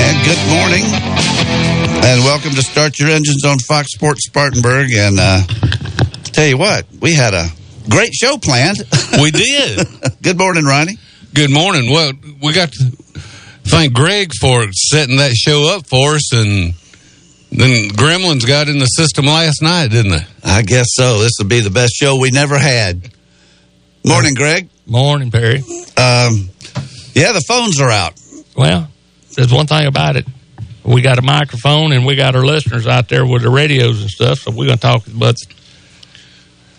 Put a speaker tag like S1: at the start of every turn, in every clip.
S1: And good morning. And welcome to Start Your Engines on Fox Sports Spartanburg. And uh, tell you what, we had a great show planned.
S2: We did.
S1: good morning, Ronnie.
S2: Good morning. Well, we got to thank Greg for setting that show up for us, and then Gremlins got in the system last night, didn't they?
S1: I guess so. This will be the best show we never had. Morning, Greg.
S3: Morning, Perry.
S1: Um, yeah, the phones are out.
S3: Well, there's one thing about it. We got a microphone and we got our listeners out there with the radios and stuff, so we're going to talk as much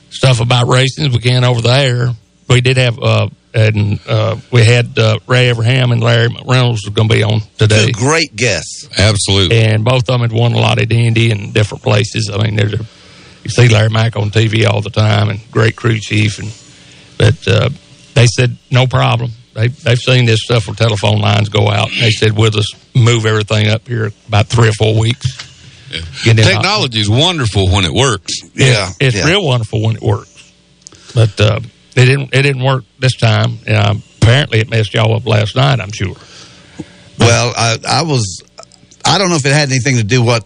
S3: stuff about racing as we can over the air. We did have, uh, and uh, we had uh, Ray Evernham and Larry Reynolds was going to be on today.
S1: Two great guests.
S2: Absolutely.
S3: And both of them had won a lot of Indy in different places. I mean, there's a, you see Larry Mack on TV all the time and great crew chief. And But uh, they said, no problem. They, they've seen this stuff where telephone lines go out. They said, with us, move everything up here about three or four weeks. Get it out.
S2: Technology is wonderful when it works.
S1: Yeah.
S3: It's
S1: yeah.
S3: real wonderful when it works. But uh, it didn't it didn't work this time. Um, apparently, it messed y'all up last night, I'm sure.
S1: Well, I, I was. I don't know if it had anything to do what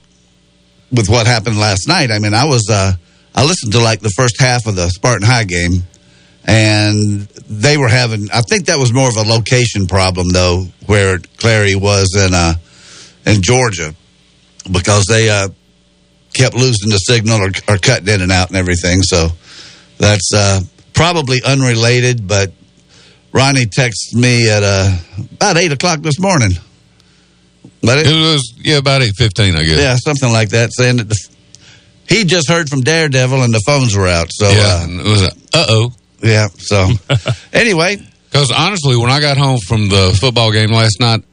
S1: with what happened last night. I mean, I was. Uh, I listened to like the first half of the Spartan High game, and they were having. I think that was more of a location problem though, where Clary was in uh, in Georgia, because they uh, kept losing the signal or, or cutting in and out and everything. So that's uh, probably unrelated, but. Ronnie texted me at uh, about eight o'clock this morning. But it,
S2: It was, yeah, about 8.15, I guess.
S1: yeah, something like that, saying that the, he just heard from Daredevil and the phones were out. So,
S2: Yeah,
S1: uh,
S2: it was, uh-oh.
S1: Yeah. So, anyway,
S2: Because honestly, when I got home from the football game last night,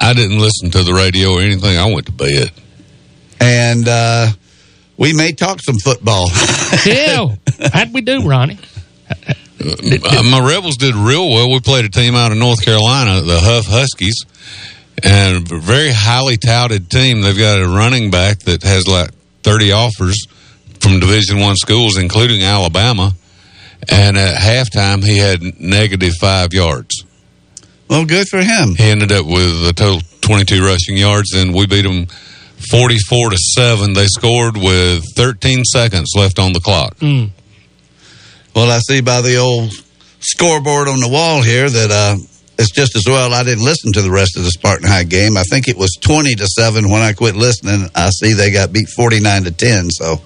S2: I didn't listen to the radio or anything. I went to bed.
S1: and uh, we may talk some football.
S3: Yeah. How'd we do, Ronnie?
S2: Uh, my Rebels did real well. We played a team out of North Carolina, the Huff Huskies, and a very highly touted team. They've got a running back that has like 30 offers from Division One schools, including Alabama. And at halftime, he had negative five yards.
S1: well, good for him.
S2: He ended up with a total 22 rushing yards, and we beat them 44 to seven. They scored with 13 seconds left on the clock.
S1: Well, I see by the old scoreboard on the wall here that uh, it's just as well I didn't listen to the rest of the Spartan High game. I think it was 20 to 7 when I quit listening. I see they got beat 49 to 10. So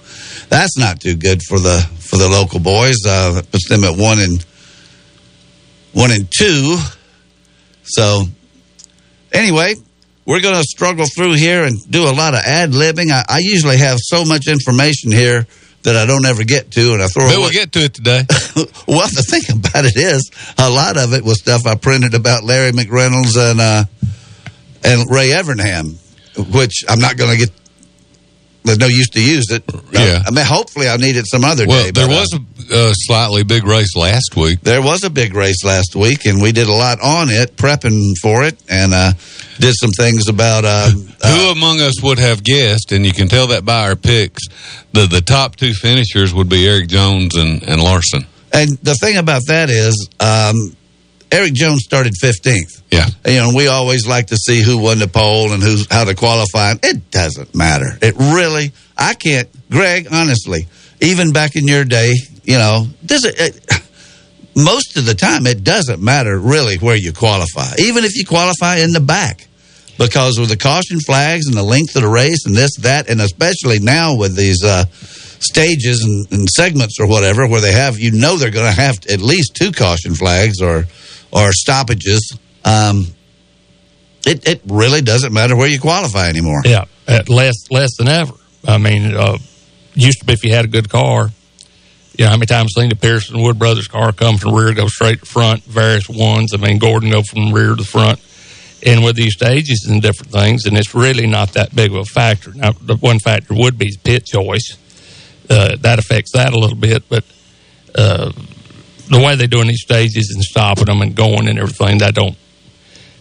S1: that's not too good for the for the local boys. Uh, that puts them at 1 and 1 and 2. So anyway, we're going to struggle through here and do a lot of ad libbing. I, I usually have so much information here that I don't ever get to, and I throw
S2: But we'll get to it today.
S1: well, the thing about it is, a lot of it was stuff I printed about Larry McReynolds and uh, and Ray Evernham, which I'm not going to get. There's no use to use it.
S2: Yeah.
S1: I mean, hopefully, I'll need it some other
S2: Well,
S1: day.
S2: there
S1: but, uh,
S2: was a, slightly big race last week.
S1: there was a big race last week, and we did a lot on it, prepping for it, and uh, did some things about. Uh,
S2: Who among us would have guessed, and you can tell that by our picks, that the top two finishers would be Erik Jones and, and Larson.
S1: and the thing about that is, um, Erik Jones started 15th.
S2: Yeah.
S1: you know, we always like to see who won the pole and who's how to qualify. It doesn't matter. It really, I can't, Greg. Honestly, even back in your day, you know, does it, it? Most of the time, it doesn't matter really where you qualify, even if you qualify in the back, because with the caution flags and the length of the race and this, that, and especially now with these uh, stages and, and segments or whatever, where they have, you know, they're going to have at least two caution flags or or stoppages. Um, it, it really doesn't matter where you qualify anymore.
S3: Yeah, less less than ever. I mean, uh, used to be if you had a good car, You know, how many times seen the Pearson Wood Brothers car come from the rear, go straight to front, various ones. I mean, Gordon go from rear to front. And with these stages and different things, and it's really not that big of a factor. Now, the one factor would be pit choice. Uh, that affects that a little bit, but uh, the way they're doing these stages and stopping them and going and everything, that don't.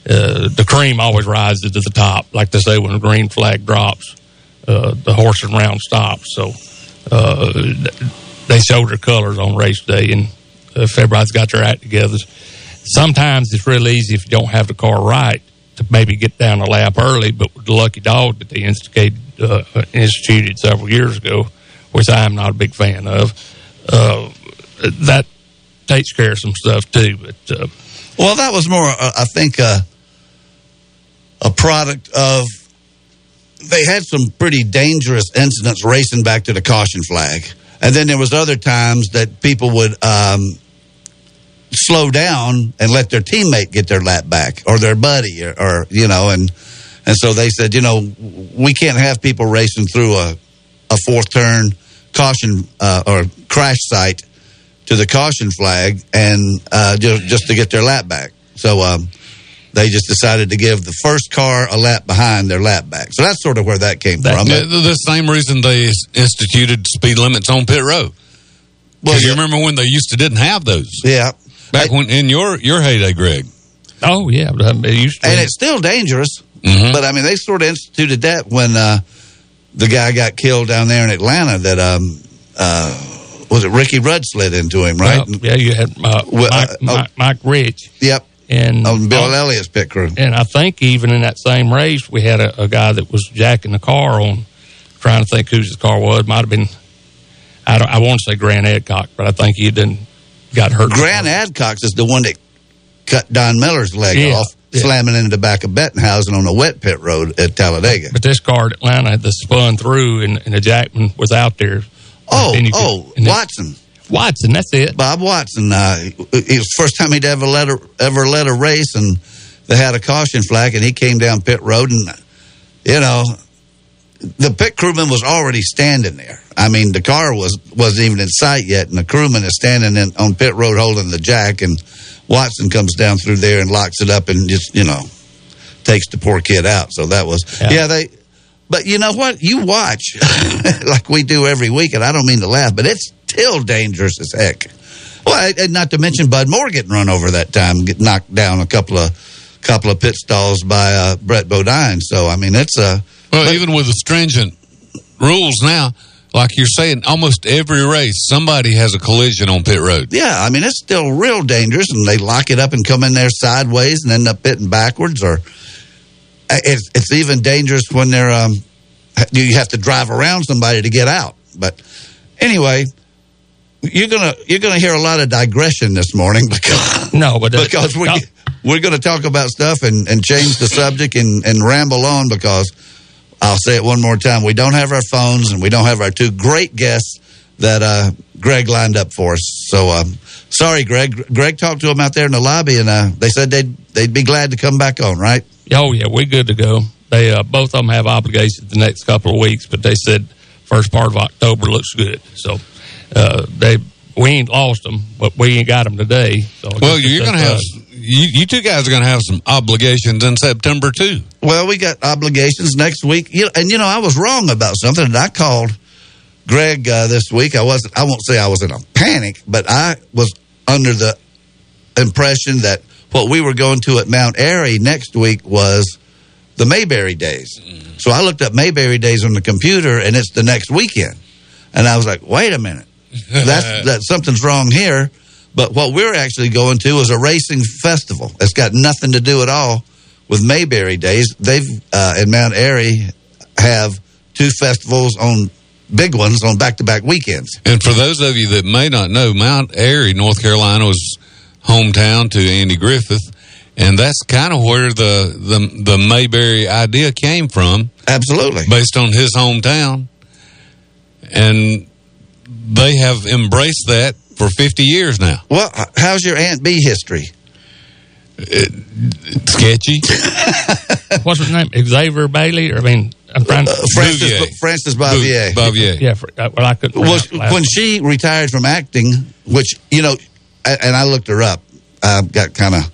S3: Uh, the cream always rises to the top, like they say when the green flag drops, uh, the horse and round stops. So uh, they show their colors on race day, and if everybody's got their act together, sometimes it's real easy if you don't have the car right to maybe get down a lap early. But with the lucky dog that they instigated, uh, instituted several years ago, which I'm not a big fan of, uh, that takes care of some stuff too. But uh,
S1: Well, that was more, uh, I think, uh, a product of. They had some pretty dangerous incidents racing back to the caution flag, and then there was other times that people would um, slow down and let their teammate get their lap back or their buddy, or, or you know, and and so they said, you know, we can't have people racing through a a fourth turn caution uh, or crash site to the caution flag and uh, just, just to get their lap back. So um, they just decided to give the first car a lap behind their lap back. So that's sort of where that came
S3: That-
S1: from.
S2: Yeah, the the same reason they instituted speed limits on pit road.
S1: well,
S2: you
S1: yeah,
S2: remember when they used to didn't have those
S1: yeah.
S2: back when in your your heyday, Greg.
S3: oh yeah, but it used to.
S1: and it's still dangerous.
S2: Mhm.
S1: But I mean, they sort of instituted that when uh, the guy got killed down there in Atlanta. That um, uh, was it Ricky Rudd slid into him, right?
S3: Well, yeah, you had uh,
S1: Well,
S3: Mike,
S1: uh,
S3: Mike, Mike Rich
S1: Yep,
S3: and
S1: on Bill
S3: oh,
S1: Elliott's pit crew.
S3: and I think even in that same race, we had a, a guy that was jacking the car on. Trying to think whose his car was. Might have been. I don't. I want to say Grant Adcock, but I think he didn't got hurt.
S1: Grant Adcox is the one that cut Don Miller's leg
S3: Yeah,
S1: off,
S3: yeah.
S1: slamming into the back of Bettenhausen on the wet pit road at Talladega.
S3: But this car at Atlanta, the spun through, and, and the jackman was out there.
S1: Oh,
S3: And
S1: oh,
S3: and
S1: Watson,
S3: Watson. That's it.
S1: Bob Watson. Uh, it was the first time he'd ever led a, ever led a race, and they had a caution flag, and he came down pit road, and you know, the pit crewman was already standing there. I mean, the car was wasn't even in sight yet, and the crewman is standing in, on pit road holding the jack, and Watson comes down through there and locks it up, and just you know, takes the poor kid out. So that was
S3: Yeah.
S1: yeah they. But you know what? You watch like we do every week, and I don't mean to laugh, but it's still dangerous as heck. Well, and not to mention Bud Moore getting run over that time, get knocked down a couple of couple of pit stalls by uh, Brett Bodine. So I mean, it's a
S2: Well,
S1: But-
S2: even with the stringent rules now, like you're saying, almost every race somebody has a collision on pit road.
S1: yeah. I mean, it's still real dangerous, and they lock it up and come in there sideways and end up pitting backwards, or uh, it's it's even dangerous when they're um you have to drive around somebody to get out. But anyway. You're gonna you're gonna hear a lot of digression this morning because
S3: No, but uh,
S1: because we
S3: no,
S1: we're going to talk about stuff and, and change the subject and, and ramble on because I'll say it one more time. We don't have our phones and we don't have our two great guests that uh, Greg lined up for us. So um, sorry, Greg. Greg talked to them out there in the lobby and uh, they said they'd they'd be glad to come back on. Right?
S3: Oh yeah, we're good to go. They uh, both of them have obligations the next couple of weeks, but they said first part of October looks good. So uh, they we ain't lost them, but we ain't got them today. So
S2: Well, you're going to have
S3: us.
S2: you, you two guys are going to have some obligations in September too.
S1: Well, we got obligations next week, you and you know I was wrong about something. And I called Greg uh, this week. I wasn't. I won't say I was in a panic, but I was under the impression that what we were going to at Mount Airy next week was the Mayberry Days. So I looked up Mayberry Days on the computer, and it's the next weekend. And I was like, wait a minute, that's that something's wrong here. But what we're actually going to is a racing festival. It's got nothing to do at all with Mayberry Days. They've uh, in Mount Airy have two festivals on big ones on back to back weekends.
S2: And for those of you that may not know, Mount Airy, North Carolina, was hometown to Andy Griffith, and that's kind of where the, the the Mayberry idea came from,
S1: Absolutely.
S2: based on his hometown. And they have embraced that for 50 years now.
S1: Well, how's your Aunt Bee history?
S2: Uh, sketchy.
S3: What's his name? Xavier Bailey. Or, I mean, I'm.
S1: Uh, Francis
S2: Bouvier.
S1: Frances Bavier.
S2: Bavier.
S3: yeah, for, uh, well, I couldn't.
S1: was
S3: pronounce the
S1: when she retired from acting, which you know, a- and I looked her up. I got kind of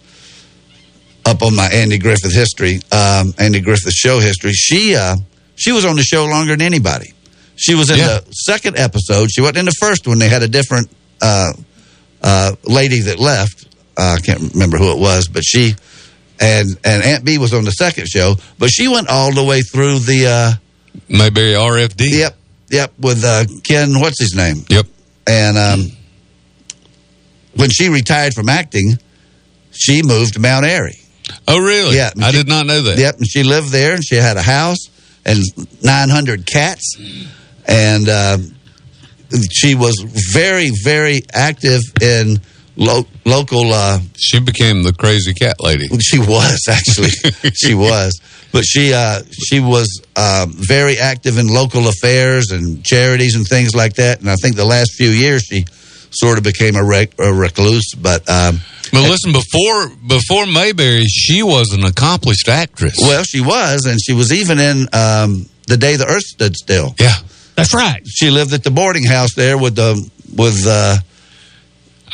S1: up on my Andy Griffith history, um, Andy Griffith show history. She uh, she was on the show longer than anybody. She was in
S2: Yeah.
S1: the second episode. She wasn't in the first one. They had a different uh, uh, lady that left. Uh, I can't remember who it was, but she and and Aunt Bee was on the second show. But she went all the way through the. Uh,
S2: Mayberry RFD.
S1: yep, yep, with uh, Ken. What's his name?
S2: Yep.
S1: And um, when she retired from acting, she moved to Mount Airy.
S2: Oh, really?
S1: Yeah.
S2: I did not know that.
S1: Yep, and she lived there, and she had a house and 900 cats, and um, she was very, very active in lo- local. Uh,
S2: She became the crazy cat lady.
S1: she was actually, she was, but she uh, she was um, very active in local affairs and charities and things like that. And I think the last few years she sort of became a, rec- a recluse, but. Um,
S2: But listen, before before Mayberry, she was an accomplished actress.
S1: Well, she was, and she was even in um, the day the Earth stood still.
S2: yeah.
S3: That's right.
S1: She lived at the boarding house there with the with. Uh,
S2: I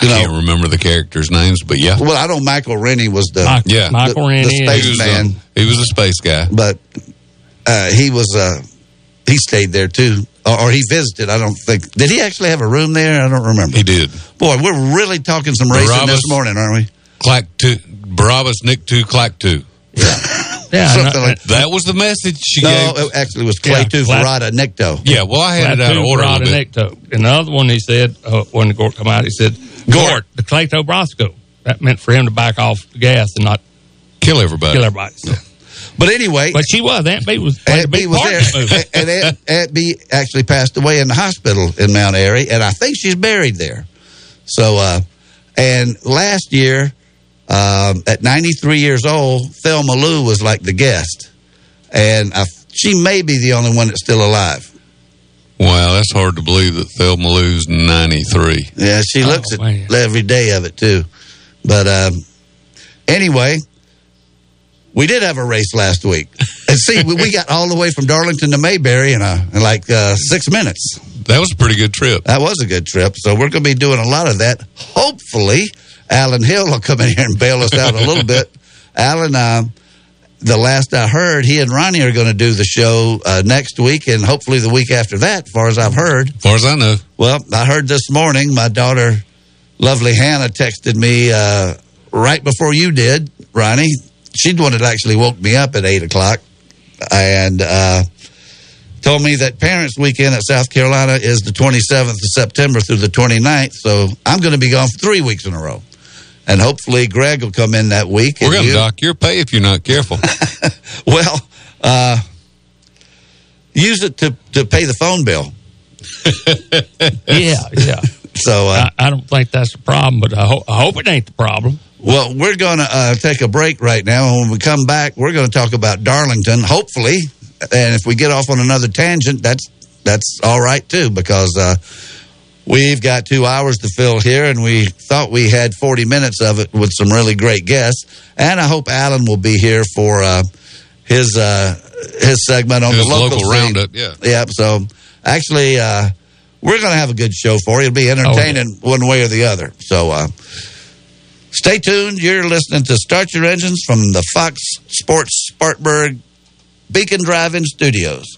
S1: You know-
S2: can't remember the characters' names, but yeah.
S1: well, I know Michael Rennie was the,
S3: Mike,
S2: Yeah.
S3: Michael
S1: The- the
S3: Rennie.
S1: space-
S2: He was,
S1: man.
S2: um, he was a space guy.
S1: but uh, he was uh, he stayed there too, or, or he visited. I don't think did he actually have a room there? I don't remember.
S2: He did.
S1: Boy, we're really talking some racing
S2: Barabbas.
S1: this morning, aren't we?
S2: Clack two, Barabbas, Nick two, Klaatu. yeah,
S3: Yeah,
S1: Something
S3: no,
S1: like
S2: That was the message she
S1: No,
S2: gave.
S1: it actually was Clay
S3: Yeah,
S1: Two
S3: Clay-
S1: Verada Nicto.
S2: yeah, well, I had it out of order a little bit.
S3: Necto. And the other one he said, uh, when the Gort come out, he said, Gort, the Clayto Brosco. That meant for him to back off the gas and not
S2: Kill everybody.
S3: kill everybody. So,
S1: But anyway,
S3: but she was. Aunt Bee was
S1: Aunt Bee was there,
S3: in the movie.
S1: and Aunt, Aunt Bee actually passed away in the hospital in Mount Airy, and I think she's buried there. So, uh, and last year, um, at 93 years old, Thelma Lou was like the guest, and I, she may be the only one that's still alive.
S2: Wow, that's hard to believe that Thelma Lou's 93.
S1: Yeah, she
S3: Oh,
S1: looks at
S3: man.
S1: every day of it too. But um, anyway, we did have a race last week, and see, we, we got all the way from Darlington to Mayberry in, a, in like uh, six minutes.
S2: That was a pretty good trip.
S1: That was a good trip. So we're going to be doing a lot of that. Hopefully, Alan Hill will come in here and bail us out a little bit. Alan, uh, the last I heard, he and Ronnie are going to do the show uh, next week and hopefully the week after that, as far as I've heard.
S2: As far as I know.
S1: Well, I heard this morning my daughter, lovely Hannah, texted me uh, right before you did, Ronnie. She's the one that actually woke me up at 8 o'clock and uh, told me that Parents Weekend at South Carolina is the 27th of September through the 29th. So I'm going to be gone for three weeks in a row. And hopefully Greg will come in that week.
S2: We're
S1: and
S2: going to
S1: you-
S2: dock your pay if you're not careful.
S1: Well, uh, use it to, to pay the phone bill.
S3: yeah, yeah.
S1: So uh,
S3: I, I don't think that's a problem, but I, ho- I hope it ain't the problem.
S1: Well, we're going to uh, take a break right now. And when we come back, we're going to talk about Darlington, hopefully. And if we get off on another tangent, that's that's all right too, because uh, we've got two hours to fill here, and we thought we had 40 minutes of it with some really great guests. And I hope Alan will be here for uh, his uh, his segment on
S2: His
S1: the local,
S2: local roundup, yeah.
S1: Yep. So actually, uh, we're going to have a good show for you. It'll be entertaining one way or the other. So. Uh, Stay tuned. You're listening to Start Your Engines from the Fox Sports Spartanburg Beacon Drive-In Studios.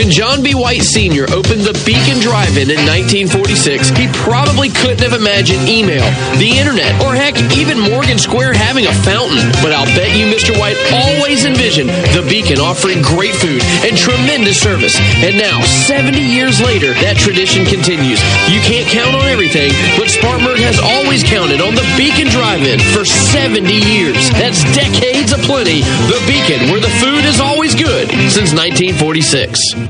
S4: When John B. White Sr. opened the Beacon Drive-In in 1946, he probably couldn't have imagined email, the internet, or heck, even Morgan Square having a fountain. But I'll bet you Mr. White always envisioned the Beacon offering great food and tremendous service. And now, 70 years later, that tradition continues. You can't count on everything, but Spartanburg has always counted on the Beacon Drive-In for 70 years. That's decades aplenty. The Beacon, where the food is always good since 1946.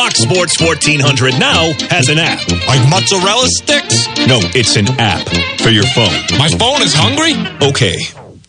S5: Fox Sports 1400 now has an app.
S6: Like mozzarella sticks?
S5: No, it's an app for your phone.
S6: My phone is hungry?
S5: Okay.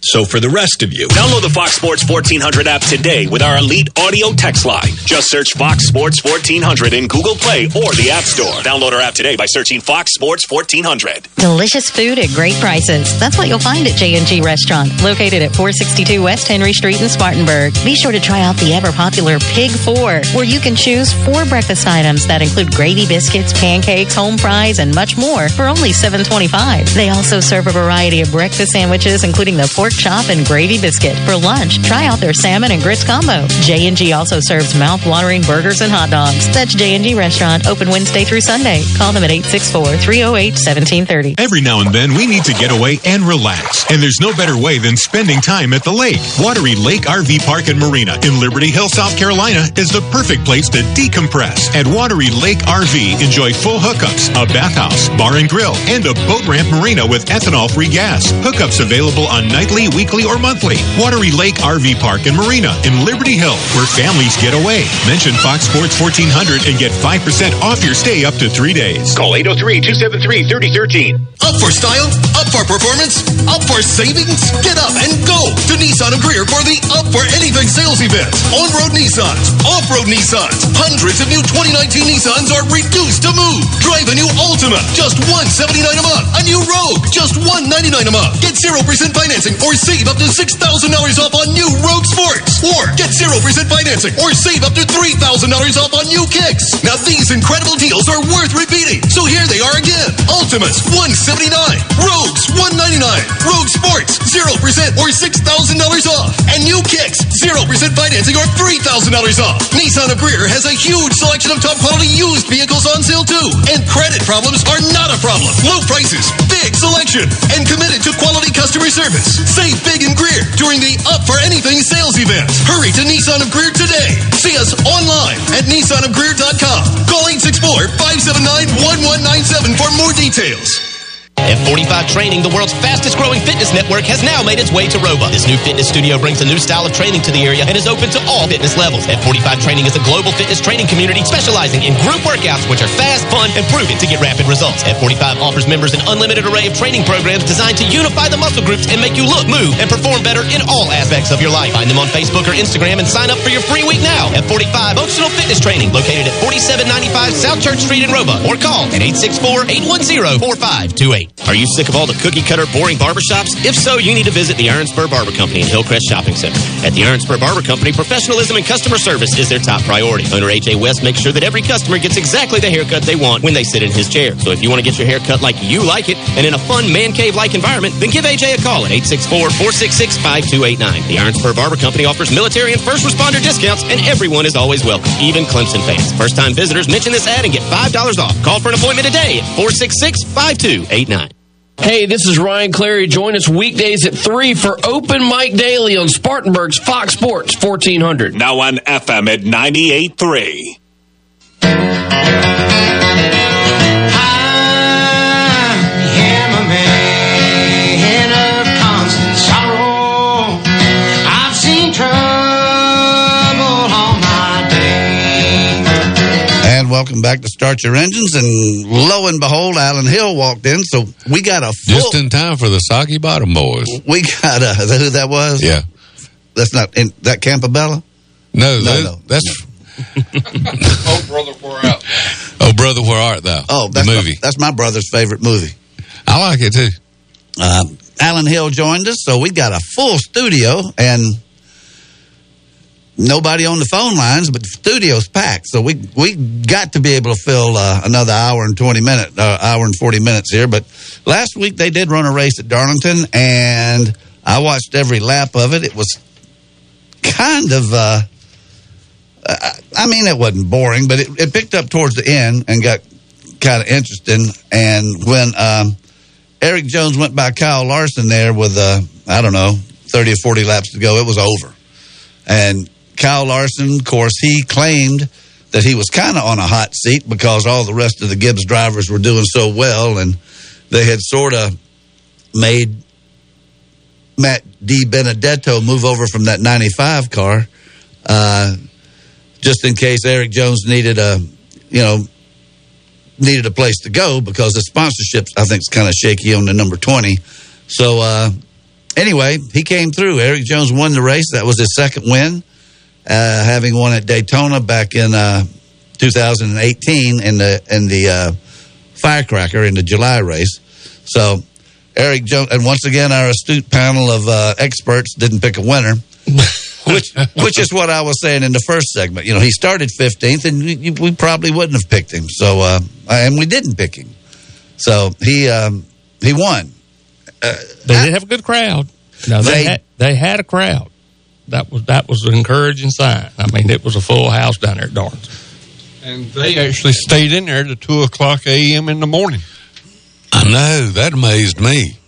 S5: So for the rest of you, download the Fox Sports 1400 app today with our elite audio text line. Just search Fox Sports 1400 in Google Play or the App Store. Download our app today by searching Fox Sports 1400.
S7: Delicious food at great prices. That's what you'll find at J&G Restaurant, located at 462 West Henry Street in Spartanburg. Be sure to try out the ever popular Pig 4, where you can choose four breakfast items that include gravy biscuits, pancakes, home fries, and much more for only $7.25. They also serve a variety of breakfast sandwiches, including the pork chop and gravy biscuit. For lunch, try out their salmon and grits combo. J&G also serves mouth-watering burgers and hot dogs. That's J&G Restaurant, open Wednesday through Sunday. Call them at 864-308-1730.
S8: Every now and then, we need to get away and relax. And there's no better way than spending time at the lake. Wateree Lake RV Park and Marina in Liberty Hill, South Carolina is the perfect place to decompress. At Wateree Lake RV, enjoy full hookups, a bathhouse, bar and grill, and a boat ramp marina with ethanol-free gas. Hookups available on nightly, weekly, or monthly. Wateree Lake RV Park and Marina in Liberty Hill, where families get away. Mention Fox Sports 1400 and get 5% off your stay up to three days.
S5: Call 803-273-3013.
S9: Up for style? Up for performance? Up for savings? Get up and go to Nissan of Greer for the Up for Anything sales event. On-road Nissans, off-road Nissans, hundreds of new 2019 Nissans are reduced to move. Drive a new Altima, just 179 a month. A new Rogue, just 199 a month. Get 0% financing or save up to $6,000 off on new Rogue Sports. Or get 0% financing or save up to $3,000 off on new kicks. Now these incredible deals are worth repeating. So here they are again. Altimas, 179. Rogues, 199. Rogue Sports, 0% or $6,000 off. And new kicks, 0% financing or $3,000 off. Nissan of Greer has a huge selection of top quality used vehicles on sale too. And credit problems are not a problem. Low prices, big selection, and committed to quality customer service. Save big in Greer during the Up for Anything sales event. Hurry to Nissan of Greer today. See us online at nissanofgreer.com. Call 864-579-1197 for more details.
S10: F45 Training, the world's fastest growing fitness network, has now made its way to Roba. This new fitness studio brings a new style of training to the area and is open to all fitness levels. F45 Training is a global fitness training community specializing in group workouts, which are fast, fun, and proven to get rapid results. F45 offers members an unlimited array of training programs designed to unify the muscle groups and make you look, move, and perform better in all aspects of your life. Find them on Facebook or Instagram and sign up for your free week now. F45 Functional Fitness Training, located at 4795 South Church Street in Roba, or call at 864 810 4528. Are you sick of all the cookie cutter, boring barbershops? If so, you need to visit the Iron Spur Barber Company in Hillcrest Shopping Center. At the Iron Spur Barber Company, professionalism and customer service is their top priority. Owner AJ West makes sure that every customer gets exactly the haircut they want when they sit in his chair. So if you want to get your hair cut like you like it and in a fun man cave like environment, then give AJ a call at 864 466 5289. The Iron Spur Barber Company offers military and first responder discounts, and everyone is always welcome, even Clemson fans. First time visitors mention this ad and get $5 off. Call for an appointment today at 466 5289.
S4: Hey, this is Ryan Clary. Join us weekdays at 3 for Open Mic Daily on Spartanburg's Fox Sports 1400.
S5: Now on FM at 98.3.
S1: welcome back to Start Your Engines. And lo and behold, Alan Hill walked in. So we got a full.
S2: Just in time for the Soggy Bottom Boys.
S1: we got a. Is that who that was?
S2: Yeah.
S1: That's not. In, that Campabella?
S2: No,
S1: No,
S2: that-
S1: no,
S2: that's.
S6: Oh, brother, where out?
S2: Oh, brother, where art thou?
S1: Oh,
S2: the movie.
S1: My, that's my brother's favorite movie.
S2: I like it too.
S1: Um, Alan Hill joined us, so we got a full studio and nobody on the phone lines, but the studio's packed. So we we got to be able to fill uh, another hour and twenty minute, uh, hour and forty minutes here. But last week they did run a race at Darlington, and I watched every lap of it. It was kind of. Uh, I, mean, it wasn't boring, but it, it picked up towards the end and got kind of interesting. And when um, Erik Jones went by Kyle Larson there with, uh, I don't know, 30 or 40 laps to go, it was over. And Kyle Larson, of course, he claimed that he was kind of on a hot seat because all the rest of the Gibbs drivers were doing so well and they had sort of made Matt DiBenedetto move over from that 95 car uh, just in case Erik Jones needed a, you know, needed a place to go because the sponsorships I think is kind of shaky on the number 20. So uh, anyway, he came through. Erik Jones won the race. That was his second win, uh, having won at Daytona back in uh, 2018 in the in the uh, Firecracker in the July race. So Erik Jones, and once again, our astute panel of uh, experts didn't pick a winner. which which is what I was saying in the first segment. You know, he started 15th, and we, we probably wouldn't have picked him. So, uh, and we didn't pick him. So he um, he won.
S3: Uh, they did have a good crowd. No, they they had, they had a crowd. That was that was an encouraging sign. I mean, it was a full house down there at Darlington.
S6: And they actually stayed in there to two o'clock a.m. in the morning.
S2: I know that amazed me.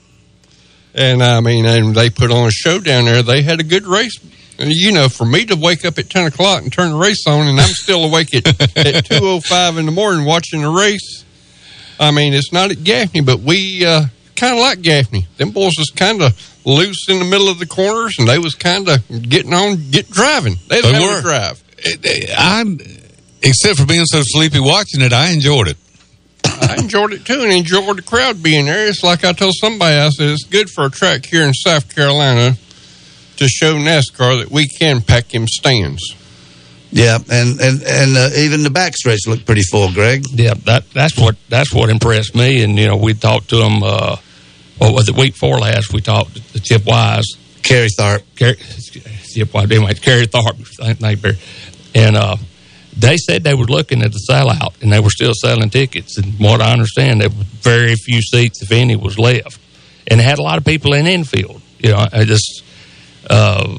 S6: And I mean, and they put on a show down there. They had a good race you know, for me to wake up at 10 o'clock and turn the race on and I'm still awake at, at 2.05 in the morning watching the race, I mean, it's not at Gaffney, but we uh, kind of like Gaffney. Them boys was kind of loose in the middle of the corners and they was kind of getting on, get driving. They,
S2: they
S6: were. drive.
S2: I, except for being so sleepy watching it, I enjoyed it.
S6: I enjoyed it too and enjoyed the crowd being there. It's like I told somebody, I said, it's good for a track here in South Carolina to show NASCAR that we can pack him stands.
S1: Yeah, and and and uh, even the backstretch looked pretty full, Greg.
S3: Yeah, that that's what that's what impressed me. And you know, we talked to him. Uh, what was it? Week four last, we talked to Chip Wile,
S1: Kerry Tharp,
S3: Kerry, Chip Wile, anyway, Kerry Tharp, and uh, they said they were looking at the sellout, and they were still selling tickets. And what I understand, there were very few seats, if any, was left, and it had a lot of people in infield. You know, I just uh,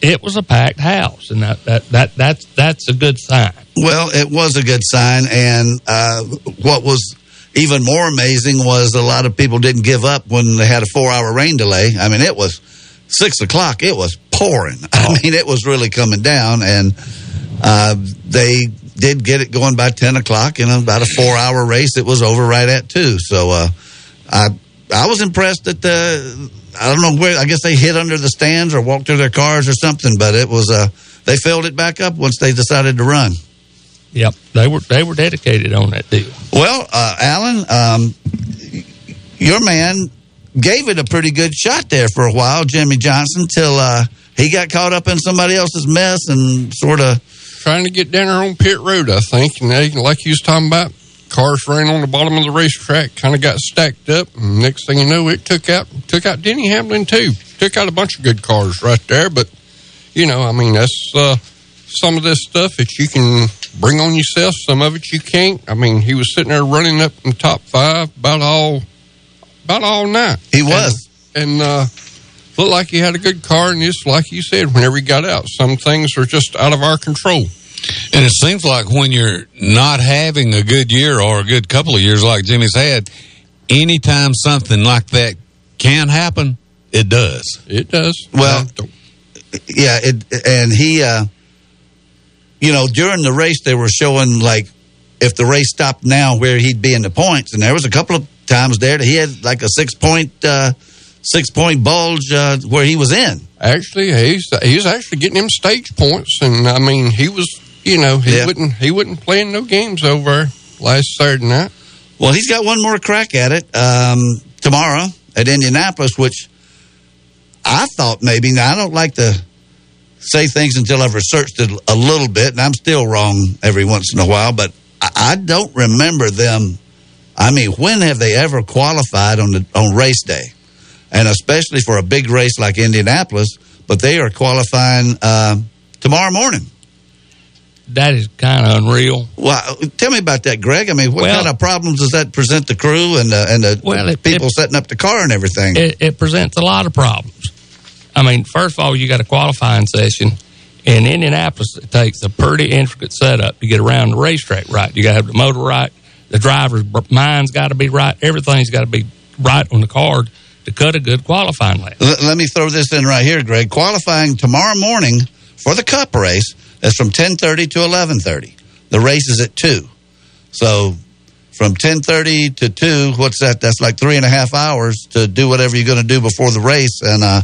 S3: it was a packed house, and that, that that that's that's a good sign.
S1: Well, it was a good sign, and uh, what was even more amazing was a lot of people didn't give up when they had a four-hour rain delay. I mean, it was six o'clock; it was pouring. I oh. mean, it was really coming down, and uh, they did get it going by ten o'clock. In about a four-hour race, it was over right at two. So, uh, I I was impressed that the I don't know where. I guess they hid under the stands or walked to their cars or something. But it was uh, they filled it back up once they decided to run.
S3: Yep, they were they were dedicated on that deal.
S1: Well, uh, Alan, um, your man gave it a pretty good shot there for a while, Jimmie Johnson, till uh, he got caught up in somebody else's mess and sort of
S6: trying to get down there on pit road. I think, and they, like you was talking about, cars ran on the bottom of the racetrack, kind of got stacked up. And next thing you know, it took out took out Denny Hamlin too. Took out a bunch of good cars right there. But you know, I mean, that's uh, some of this stuff that you can bring on yourself. Some of it you can't. I mean, he was sitting there running up in top five about all about all night.
S1: He was,
S6: and, and uh, looked like he had a good car. And just like you said, whenever he got out, some things are just out of our control.
S2: And it seems like when you're not having a good year or a good couple of years like Jimmy's had, anytime something like that can happen, it does.
S6: It does.
S1: Well, yeah, it, and he, uh, you know, during the race, they were showing like if the race stopped now, where he'd be in the points, and there was a couple of times there that he had like a six point, uh, six point bulge uh, where he was in.
S6: Actually, he's he's actually getting him stage points, and I mean, he was you know, he yeah. wouldn't he wouldn't play no games over last Saturday night.
S1: Well, he's got one more crack at it um, tomorrow at Indianapolis, which I thought maybe. Now I don't like to say things until I've researched it a little bit, and I'm still wrong every once in a while. But I, I don't remember them. I mean, when have they ever qualified on the on race day, and especially for a big race like Indianapolis? But they are qualifying uh, tomorrow morning
S3: that is kind of unreal.
S1: Well, tell me about that, Greg. I mean, what well, kind of problems does that present the crew and the, and the well, it, people it, setting up the car and everything?
S3: It, it, presents a lot of problems. I mean, first of all, you got a qualifying session, In Indianapolis, it takes a pretty intricate setup to get around the racetrack right. You got to have the motor right, the driver's mind's got to be right, everything's got to be right on the card to cut a good qualifying lap.
S1: L- let me throw this in right here, Greg. Qualifying tomorrow morning for the Cup race is from 10:30 to 11:30. The race is at two, so from 10:30 to two, what's that? That's like three and a half hours to do whatever you're going to do before the race, and uh,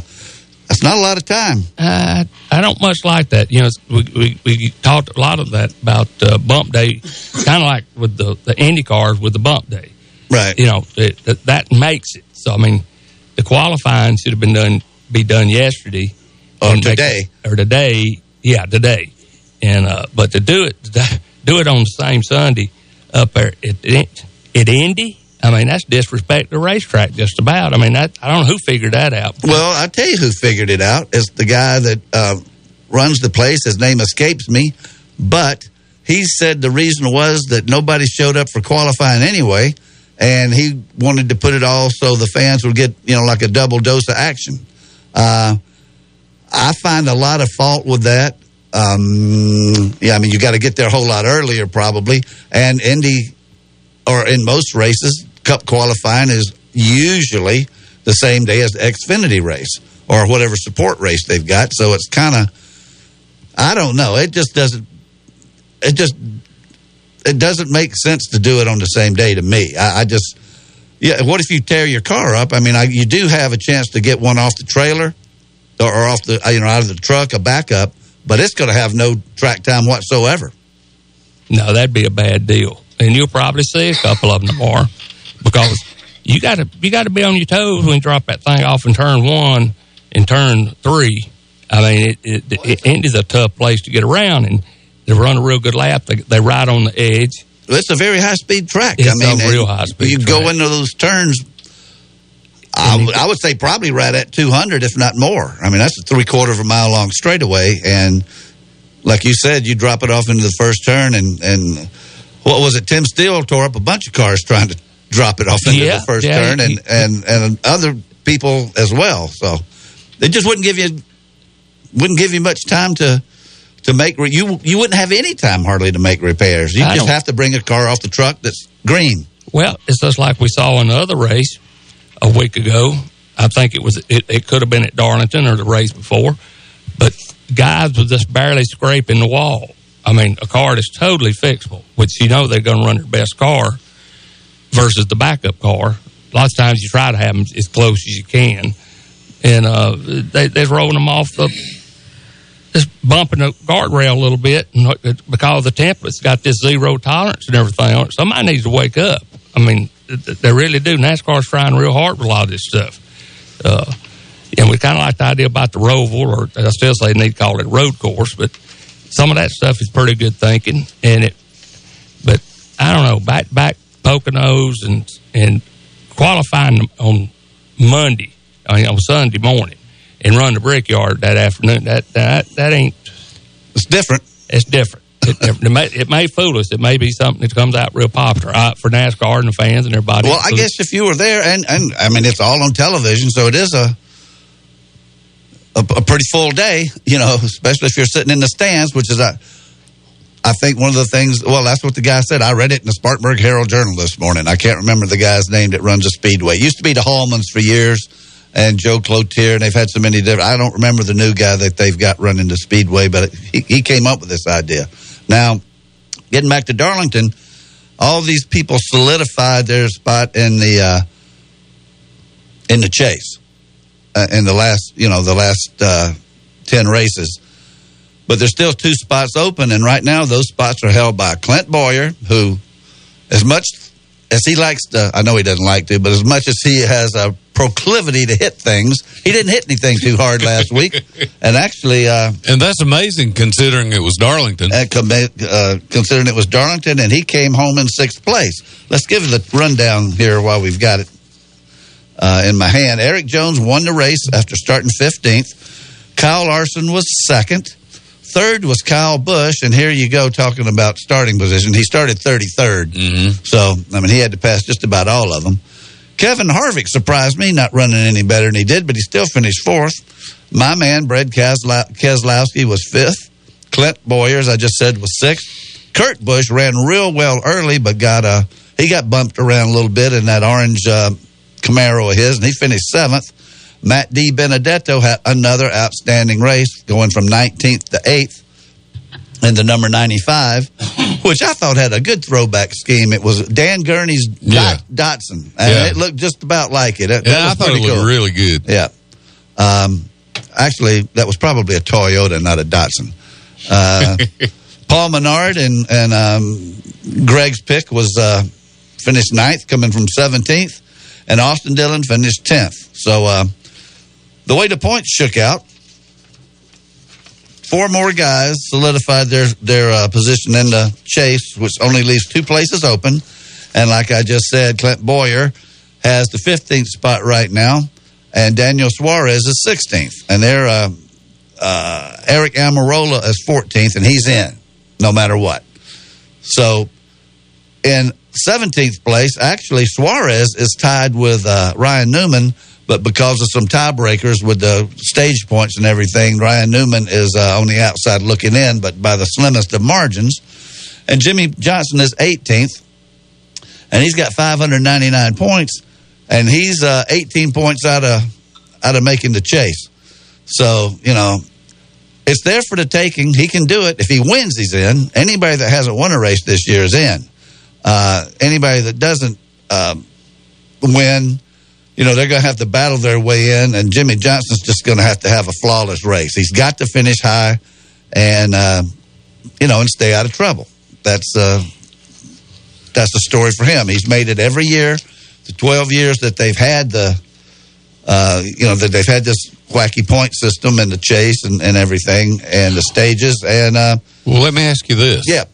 S1: that's not a lot of time.
S3: Uh, I don't much like that. You know, we, we, we talked a lot of that about uh, bump day, kind of like with the, the Indy cars with the bump day.
S1: Right.
S3: You know, it, that, that makes it. So, I mean, the qualifying should have been done, be done yesterday.
S1: Or
S3: make-
S1: today.
S3: or today. Yeah, today. And, uh, but to do it, do it on the same Sunday up there at, at Indy, I mean, that's disrespect to racetrack just about. I mean, that, I don't know who figured that out.
S1: Well, I tell you who figured it out. It's the guy that uh, runs the place. His name escapes me, but he said the reason was that nobody showed up for qualifying anyway, and he wanted to put it all so the fans would get you know like a double dose of action. Uh, I find a lot of fault with that. Um, yeah, I mean you got to get there a whole lot earlier probably, and Indy or in most races, Cup qualifying is usually the same day as the Xfinity race or whatever support race they've got. So it's kind of, I don't know. It just doesn't. It just it doesn't make sense to do it on the same day to me. I, I just, yeah. What if you tear your car up? I mean, I, you do have a chance to get one off the trailer or, or off the you know out of the truck, a backup, but it's going to have no track time whatsoever.
S3: No, that'd be a bad deal, and you'll probably see a couple of them tomorrow because you got to you got to be on your toes when you drop that thing off in turn one and turn three. I mean, it, it, it Indy's a tough place to get around, and they run a real good lap. They, they ride on the edge.
S1: It's a very high speed track.
S3: It's
S1: I mean,
S3: a real high speed.
S1: You go into those turns. I, w- I would say probably right at 200, if not more. I mean, that's a three quarter of a mile long straightaway, and like you said, you drop it off into the first turn, and and what was it? Tim Steele tore up a bunch of cars trying to drop it off into
S3: Yeah,
S1: the first
S3: yeah,
S1: turn, and,
S3: he-
S1: and and other people as well. So they just wouldn't give you wouldn't give you much time to to make re- you you wouldn't have any time hardly to make repairs. You
S3: I
S1: just
S3: don't-
S1: have to bring a car off the truck that's green.
S3: Well, it's just like we saw in the other race a week ago. I think it was it, it could have been at Darlington or the race before, but guys was just barely scraping the wall. I mean, a car that's totally fixable, which you know they're going to run their best car versus the backup car. Lots of times you try to have them as close as you can, and uh, they, they're rolling them off the just bumping the guardrail a little bit and because the template's got this zero tolerance and everything on it. Somebody needs to wake up. I mean, th- th- they really do. NASCAR's trying real hard with a lot of this stuff. Uh, and we kind of like the idea about the Roval, or I still say need to call it road course, but some of that stuff is pretty good thinking. And it, but I don't know, back back Poconos and and qualifying on Monday, I mean on Sunday morning, and run the brickyard that afternoon. That that that ain't.
S1: It's different.
S3: It's different. It, it, may, it may fool us. It may be something that comes out real popular uh, for NASCAR and the fans and everybody.
S1: Well, I guess if you were there, and, and I mean, it's all on television, so it is a, a a pretty full day, you know, especially if you're sitting in the stands, which is a. I think one of the things, well, that's what the guy said. I read it in the Spartanburg Herald Journal this morning. I can't remember the guy's name that runs a speedway. It used to be the Hulmans for years and Joe Cloutier, and they've had so many different. I don't remember the new guy that they've got running the speedway, but he, he came up with this idea. Now, getting back to Darlington, all these people solidified their spot in the uh, in the chase uh, in the last you know the last uh, ten races. But there's still two spots open, and right now those spots are held by Clint Bowyer, who, as much as he likes to, I know he doesn't like to, but as much as he has a proclivity to hit things, he didn't hit anything too hard last week, and actually. Uh,
S2: And that's amazing considering it was Darlington.
S1: uh, uh, considering it was Darlington, and he came home in sixth place. Let's give the rundown here while we've got it uh, in my hand. Erik Jones won the race after starting 15th. Kyle Larson was second. Third was Kyle Busch, and here you go talking about starting position. He started 33rd, so I mean he had to pass just about all of them. Kevin Harvick surprised me, not running any better than he did, but he still finished fourth. My man, Brad Kesla- Keselowski, was fifth. Clint Bowyer, as I just said, was sixth. Kurt Busch ran real well early, but got uh, he got bumped around a little bit in that orange uh, Camaro of his, and he finished seventh. Matt DiBenedetto had another outstanding race, going from 19th to 8th in the number 95, which I thought had a good throwback scheme. It was Dan Gurney's
S2: Yeah.
S1: Dot- Datsun, and
S2: Yeah.
S1: it looked just about like it.
S2: Yeah, I thought it
S1: pretty
S2: looked
S1: cool.
S2: really good.
S1: Yeah. Um, actually, that was probably a Toyota, not a Datsun. Uh, Paul Menard and and um, Greg's pick was uh, finished ninth, coming from 17th, and Austin Dillon finished 10th. So uh, the way the points shook out, four more guys solidified their their uh, position in the chase, which only leaves two places open. And like I just said, Clint Bowyer has the 15th spot right now, and Daniel Suarez is 16th, and they're uh, uh, Aric Almirola is 14th, and he's in no matter what. So in 17th place, actually Suarez is tied with uh, Ryan Newman, but because of some tiebreakers with the stage points and everything, Ryan Newman is uh, on the outside looking in, but by the slimmest of margins. And Jimmie Johnson is 18th, and he's got 599 points, and he's uh, 18 points out of out of making the chase. So you know, it's there for the taking. He can do it. If he wins, he's in. Anybody that hasn't won a race this year is in. Uh, anybody that doesn't um, win, you know, they're going to have to battle their way in, and Jimmie Johnson's just going to have to have a flawless race. He's got to finish high, and uh, you know, and stay out of trouble. That's uh, that's the story for him. He's made it every year. The twelve years that they've had the, uh, you know, that they've had this wacky point system and the chase and, and everything and the stages and uh,
S2: Well, let me ask you this.
S1: yeah.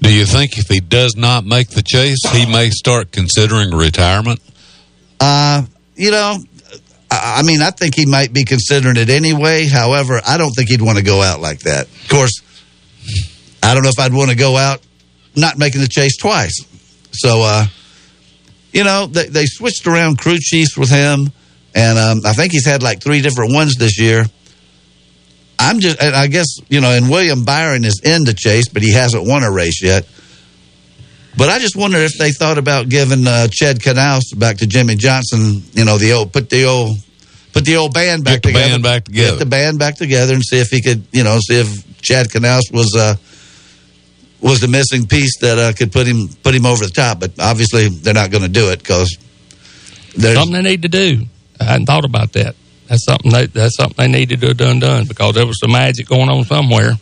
S2: Do you think if he does not make the chase, he may start considering retirement?
S1: Uh, you know, I, mean, I think he might be considering it anyway. However, I don't think he'd want to go out like that. Of course, I don't know if I'd want to go out not making the chase twice. So, uh, you know, they, they switched around crew chiefs with him, and um, I think he's had like three different ones this year. I'm just, I guess, you know, and William Byron is in the chase, but he hasn't won a race yet. But I just wonder if they thought about giving uh, Chad Knaus back to Jimmie Johnson. You know, the old put the old put the old band back
S2: Get the
S1: together.
S2: band back together.
S1: Get the band back together and see if he could, you know, see if Chad Knaus was uh, was the missing piece that uh, could put him put him over the top. But obviously, they're not going to do it because there's
S3: something they need to do. I hadn't thought about that. That's something they, that's something they need to do done done because there was some magic going on somewhere.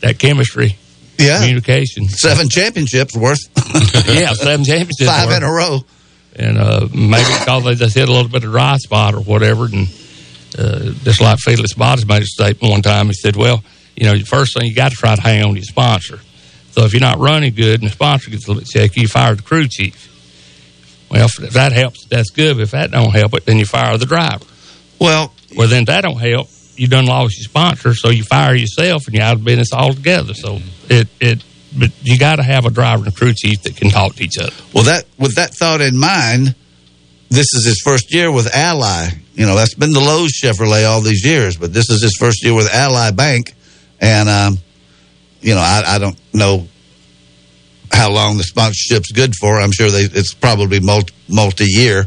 S3: That chemistry,
S1: yeah
S3: communication,
S1: seven championships worth,
S3: yeah, seven championships,
S1: five
S3: worth.
S1: in a row.
S3: and uh, maybe because they just hit a little bit of dry spot or whatever, and uh, just like Felix Sabates made a statement one time, he said, "Well, you know, the first thing you got to try to hang on to your sponsor. So if you're not running good and the sponsor gets a little bit shaky, you fire the crew chief. Well, if that helps, that's good. But if that don't help it, then you fire the driver.
S1: Well,
S3: Well, then if that don't help. You done lost your sponsor, so you fire yourself and you're out of business altogether. So it it, but you got to have a driver and crew chief that can talk to each other.
S1: Well, that with that thought in mind, this is his first year with Ally. You know, that's been the Lowe's Chevrolet all these years, but this is his first year with Ally Bank, and um, you know, I, I don't know how long the sponsorship's good for. I'm sure they it's probably multi multi year,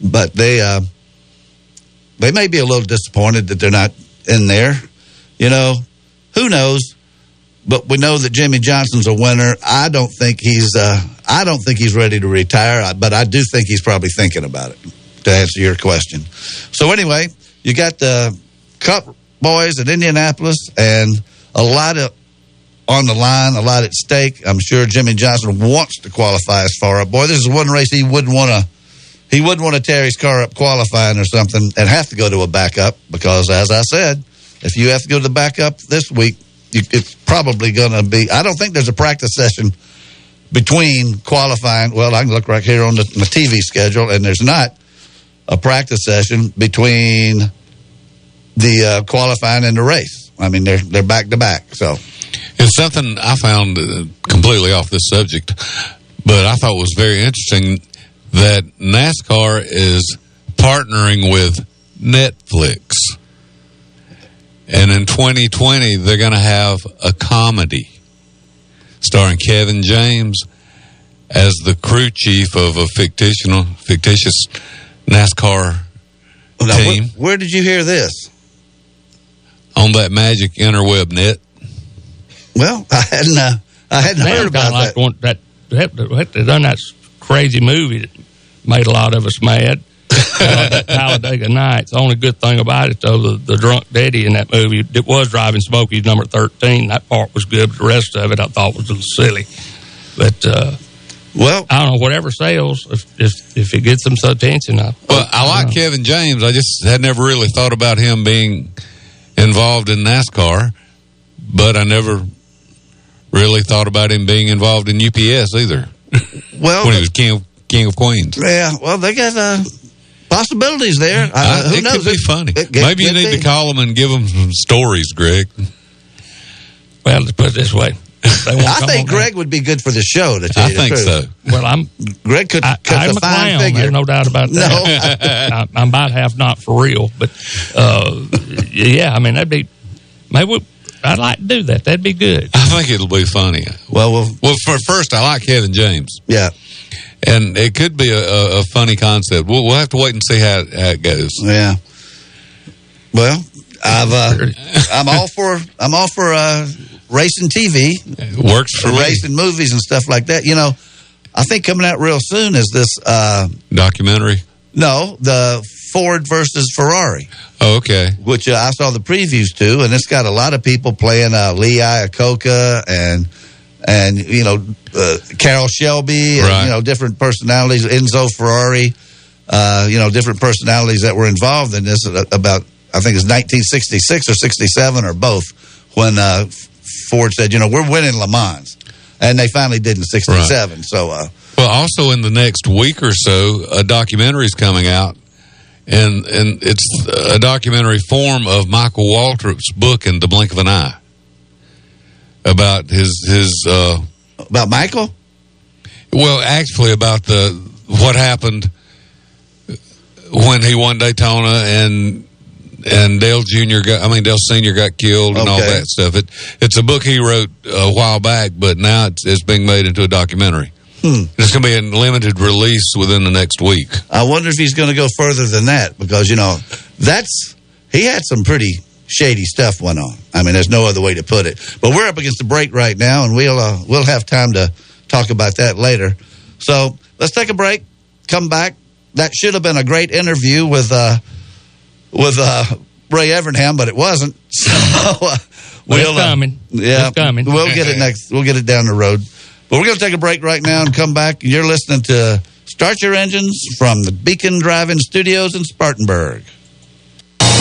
S1: but they uh, they may be a little disappointed that they're not in there. You know, who knows? But we know that Jimmie Johnson's a winner. I don't think he's. Uh, I don't think he's ready to retire. But I do think he's probably thinking about it. To answer your question. So anyway, you got the Cup boys at Indianapolis, and a lot of on the line, a lot at stake. I'm sure Jimmie Johnson wants to qualify as far up. Boy, this is one race he wouldn't want to. He wouldn't want to tear his car up qualifying or something and have to go to a backup because, as I said, if you have to go to the backup this week, it's probably going to be. I don't think there's a practice session between qualifying. Well, I can look right here on the, TV schedule, and there's not a practice session between the uh, qualifying and the race. I mean, they're they're back to back. So
S2: It's something I found uh, completely off this subject, but I thought was very interesting that NASCAR is partnering with Netflix. And in 2020, they're going to have a comedy starring Kevin James as the crew chief of a fictional, fictitious NASCAR
S1: Now, where,
S2: team
S1: where did you hear this?
S2: on that magic interweb net.
S1: Well, I hadn't. Uh, I hadn't heard about
S3: like
S1: that.
S3: one, that. That that- they done that crazy movie that made a lot of us mad. Uh, that Talladega Nights. The only good thing about it, though, the, the drunk daddy in that movie, it was driving Smokey's number thirteen. That part was good, but the rest of it I thought was a little silly. But uh,
S1: well,
S3: I don't know. Whatever sells, if if, if it gets them some attention, I,
S2: Well, I like Kevin James. I just had never really thought about him being involved in NASCAR, but I never really thought about him being involved in UPS either.
S1: Well,
S2: when he was king of, king of Queens.
S1: Yeah, well, they got uh, possibilities there. Uh,
S2: Uh,
S1: who
S2: it
S1: knows?
S2: could be funny.
S1: it- it
S2: Maybe you need
S1: be.
S2: to call him and give him some stories, Greg.
S3: Well, let's put it this way.
S1: I think
S3: on
S1: Greg would be good for the show. To tell
S2: I
S1: you the
S2: think
S1: truth.
S2: so.
S3: Well, I'm
S1: Greg could
S3: I,
S1: cut
S3: I'm
S1: the
S3: a
S1: fine
S3: clown.
S1: figure.
S3: There's no doubt about that. I, I'm about half not for real, but uh, yeah, I mean that'd be maybe we, I'd like to do that. That'd be good.
S2: I think it'll be funny.
S1: Well, well,
S2: well. For first, I like Kevin James.
S1: Yeah,
S2: and it could be a, a, funny concept. We'll, we'll have to wait and see how, how it goes.
S1: Yeah. Well, I've uh, I'm all for I'm all for uh, racing TV.
S2: It works for me.
S1: racing movies and stuff like that. You know, I think coming out real soon is this. Uh,
S2: Documentary.
S1: no, the Ford versus Ferrari.
S2: Oh, okay.
S1: which uh, I saw the previews to, and it's got a lot of people playing uh, Lee Iacocca and and you know uh, Carroll Shelby and
S2: Right.
S1: you know different personalities, Enzo Ferrari, uh, you know different personalities that were involved in this. uh, About I think it's 1966 or 67 or both when uh, Ford said, you know, we're winning Le Mans, and they finally did in '67. So. Uh,
S2: Well, also in the next week or so, a documentary is coming out, and and it's a documentary form of Michael Waltrip's book in the blink of an eye about his his uh,
S1: about Michael.
S2: Well, actually, about the what happened when he won Daytona and and Dale Junior got, I mean Dale Senior got killed and all that stuff. It it's a book he wrote a while back, but now it's, it's being made into a documentary.
S1: Hmm.
S2: It's going to be in limited release within the next week.
S1: I wonder if he's going to go further than that because you know that's he had some pretty shady stuff went on. I mean, there's no other way to put it. But we're up against the break right now, and we'll uh, we'll have time to talk about that later. So let's take a break. Come back. That should have been a great interview with uh, with uh, Ray Evernham, but it wasn't. So uh,
S3: Well, it's
S1: uh,
S3: coming.
S1: yeah,
S3: It's coming.
S1: We'll get it next. We'll get it down the road. But we're going to take a break right now and come back. You're listening to Start Your Engines from the Beacon Drive-In Studios in Spartanburg.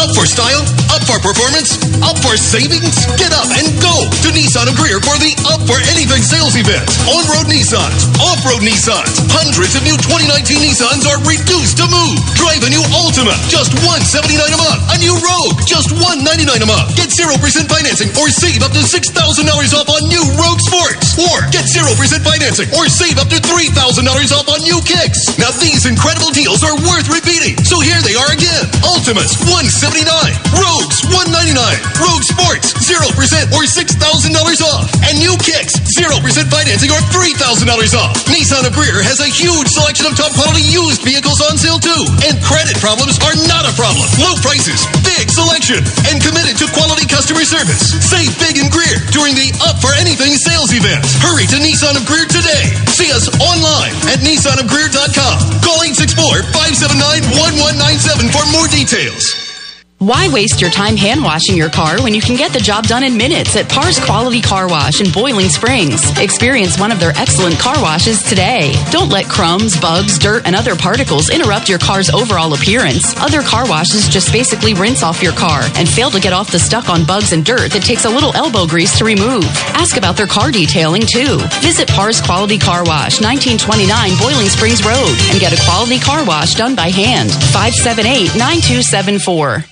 S9: Up for style? Up for performance? Up for savings? Get up and go to Nissan of Greer for the Up for Anything sales event. On-road Nissans, off-road Nissans. Hundreds of new 2019 Nissans are reduced to move. Drive a new Altima, just 179 a month. A new Rogue, just 199 a month. Get 0% financing or save up to $6,000 off on new Rogue Sports. Or get 0% financing or save up to $3,000 off on new kicks. Now these incredible deals are worth repeating. So here they are again. Altimas, $179. Rogues, 199. Rogue Sports, 0% or $6,000 off. And new kicks, 0% financing or $3,000 off. Nissan of Greer has a huge selection of top quality used vehicles on sale too. And credit problems are not a problem. Low prices, big selection, and committed to quality customer service. Save big in Greer during the Up for Anything sales event. Hurry to Nissan of Greer today. See us online at nissanofgreer.com. Call 864-579-1197 for more details.
S11: Why waste your time hand washing your car when you can get the job done in minutes at Pars Quality Car Wash in Boiling Springs? Experience one of their excellent car washes today. Don't let crumbs, bugs, dirt, and other particles interrupt your car's overall appearance. Other car washes just basically rinse off your car and fail to get off the stuck on bugs and dirt that takes a little elbow grease to remove. Ask about their car detailing too. Visit Pars Quality Car Wash, 1929 Boiling Springs Road, and get a quality car wash done by hand. 578 9274.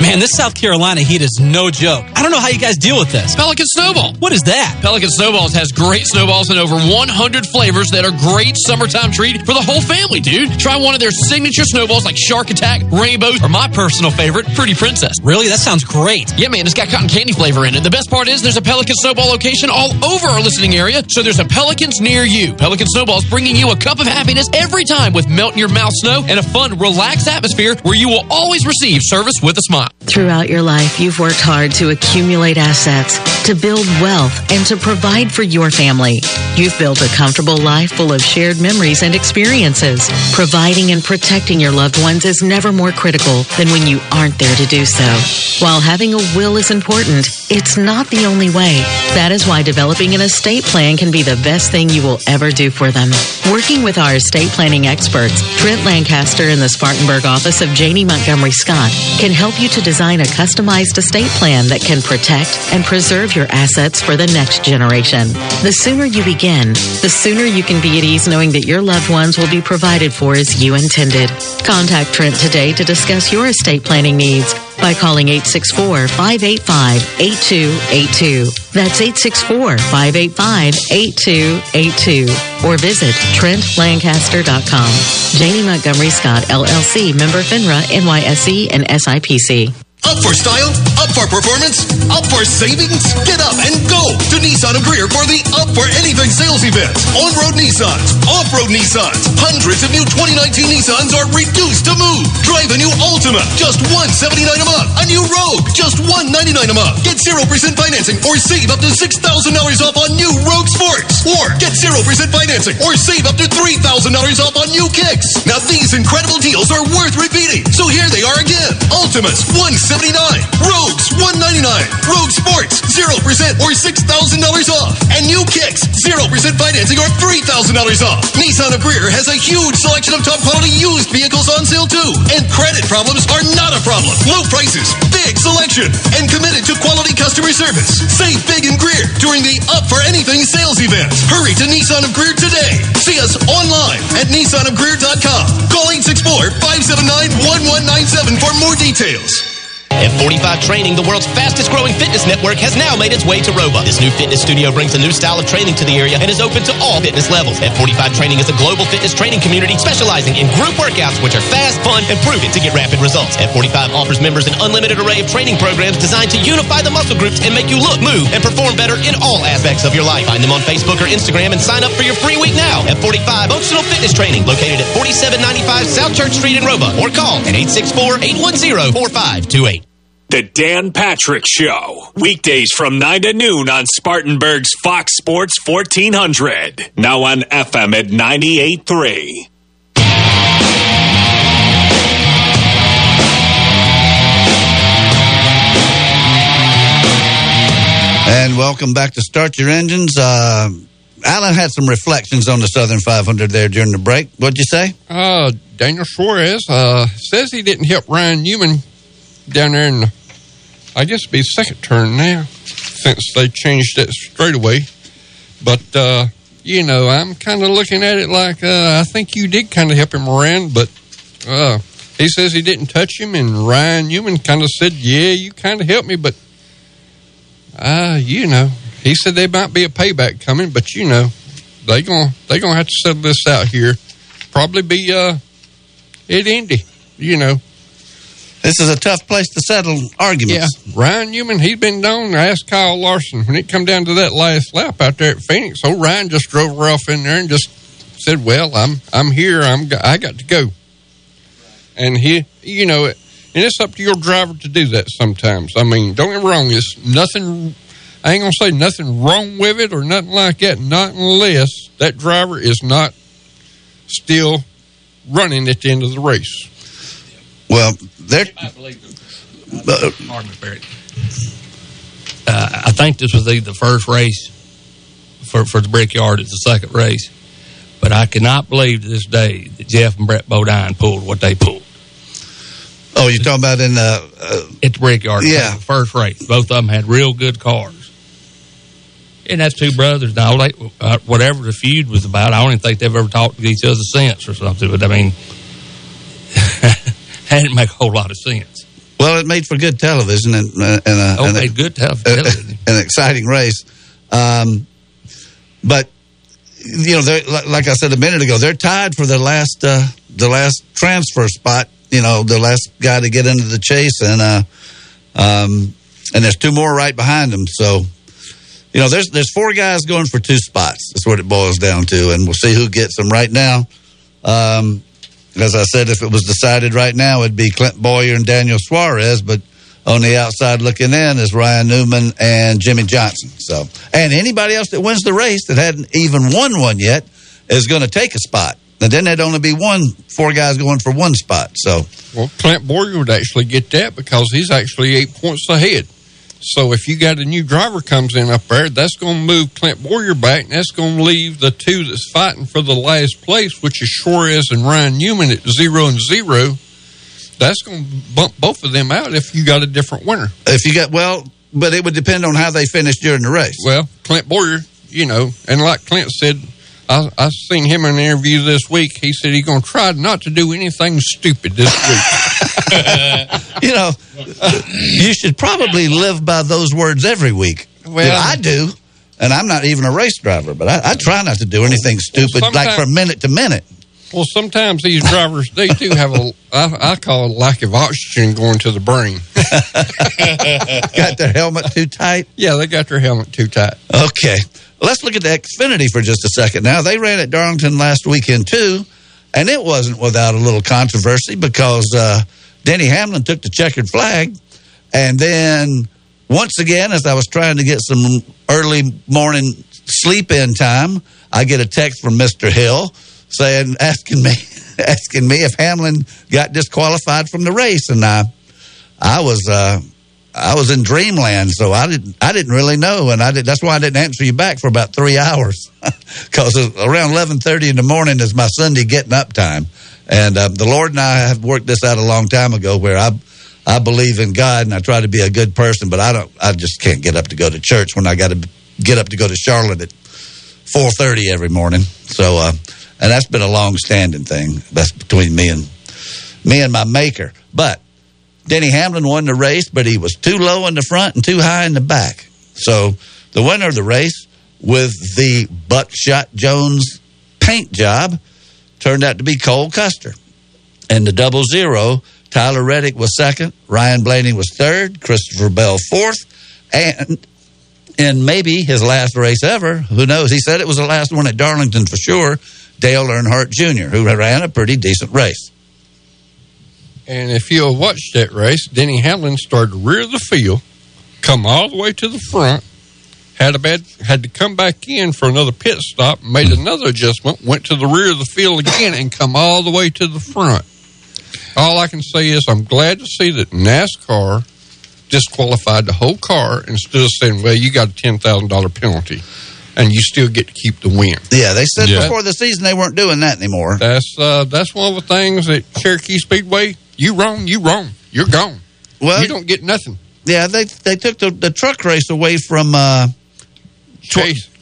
S12: Man, this South Carolina heat is no joke. I don't know how you guys deal with this.
S4: Pelican Snowball.
S12: What is that?
S4: Pelican Snowballs has great snowballs in over 100 flavors that are great summertime treat for the whole family, dude. Try one of their signature snowballs like Shark Attack, Rainbow, or my personal favorite, Pretty Princess.
S12: Really? That sounds great.
S4: Yeah, man, it's got cotton candy flavor in it. The best part is there's a Pelican Snowball location all over our listening area, so there's a Pelicans near you. Pelican Snowballs bringing you a cup of happiness every time with melt in your mouth snow and a fun, relaxed atmosphere where you will always receive service with a smile.
S13: Throughout your life, you've worked hard to accumulate assets, to build wealth, and to provide for your family. You've built a comfortable life full of shared memories and experiences. Providing and protecting your loved ones is never more critical than when you aren't there to do so. While having a will is important, it's not the only way. That is why developing an estate plan can be the best thing you will ever do for them. Working with our estate planning experts, Trent Lancaster in the Spartanburg office of Janney Montgomery Scott can help you to design a customized estate plan that can protect and preserve your assets for the next generation. The sooner you begin, the sooner you can be at ease knowing that your loved ones will be provided for as you intended. Contact Trent today to discuss your estate planning needs by calling 864 585 8282. That's 864 585 8282. Or visit TrentLancaster.com. Janney Montgomery Scott, LLC, member FINRA, NYSE, and SIPC.
S9: Up for style? Up for performance? Up for savings? Get up and go to Nissan of Greer for the Up for Anything sales event. On-road Nissans, off-road Nissans. Hundreds of new 2019 Nissans are reduced to move. Drive a new Altima, just 179 a month. A new Rogue, just 199 a month. Get 0% financing or save up to $6,000 off on new Rogue Sports. Or get 0% financing or save up to $3,000 off on new kicks. Now these incredible deals are worth repeating. So here they are again. Altimas, 179 Rogues, 199 Rogue Sports, 0% or $6,000 off. And new kicks, 0% financing or $3,000 off. Nissan of Greer has a huge selection of top quality used vehicles on sale too. And credit problems are not a problem. Low prices, big selection, and committed to quality customer service. Save big in Greer during the Up for Anything sales event. Hurry to Nissan of Greer today. See us online at nissanofgreer.com. Call 864-579-1197 for more details.
S10: F45 Training, the world's fastest growing fitness network, has now made its way to Roebuck. This new fitness studio brings a new style of training to the area and is open to all fitness levels. F45 Training is a global fitness training community specializing in group workouts, which are fast, fun, and proven to get rapid results. F45 offers members an unlimited array of training programs designed to unify the muscle groups and make you look, move, and perform better in all aspects of your life. Find them on Facebook or Instagram and sign up for your free week now. F45 Functional Fitness Training, located at 4795 South Church Street in Roebuck, or call at 864 810 4528.
S5: The Dan Patrick Show. Weekdays from 9 to noon on Spartanburg's Fox Sports 1400. Now on FM at 98.3.
S1: And welcome back to Start Your Engines. Uh, Alan had some reflections on the Southern 500 there during the break. What'd you say?
S6: Uh, Daniel Suarez uh, says he didn't help Ryan Newman down there in the, I guess be second turn now since they changed that straightaway. But, uh, you know, I'm kind of looking at it like uh, I think you did kind of help him around, but uh, he says he didn't touch him, and Ryan Newman kind of said, Yeah, you kind of helped me, but, uh, you know, he said there might be a payback coming, but, you know, they gonna they gonna have to settle this out here. Probably be uh, at Indy, you know.
S1: This is a tough place to settle arguments. Yeah.
S6: Ryan Newman, he'd been known to ask Kyle Larson when it come down to that last lap out there at Phoenix. Oh, Ryan just drove her off in there and just said, "Well, I'm I'm here. I'm I got to go." And he, you know, and it's up to your driver to do that sometimes. I mean, don't get me wrong. It's nothing. I ain't gonna say nothing wrong with it or nothing like that. Not unless that driver is not still running at the end of the race.
S1: Well, they're.
S3: Pardon me, Barry. Uh, I think this was the, the first race for, for the Brickyard. It's the second race. But I cannot believe to this day that Geoff and Brett Bodine pulled what they pulled.
S1: Oh, you're talking about in the uh,
S3: at the Brickyard?
S1: Yeah.
S3: the first race. Both of them had real good cars. And that's two brothers. Now, they, uh, whatever the feud was about, I don't even think they've ever talked to each other since or something. But I mean, that didn't make a whole lot of sense.
S1: Well, it made for good television and, uh, and, uh,
S3: Oh,
S1: and
S3: made good television.
S1: an exciting race. Um, but you know, like like I said a minute ago, they're tied for the last uh, the last transfer spot. You know, the last guy to get into the chase, and uh, um, and there's two more right behind them. So, you know, there's there's four guys going for two spots. That's what it boils down to, and we'll see who gets them right now. Um, as I said, if it was decided right now, it'd be Clint Bowyer and Daniel Suarez, but on the outside looking in is Ryan Newman and Jimmie Johnson. So, and anybody else that wins the race that hadn't even won one yet is going to take a spot. And then there'd only be one, four guys going for one spot. So,
S6: Well, Clint Bowyer would actually get that because he's actually eight points ahead. So if you got a new driver comes in up there, that's going to move Clint Bowyer back, and that's going to leave the two that's fighting for the last place, which is Suarez and Ryan Newman at zero and zero. That's going to bump both of them out if you got a different winner.
S1: if you got, well, but it would depend on how they finish during the race.
S6: Well, Clint Bowyer, you know, and like Clint said, I, I seen him in an interview this week. He said he's going to try not to do anything stupid this week.
S1: you know, you should probably live by those words every week.
S6: Well-
S1: know, I do, and I'm not even a race driver, but I, I try not to do anything stupid, like
S6: sometimes-
S1: from minute to minute.
S6: Well, sometimes these drivers they do have a I, I call it a lack of oxygen going to the brain.
S1: got their helmet too tight.
S6: Yeah, they got their helmet too tight.
S1: Okay, let's look at the Xfinity for just a second. Now they ran at Darlington last weekend too, and it wasn't without a little controversy because uh, Denny Hamlin took the checkered flag, and then once again, as I was trying to get some early morning sleep in time, I get a text from Mister Hill saying asking me asking me if Hamlin got disqualified from the race, and I I was. Uh, I was in dreamland, so I didn't. I didn't really know, and I did. That's why I didn't answer you back for about three hours, because around eleven thirty in the morning is my Sunday getting up time, and uh, the Lord and I have worked this out a long time ago. Where I, I believe in God, and I try to be a good person, but I don't. I just can't get up to go to church when I got to get up to go to Charlotte at four thirty every morning. So, uh, and that's been a long standing thing. That's between me and me and my Maker, but. Denny Hamlin won the race, but he was too low in the front and too high in the back. So the winner of the race with the Buckshot Jones paint job turned out to be Cole Custer. And the double zero, Tyler Reddick was second, Ryan Blaney was third, Christopher Bell fourth, and in maybe his last race ever, who knows? He said it was the last one at Darlington for sure, Dale Earnhardt Jr., who ran a pretty decent race.
S6: And if you'll watch that race, Denny Hamlin started rear of the field, come all the way to the front, had a bad had to come back in for another pit stop, made another adjustment, went to the rear of the field again, and come all the way to the front. All I can say is I'm glad to see that NASCAR disqualified the whole car instead of saying, "Well, you got a ten thousand dollar penalty, and you still get to keep the win."
S1: Yeah, they said
S6: Yeah.
S1: before the season they weren't doing that anymore.
S6: That's uh, that's one of the things at Cherokee Speedway. You wrong, you wrong, you're gone.
S1: Well,
S6: you don't get nothing.
S1: Yeah, they they took the, the truck race away from uh,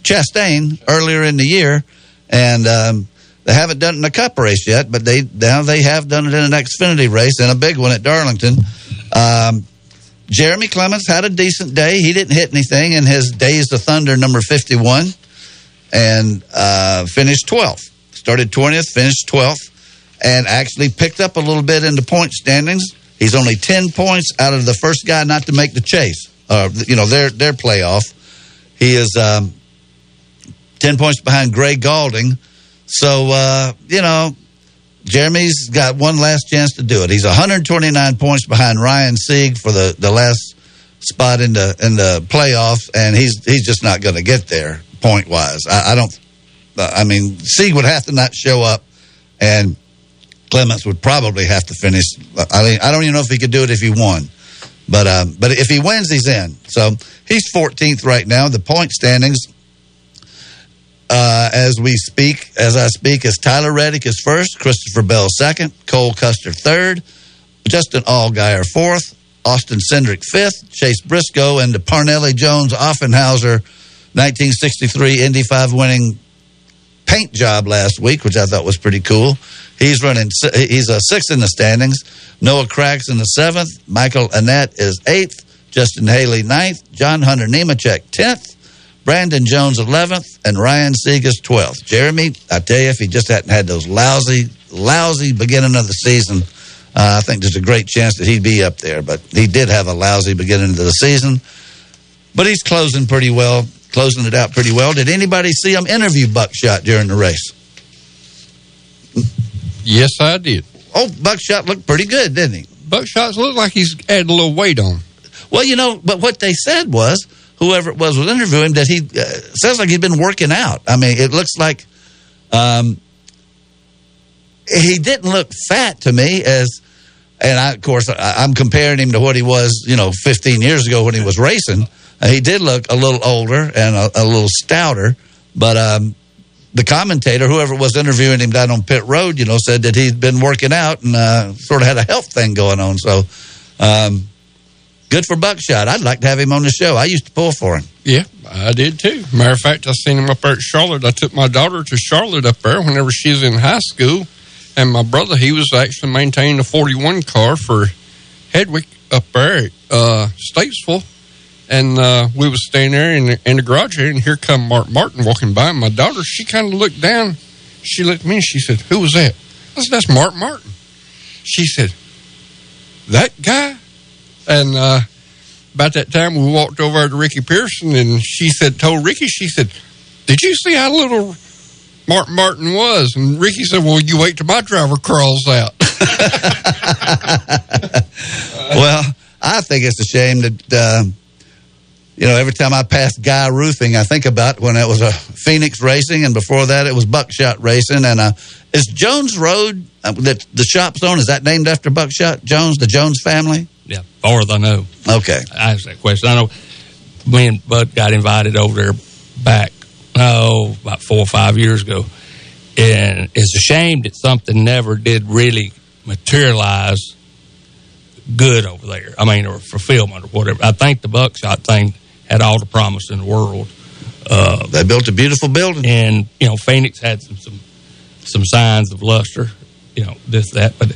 S1: Chastain earlier in the year, and um, they haven't done it in a Cup race yet. But they now they have done it in an Xfinity race and a big one at Darlington. Um, Jeremy Clements had a decent day. He didn't hit anything in his Days of Thunder number fifty one, and uh, finished twelfth. Started twentieth, finished twelfth, and actually picked up a little bit in the point standings. He's only 10 points out of the first guy not to make the chase, uh, you know, their, their playoff. He is um, 10 points behind Gray Gaulding. So, uh, you know, Jeremy's got one last chance to do it. He's 129 points behind Ryan Sieg for the, the last spot in the in the playoffs, and he's he's just not going to get there point wise. I, I don't. I mean, Sieg would have to not show up, and Clements would probably have to finish. I mean, I don't even know if he could do it if he won, but um, but if he wins, he's in. So he's 14th right now. The point standings. Uh, as we speak, as I speak, is Tyler Reddick is first, Christopher Bell second, Cole Custer third, Justin Allgaier fourth, Austin Cindric fifth, Chase Briscoe, and the Parnelli Jones Offenhauser 1963 Indy 5 winning paint job last week, which I thought was pretty cool. He's running, he's a sixth in the standings. Noah Gragson the seventh. Michael Annett is eighth. Justin Haley ninth. John Hunter Nemechek tenth. Brandon Jones 11th, and Ryan Segas 12th. Jeremy, I tell you, if he just hadn't had those lousy, lousy beginning of the season, uh, I think there's a great chance that he'd be up there. But he did have a lousy beginning of the season. But he's closing pretty well, closing it out pretty well. Did anybody see him interview Buckshot during the race?
S6: Yes, I did.
S1: Oh, Buckshot looked pretty good, didn't he?
S6: Buckshot looked like he's added a little weight on.
S1: Well, you know, but what they said was whoever it was was interviewing that he uh, sounds like he'd been working out. I mean, it looks like um, he didn't look fat to me as, and I, of course I, am comparing him to what he was, you know, 15 years ago when he was racing. He did look a little older and a, a little stouter, but um, the commentator, whoever was interviewing him down on pit road, you know, said that he'd been working out and uh, sort of had a health thing going on. So. Um, good for Buckshot. I'd like to have him on the show. I used to pull for him.
S6: Yeah, I did too. Matter of fact, I seen him up there at Charlotte. I took my daughter to Charlotte up there whenever she was in high school, and my brother he was actually maintaining a 41 car for Hedrick up there at uh, Statesville. And uh, we was staying there in the, in the garage area, and here come Mark Martin walking by. And my daughter, she kind of looked down. She looked at me and she said, "Who was that?" I said, "That's Mark Martin." She said, "That guy." And uh, about that time, we walked over to Ricky Pearson, and she said, told Ricky, she said, "Did you see how little Mark Martin was?" And Ricky said, "Well, you wait till my driver crawls out."
S1: well, I think it's a shame that. Uh, you know, every time I pass Guy Roofing, I think about when it was a Phoenix Racing, and before that it was Buckshot Racing. And uh, is Jones Road uh, that the shop's on? Is that named after Buckshot Jones, the Jones family?
S3: Yeah, far as I know.
S1: Okay.
S3: I asked that question. I know me and Bud got invited over there back, oh, about four or five years ago. And it's a shame that something never did really materialize good over there. I mean, or fulfillment or whatever. I think the buckshot thing had all the promise in the world. Uh,
S1: they built a beautiful building,
S3: and you know, Phoenix had some some some signs of luster. You know, this that, but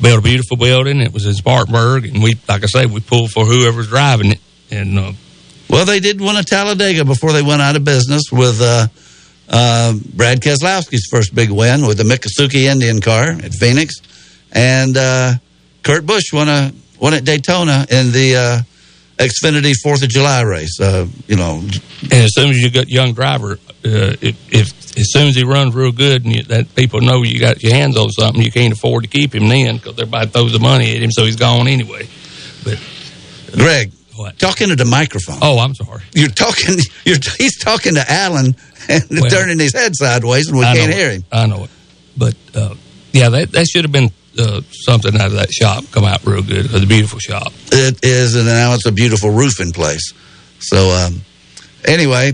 S3: built a beautiful building. It was in Spartanburg, and we, like I say, we pulled for whoever's driving it. And uh,
S1: well, they did win a Talladega before they went out of business with uh, uh, Brad Keselowski's first big win with the Miccosukee Indian car at Phoenix, and uh, Kurt Busch won a won at Daytona in the uh, Xfinity Fourth of July race. Uh, you know,
S3: and as soon as you got young driver, if, if as soon as he runs real good and you, that people know you got your hands on something, you can't afford to keep him then because everybody throws the money at him, so he's gone anyway. But
S1: Greg,
S3: what?
S1: talking to the microphone.
S3: Oh, I'm sorry.
S1: You're talking. You're he's talking to Alan and well, turning his head sideways, and we
S3: I
S1: can't hear him.
S3: I know it, but uh, yeah, that that should have been. Uh, something out of that shop come out real good. It's a beautiful shop.
S1: It is, and now it's a beautiful roofing place. So, um, anyway,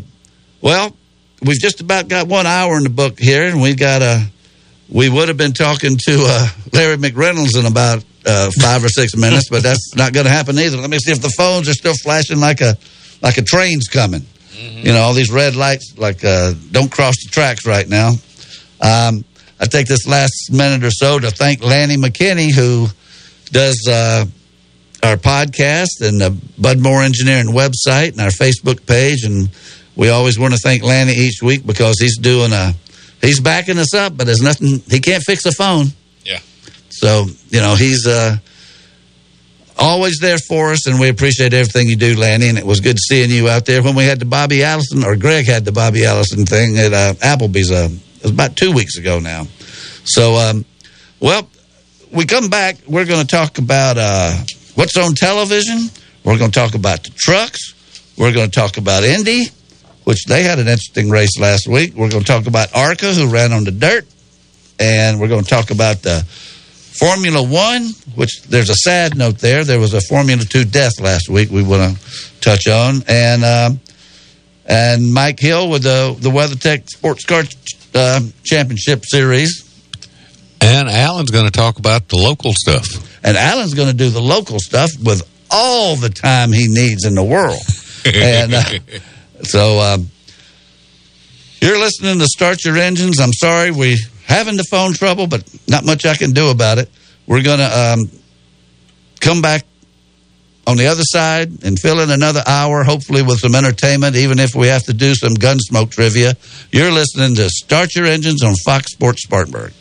S1: well, we've just about got one hour in the book here, and we got a. We would have been talking to uh, Larry McReynolds in about uh, five or six minutes, but that's not going to happen either. Let me see if the phones are still flashing like a like a train's coming. Mm-hmm. You know, all these red lights, like uh, don't cross the tracks right now. Um, I take this last minute or so to thank Lanny McKinney, who does uh, our podcast and the Bud Moore Engineering website and our Facebook page, and we always want to thank Lanny each week because he's doing a he's backing us up, but there's nothing he can't fix a phone.
S2: Yeah.
S1: So you know he's uh always there for us, and we appreciate everything you do, Lanny. And it was good seeing you out there when we had the Bobby Allison, or Greg had the Bobby Allison thing at uh, Applebee's. Uh, it was about two weeks ago now. So, um, well, we come back. We're going to talk about uh, what's on television. We're going to talk about the trucks. We're going to talk about Indy, which they had an interesting race last week. We're going to talk about ARCA, who ran on the dirt. And we're going to talk about the Formula One, which there's a sad note there. There was a Formula Two death last week. We want to touch on, and um, and Mike Hill with the the WeatherTech Sports Car uh, Championship Series,
S2: And Alan's going to talk about the local stuff.
S1: and Alan's going to do the local stuff with all the time he needs in the world. and uh, so um, you're listening to Start Your Engines. I'm sorry we having the phone trouble, but not much I can do about it. We're going to um, come back on the other side and fill in another hour, hopefully with some entertainment, even if we have to do some gunsmoke trivia. You're listening to Start Your Engines on Fox Sports Spartanburg.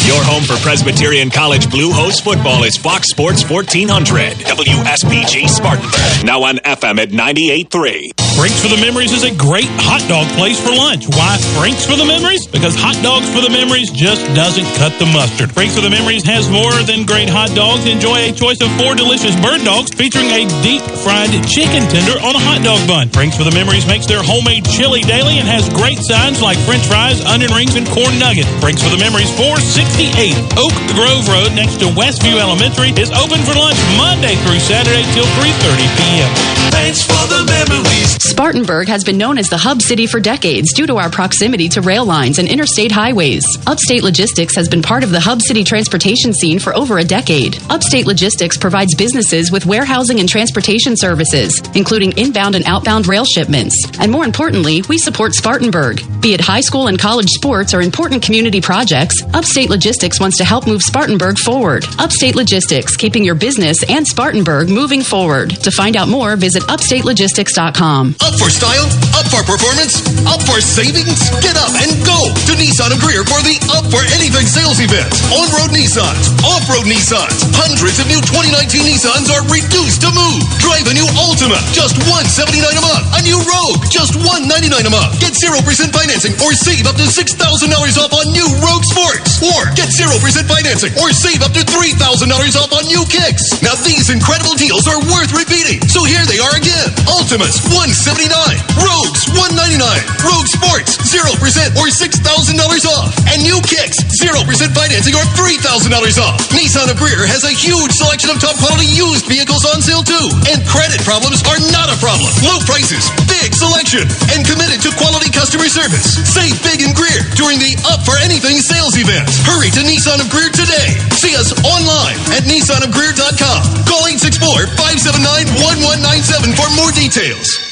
S5: Your home for Presbyterian College Blue Hose football is Fox Sports 1400, WSBG Spartanburg. Now on FM at 98.3.
S14: Franks for the Memories is a great hot dog place for lunch. Why Franks for the Memories? Because hot dogs for the memories just doesn't cut the mustard. Franks for the Memories has more than great hot dogs. Enjoy a choice of four delicious bird dogs featuring a deep fried chicken tender on a hot dog bun. Franks for the Memories makes their homemade chili daily and has great signs like french fries, onion rings, and corn nuggets. Franks for the Memories 468 Oak Grove Road next to Westview Elementary is open for lunch Monday through Saturday till 3.30 p.m.
S10: Thanks for the memories.
S11: Spartanburg has been known as the hub city for decades due to our proximity to rail lines and interstate highways. Upstate Logistics has been part of the hub city transportation scene for over a decade. Upstate Logistics provides businesses with warehousing and transportation services, including inbound and outbound rail shipments. And more importantly, we support Spartanburg. Be it high school and college sports or important community projects, Upstate Logistics wants to help move Spartanburg forward. Upstate Logistics, keeping your business and Spartanburg moving forward. To find out more, visit upstatelogistics.com.
S9: Up for style? Up for performance? Up for savings? Get up and go to Nissan of Greer for the Up for Anything sales event. On-road Nissans, off-road Nissans, hundreds of new 2019 Nissans are reduced to move. Drive a new Altima, just 179 a month. A new Rogue, just 199 a month. Get 0% financing or save up to $6,000 off on new Rogue Sports. Get 0% financing or save up to $3,000 off on new kicks. Now these incredible deals are worth repeating. So here they are again. Altimas, 179 Rogues, 199 Rogue Sports, 0% or $6,000 off. And new kicks, 0% financing or $3,000 off. Nissan of Greer has a huge selection of top quality used vehicles on sale too. And credit problems are not a problem. Low prices, big selection, and committed to quality customer service. Save big in Greer during the Up for Anything sales event. Hurry to Nissan of Greer today. See us online at nissanofgreer.com. Call 864-579-1197 for more details.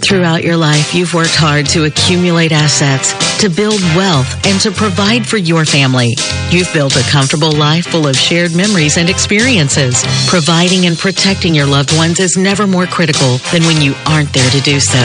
S13: Throughout your life, you've worked hard to accumulate assets, to build wealth, and to provide for your family. You've built a comfortable life full of shared memories and experiences. Providing and protecting your loved ones is never more critical than when you aren't there to do so.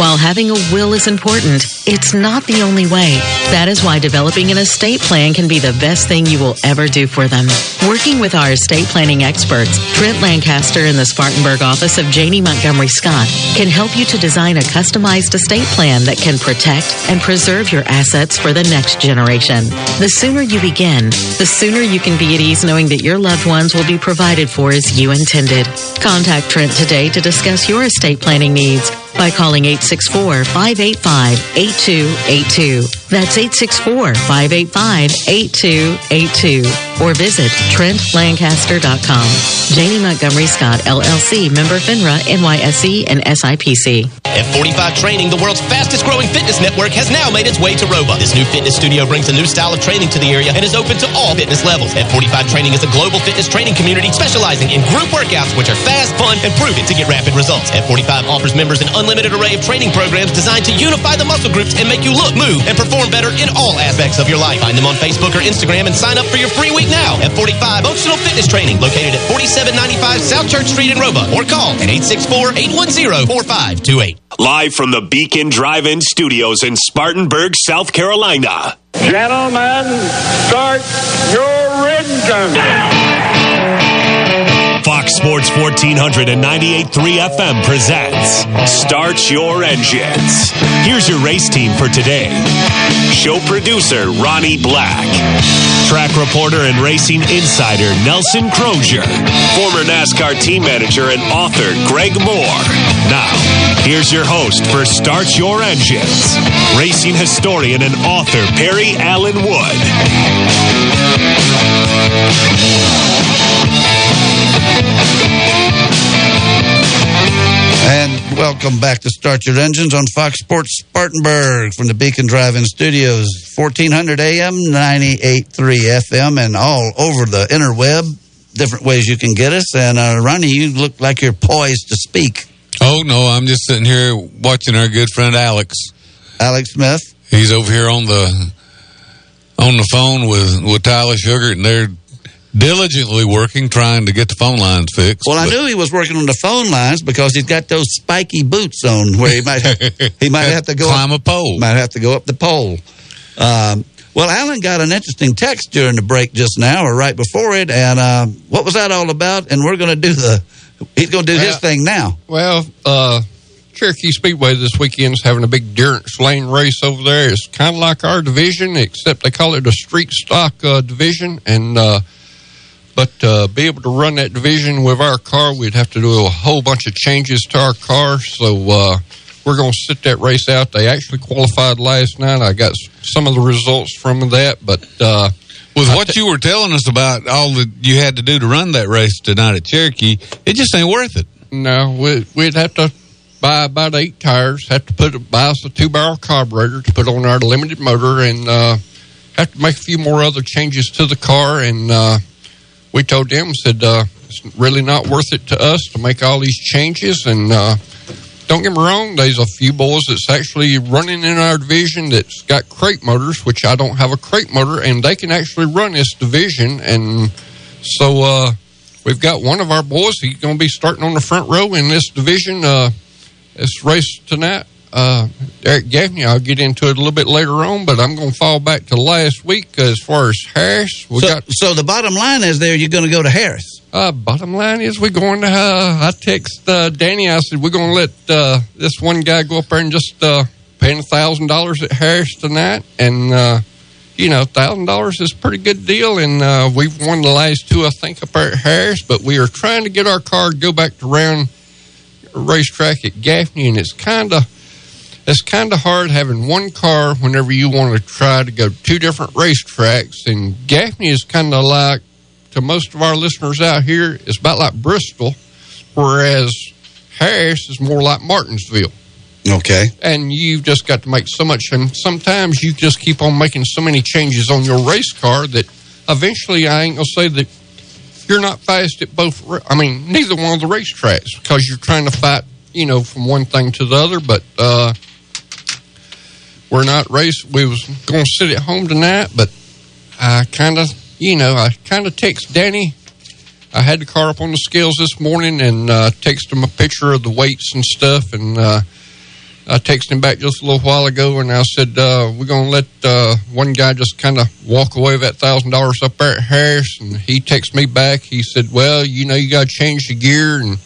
S13: While having a will is important, it's not the only way. That is why developing an estate plan can be the best thing you will ever do for them. Working with our estate planning experts, Trent Lancaster in the Spartanburg office of Janney Montgomery Scott can help you to design a customized estate plan that can protect and preserve your assets for the next generation. The sooner you begin, the sooner you can be at ease knowing that your loved ones will be provided for as you intended. Contact Trent today to discuss your estate planning needs by calling 864 585 8282. That's 864-585-8282 or visit TrentLancaster.com. Janney Montgomery Scott, LLC, member FINRA, NYSE, and SIPC.
S10: F45 Training, the world's fastest growing fitness network, has now made its way to Roebuck. This new fitness studio brings a new style of training to the area and is open to all fitness levels. F45 Training is a global fitness training community specializing in group workouts, which are fast, fun, and proven to get rapid results. F45 offers members an unlimited array of training programs designed to unify the muscle groups and make you look, move, and perform better in all aspects of your life. Find them on Facebook or Instagram and sign up for your free week now. F45 Functional Fitness Training, located at 4795 South Church Street in Roebuck, or call at 864 810 4528.
S5: Live from the Beacon Drive In Studios in Spartanburg, South Carolina.
S15: Gentlemen, start your engine.
S5: Fox Sports 1498.3 FM presents Start Your Engines. Here's your race team for today. Show producer Ronnie Black. Track reporter and racing insider Nelson Crozier. Former NASCAR team manager and author Greg Moore. Now, here's your host for Start Your Engines. Racing historian and author Perry Allen Wood.
S1: And welcome back to Start Your Engines on Fox Sports Spartanburg from the Beacon Drive-In Studios, 1400 AM, 98.3 FM, and all over the interweb. Different ways you can get us. And uh, Ronnie, you look like you're poised to speak.
S2: Oh no, I'm just sitting here watching our good friend Alex.
S1: Alex Smith.
S2: He's over here on the on the phone with with Tyler Sugar, and they're diligently working trying to get the phone lines fixed.
S1: Well, I knew he was working on the phone lines because he's got those spiky boots on where he might he might have to go
S2: Climb
S1: up,
S2: a pole.
S1: Might have to go up the pole. Um, well, Alan got an interesting text during the break just now, or right before it, and uh, what was that all about? And we're going to do the he's going to do his thing now.
S6: Well, uh, Cherokee Speedway this weekend's having a big Durance Lane race over there. It's kind of like our division, except they call it a street stock uh, division. And uh, but uh, be able to run that division with our car, we'd have to do a whole bunch of changes to our car. So uh, we're going to sit that race out. They actually qualified last night. I got some of the results from that, but. Uh,
S2: with what you were telling us about all that you had to do to run that race tonight at Cherokee, it just ain't worth it.
S6: No, we, we'd have to buy about eight tires, have to put buy us a two barrel carburetor to put on our limited motor, and uh, have to make a few more other changes to the car. And uh, we told them, said, uh, it's really not worth it to us to make all these changes. And uh, don't get me wrong, there's a few boys that's actually running in our division that's got crate motors, which I don't have a crate motor, and they can actually run this division. And so uh, we've got one of our boys. He's going to be starting on the front row in this division. Uh, this race tonight. Uh, Eric Gaffney, I'll get into it a little bit later on, but I'm going to fall back to last week as far as Harris. We
S1: so,
S6: got
S1: so the bottom line is there you're going to go to Harris.
S6: uh, bottom line is we're going to. Uh, I text uh, Danny. I said we're going to let uh, this one guy go up there and just uh, pay a thousand dollars at Harris tonight, and uh, you know, thousand dollars is a pretty good deal. And uh, we've won the last two, I think, up there at Harris. But we are trying to get our car to go back to round racetrack at Gaffney, and it's kind of it's kind of hard having one car whenever you want to try to go to two different racetracks. And Gaffney is kind of like to most of our listeners out here, it's about like Bristol, whereas Harris is more like Martinsville.
S1: Okay.
S6: And you've just got to make so much, and sometimes you just keep on making so many changes on your race car that eventually I ain't gonna say that you're not fast at both. I mean, neither one of the racetracks because you're trying to fight, you know, from one thing to the other. But uh, we're not race. We was going to sit at home tonight, but I kind of, you know, I kind of text Danny. I had the car up on the scales this morning and uh, texted him a picture of the weights and stuff, and uh, I texted him back just a little while ago, and I said uh, we're going to let uh, one guy just kind of walk away with that thousand dollars up there at Harris, and he texted me back. He said, "Well, you know, you got to change the gear and."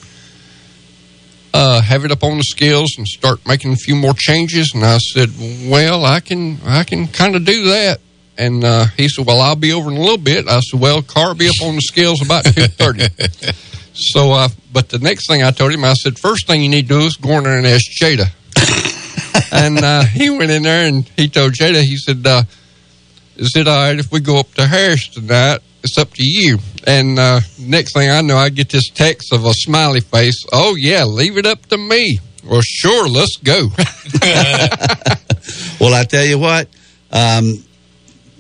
S6: Uh, have it up on the scales and start making a few more changes. And I said, well, I can, I can kind of do that. And uh, he said, well, I'll be over in a little bit. I said, well, car be up on the scales about two thirty. so, uh, but the next thing I told him, I said, first thing you need to do is go in there and ask Jada. and uh, he went in there and he told Jada, he said, uh, "Is it all right if we go up to Harris tonight? It's up to you." And uh, next thing I know, I get this text of a smiley face. Oh yeah, leave it up to me. Well, sure, let's go.
S1: well, I tell you what, um,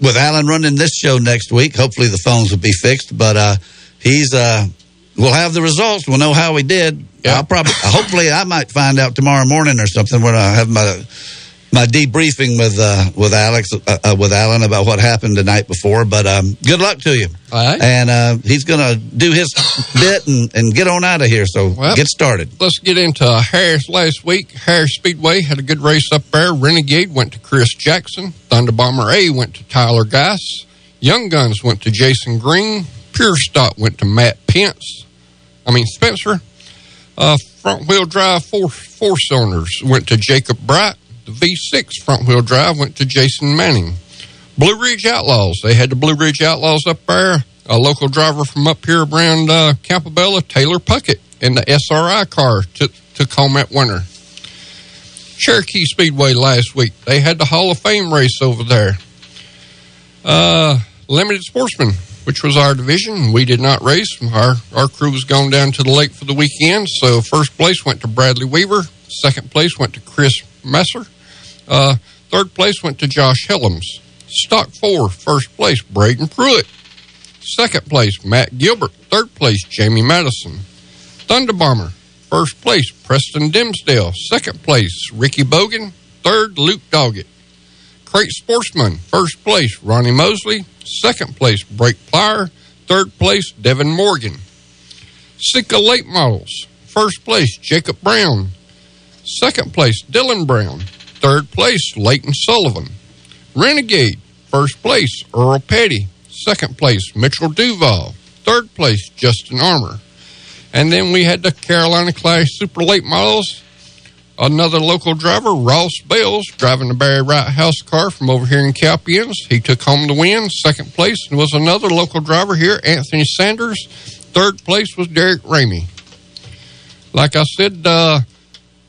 S1: with Alan running this show next week, hopefully the phones will be fixed. But uh, he's uh, we'll have the results. We'll know how he did. I'll probably, hopefully, I might find out tomorrow morning or something when I have my my debriefing with uh, with Alex uh, uh, with Alan about what happened the night before. But um, good luck to you.
S6: All right.
S1: And uh, he's going to do his bit and, and get on out of here. So
S6: Well,
S1: get started.
S6: Let's get into Harris last week. Harris Speedway had a good race up there. Renegade went to Chris Jackson. Thunder Bomber A went to Tyler Geis. Young Guns went to Jason Green. Pure Stock went to Matt Pence. I mean Spencer. Uh, front wheel drive four four cylinders went to Jacob Bright. The V6 front wheel drive went to Jason Manning. Blue Ridge Outlaws. They had the Blue Ridge Outlaws up there. A local driver from up here around uh, Taylor Puckett, in the SRI car took, took home that winner. Cherokee Speedway last week. They had the Hall of Fame race over there. Uh, Limited Sportsman, which was our division. We did not race. Our our crew was going down to the lake for the weekend. So first place went to Bradley Weaver. Second place went to Chris Messer. Uh, third place went to Josh Helms. Stock four, first place, Braden Pruitt. Second place, Matt Gilbert. Third place, Jamie Madison. Thunder Bomber, first place, Preston Dimsdale. Second place, Ricky Bogan. Third, Luke Doggett. Crate Sportsman, first place, Ronnie Mosley. Second place, Brake Plier. Third place, Devin Morgan. Sika Late Models, first place, Jacob Brown. Second place, Dylan Brown. Third place, Leighton Sullivan. Renegade, first place, Earl Petty. Second place, Mitchell Duval. Third place, Justin Armour. And then we had the Carolina Clash Super Late Models. Another local driver, Ross Bales, driving the Barry Wright House car from over here in Cowpens. He took home the win. Second place was another local driver here, Anthony Sanders. Third place was Derek Ramey. Like I said, uh,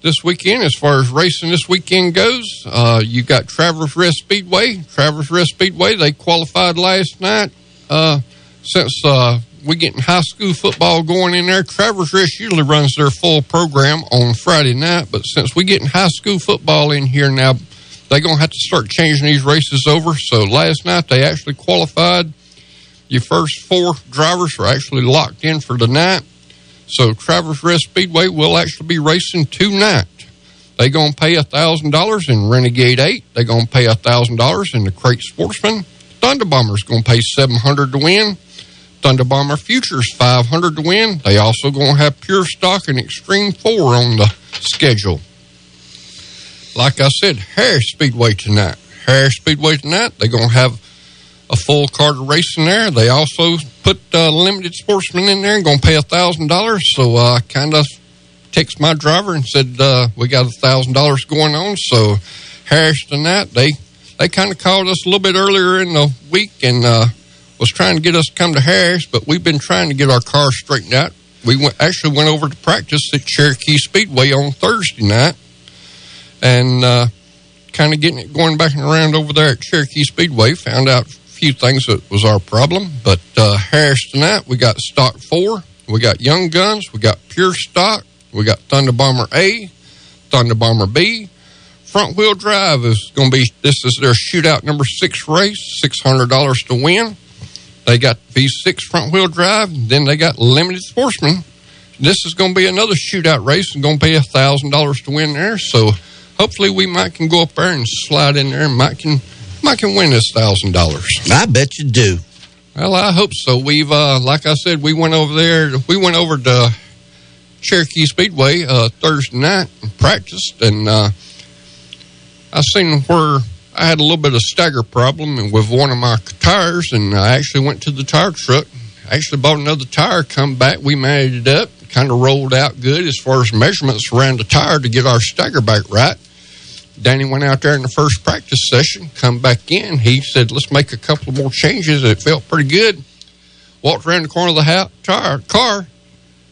S6: this weekend, as far as racing this weekend goes, uh, you got Travelers Rest Speedway. Travelers Rest Speedway, they qualified last night. Uh, since uh, we getting high school football going in there, Travelers Rest usually runs their full program on Friday night. But since we getting high school football in here now, they're going to have to start changing these races over. So last night they actually qualified. Your first four drivers were actually locked in for the night. So Travelers Rest Speedway will actually be racing tonight. They're going to pay thousand dollars in Renegade Eight. They're going to pay thousand dollars in the Crate Sportsman. Thunder Bomber's going to pay seven hundred to win. Thunder Bomber Futures five hundred to win. They also going to have Pure Stock and Extreme Four on the schedule. Like I said, Harris Speedway tonight. Harris Speedway tonight. They're going to have a full card of racing there. They also put uh, limited sportsman in there and going to pay a thousand dollars. So I uh, kind of text my driver and said uh, we got a thousand dollars going on. So Harris tonight they they kind of called us a little bit earlier in the week and uh, was trying to get us to come to Harris, but we've been trying to get our car straightened out. We went, actually went over to practice at Cherokee Speedway on Thursday night and uh, kind of getting it going back and around over there at Cherokee Speedway. Found out few things that was our problem. But uh, Harris tonight, we got stock four, we got Young Guns, we got Pure Stock, we got Thunder Bomber A, Thunder Bomber B. Front wheel drive is going to be this is their shootout number six race, six hundred dollars to win. They got V6 front wheel drive, then they got limited sportsman. This is going to be another shootout race and going to pay a thousand dollars to win there. So hopefully we might can go up there and slide in there and might can might can win this thousand dollars.
S1: I bet you do.
S6: Well, I hope so. We've uh, like I said, we went over there. We went over to Cherokee Speedway uh, Thursday night and practiced, and uh, I seen where I had a little bit of stagger problem with one of my tires, and I actually went to the tire truck. Actually bought another tire, come back, we managed it up, kind of rolled out good as far as measurements around the tire to get our stagger back right. Danny went out there in the first practice session, come back in. He said, let's make a couple more changes. It felt pretty good. Walked around the corner of the ha- tire, car, and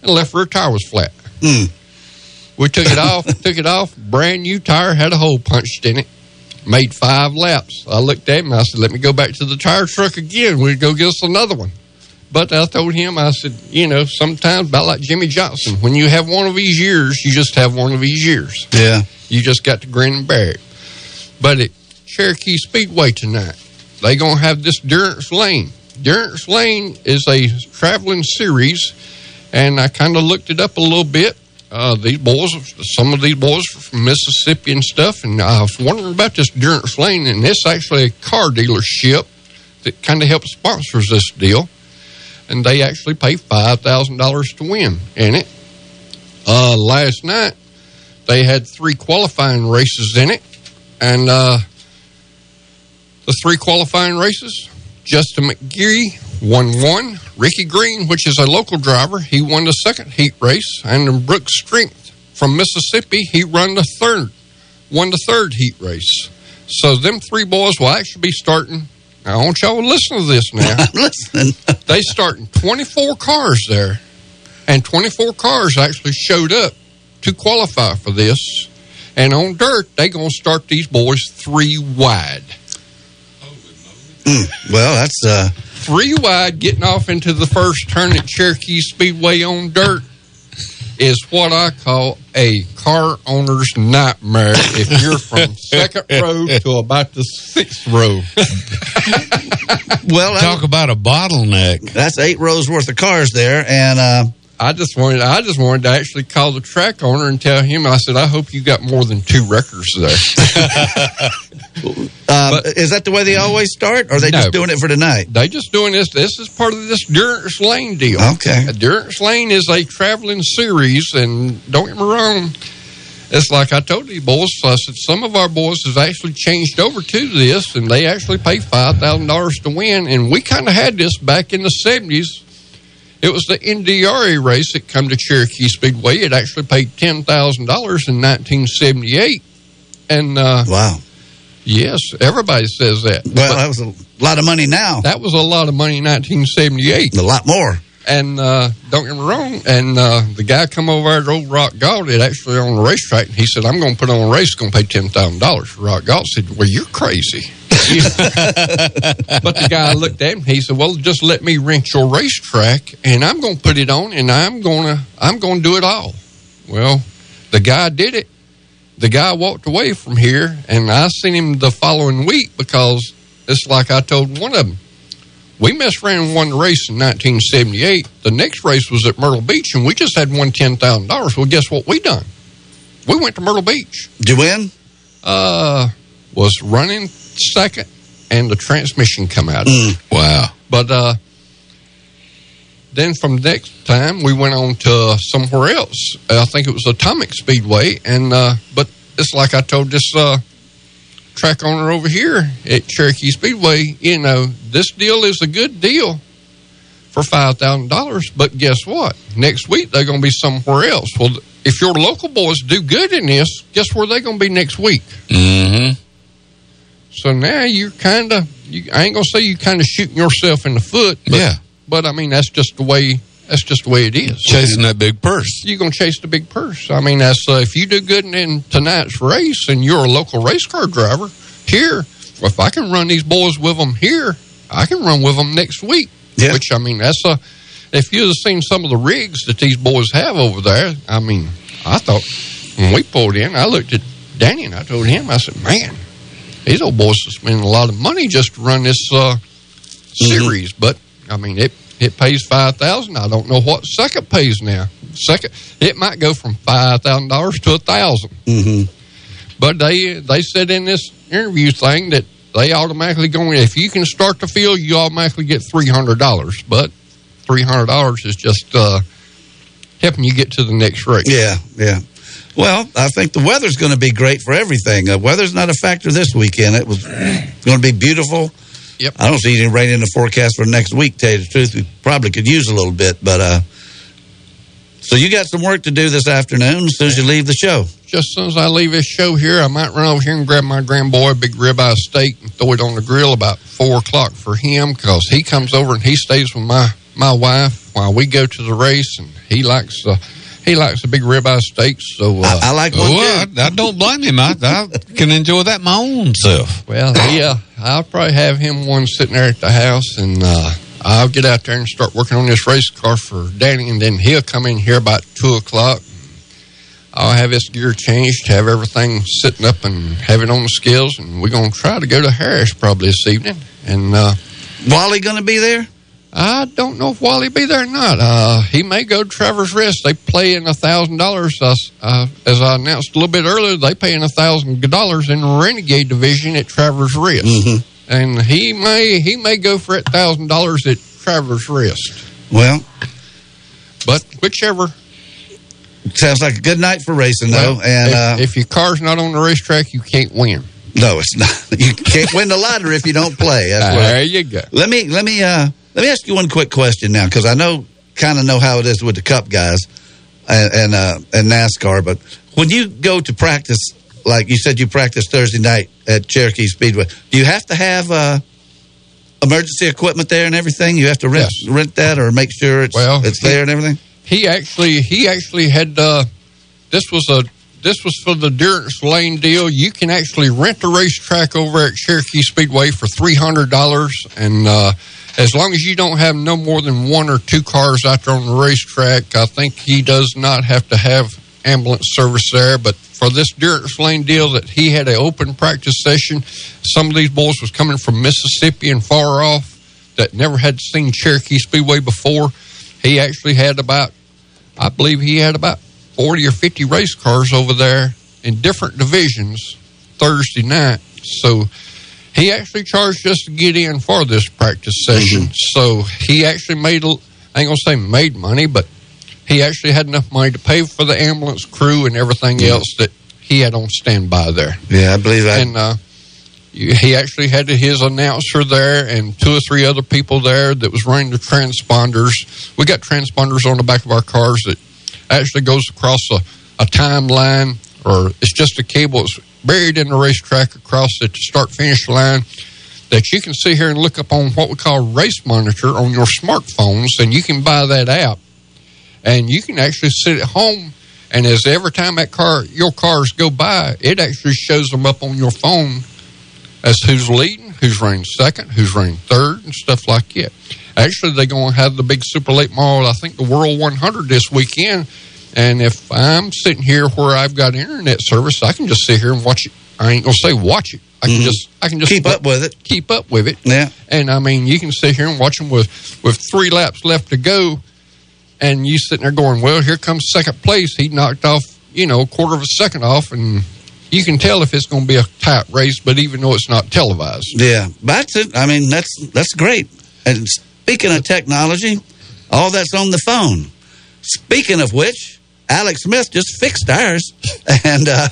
S6: the left rear tire was flat.
S1: Mm.
S6: We took it off, took it off, brand new tire, had a hole punched in it. Made five laps. I looked at him I said, Let me go back to the tire truck again. We'd go get us another one. But I told him, I said, you know, sometimes about like Jimmie Johnson, when you have one of these years, you just have one of these years.
S1: Yeah.
S6: You just got to grin and bear it. But at Cherokee Speedway tonight, they're gonna have this Durance Lane. Durance Lane is a traveling series, and I kind of looked it up a little bit. Uh, these boys, some of these boys from Mississippi and stuff, and I was wondering about this Durance Lane, and it's actually a car dealership that kind of helps sponsors this deal, and they actually pay five thousand dollars to win in it. Uh, last night they had three qualifying races in it, and uh, the three qualifying races, Justin McGee won one. Ricky Green, which is a local driver, he won the second heat race. And Brooks Strength from Mississippi, he run the third, won the third heat race. So them three boys will actually be starting. I want y'all to listen to this now.
S1: I'm listening.
S6: they starting 24 cars there, and 24 cars actually showed up to qualify for this. And on dirt, they gonna start these boys three wide.
S1: Mm, well, that's uh,
S6: three wide getting off into the first turn at Cherokee Speedway on dirt is what I call a car owner's nightmare if you're from second row to about the sixth row.
S1: well,
S2: talk about a bottleneck.
S1: That's eight rows worth of cars there, and uh,
S6: I just wanted I just wanted to actually call the track owner and tell him I said I hope you got more than two records there.
S1: um, is that the way they always start, or are they
S6: No.
S1: just doing it for tonight?
S6: They just doing this. This is part of this Durance Lane deal.
S1: Okay.
S6: Durance Lane is a traveling series, and don't get me wrong. It's like I told you boys. I said some of our boys have actually changed over to this, and they actually pay five thousand dollars to win. And we kind of had this back in the seventies. It was the NDRA race that come to Cherokee Speedway. It actually paid ten thousand dollars in nineteen seventy eight. And uh,
S1: wow,
S6: yes, everybody says that.
S1: Well, that was a lot of money now.
S6: That was a lot of money in 1978.
S1: A lot more.
S6: And uh, don't get me wrong. And uh, the guy come over there at Old Rock Galt, it actually on the racetrack, and he said, I'm going to put on a race, going to pay $10,000. Rock Galt said, Well, you're crazy. but the guy looked at him. He said, "Well, just let me rent your racetrack, and I'm going to put it on, and I'm going to I'm going to do it all." Well, the guy did it. The guy walked away from here, and I seen him the following week because it's like I told one of them. We messed around and won the race in 1978. The next race was at Myrtle Beach, and we just had won ten thousand dollars. Well, guess what we done? We went to Myrtle Beach.
S1: Did you win?
S6: Uh, was running second, and the transmission come out.
S2: Wow.
S6: But uh, then from next time we went on to somewhere else. I think it was Atomic Speedway, and uh, but it's like I told this uh, track owner over here at Cherokee Speedway. You know, this deal is a good deal for five thousand dollars. But guess what? Next week they're going to be somewhere else. Well, if your local boys do good in this, guess where they're going to be next week?
S2: Mm-hmm.
S6: So now you're kind of, you, I ain't gonna say you kind of shooting yourself in the foot. But,
S2: Yeah.
S6: But I mean, that's just the way. That's just the way it is.
S2: Chasing that big purse.
S6: You're gonna chase the big purse. I mean, that's uh, if you do good in, in tonight's race and you're a local race car driver here. If I can run these boys with them here, I can run with them next week.
S1: Yeah.
S6: Which I mean, that's a. If you'd have seen some of the rigs that these boys have over there, I mean, I thought when we pulled in, I looked at Danny and I told him, I said, man, these old boys are spending a lot of money just to run this uh, series. But I mean, it it pays five thousand. I don't know what second pays now. Second, it might go from five thousand dollars to a 1000
S1: Mm-hmm.
S6: But they they said in this interview thing that they automatically go in. If you can start the field, you automatically get three hundred dollars. But three hundred dollars is just uh, helping you get to the next race.
S1: Yeah, yeah. Well, I think the weather's going to be great for everything. Uh, weather's not a factor this weekend. It was going to be beautiful.
S6: Yep.
S1: I don't see any rain in the forecast for next week. Tell you the truth, we probably could use a little bit, but uh. So you got some work to do this afternoon as soon as you leave the show.
S6: Just as soon as I leave this show here, I might run over here and grab my grandboy a big ribeye steak and throw it on the grill about four o'clock for him because he comes over and he stays with my my wife while we go to the race and he likes to he likes a big ribeye steak. So uh,
S1: I, I like one.
S2: Well, I, I don't blame him. I, I can enjoy that my own self.
S6: Well, yeah, I'll probably have him one sitting there at the house, and uh, I'll get out there and start working on this race car for Danny, and then he'll come in here about two o'clock. I'll have his gear changed, have everything sitting up, and have it on the scales, and we're gonna try to go to Harris probably this evening. And uh,
S1: Wally going to be there?
S6: I don't know if Wally be there or not. Uh, he may go to Travelers Rest. They play in a thousand dollars. Uh, As I announced a little bit earlier, they pay in a thousand dollars in the Renegade division at Travelers Rest, and he may he may go for a thousand dollars at Travelers Rest.
S1: Well,
S6: but whichever.
S1: Sounds like a good night for racing, though. And
S6: if,
S1: uh,
S6: if your car's not on the racetrack, you can't win.
S1: no, it's not. You can't win the lottery if you don't play. That's what-
S6: There you go.
S1: Let me let me uh let me ask you one quick question now because I know kind of know how it is with the Cup guys and and, uh, and NASCAR. But when you go to practice, like you said, you practice Thursday night at Cherokee Speedway. Do you have to have uh, emergency equipment there and everything? You have to rent rent that or make sure it's
S6: Well,
S1: it's there and everything.
S6: He actually he actually had uh, this was a this was for the Durance Lane deal. You can actually rent the racetrack over at Cherokee Speedway for three hundred dollars, and uh, as long as you don't have no more than one or two cars out there on the racetrack, I think he does not have to have ambulance service there. But for this Durance Lane deal, that he had an open practice session. Some of these boys was coming from Mississippi and far off that never had seen Cherokee Speedway before. He actually had about, I believe he had about 40 or 50 race cars over there in different divisions Thursday night. So he actually charged us to get in for this practice session. So he actually made, I ain't going to say made money, but he actually had enough money to pay for the ambulance crew and everything else that he had on standby there.
S1: Yeah, I believe that.
S6: And uh, he actually had his announcer there and two or three other people there that was running the transponders. We got transponders on the back of our cars that actually goes across a, a timeline, or it's just a cable that's buried in the racetrack across the start finish line that you can sit here and look up on what we call race monitor on your smartphones, and you can buy that app, and you can actually sit at home. And as every time that car, your cars go by, it actually shows them up on your phone as who's leading, who's running second, who's running third, and stuff like that. Actually, they're going to have the big super late model, I think the World 100 this weekend. And if I'm sitting here where I've got internet service, I can just sit here and watch it. I ain't gonna say watch it. I can
S1: Mhm.
S6: just I can just
S1: Keep up with it.
S6: Keep up with it.
S1: Yeah.
S6: And I mean, you can sit here and watch them with with three laps left to go, and you sitting there going, "Well, here comes second place. He knocked off, you know, a quarter of a second off, and you can tell if it's going to be a tight race. But even though it's not televised,
S1: Yeah, that's it. I mean, that's that's great. And speaking of technology, all that's on the phone. Speaking of which, Alex Smith just fixed ours, and uh,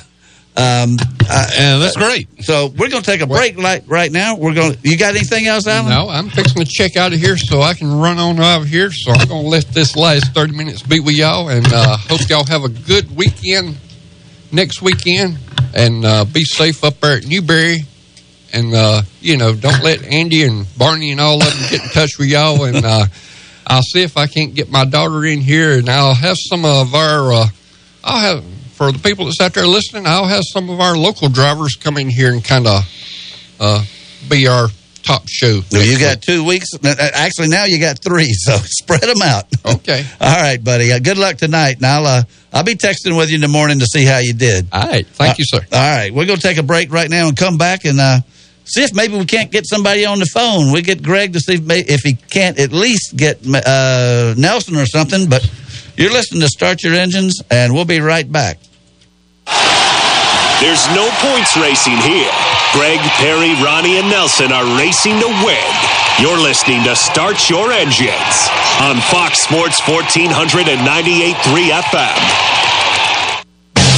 S1: um, uh,
S2: and that's great.
S1: So we're going to take a break right right now. We're going. You got anything else, Alan?
S6: No, I'm fixing to check out of here so I can run on out of here. So I'm going to let this last 30 minutes be with y'all and uh, hope y'all have a good weekend next weekend and uh, be safe up there at Newberry. And, uh, you know, don't let Andy and Barney and all of them get in touch with y'all. And uh, I'll see if I can't get my daughter in here and I'll have some of our, uh, I'll have, for the people that's out there listening, I'll have some of our local drivers come in here and kind of uh, be our top show.
S1: Well, you got two weeks. Uh, Actually, now you got three. So spread them out.
S6: Okay.
S1: All right, buddy. Uh, good luck tonight. And I'll uh, I'll be texting with you in the morning to see how you did.
S6: All right. Thank you, sir.
S1: All right. We're going to take a break right now and come back and uh, see if maybe we can't get somebody on the phone. We get Greg to see if, he can't at least get uh, Nelson or something. But you're listening to Start Your Engines, and we'll be right back.
S5: There's no points racing here. Greg, Perry, Ronnie, and Nelson are racing to win. You're listening to Start Your Engines on Fox Sports 1498.3 FM.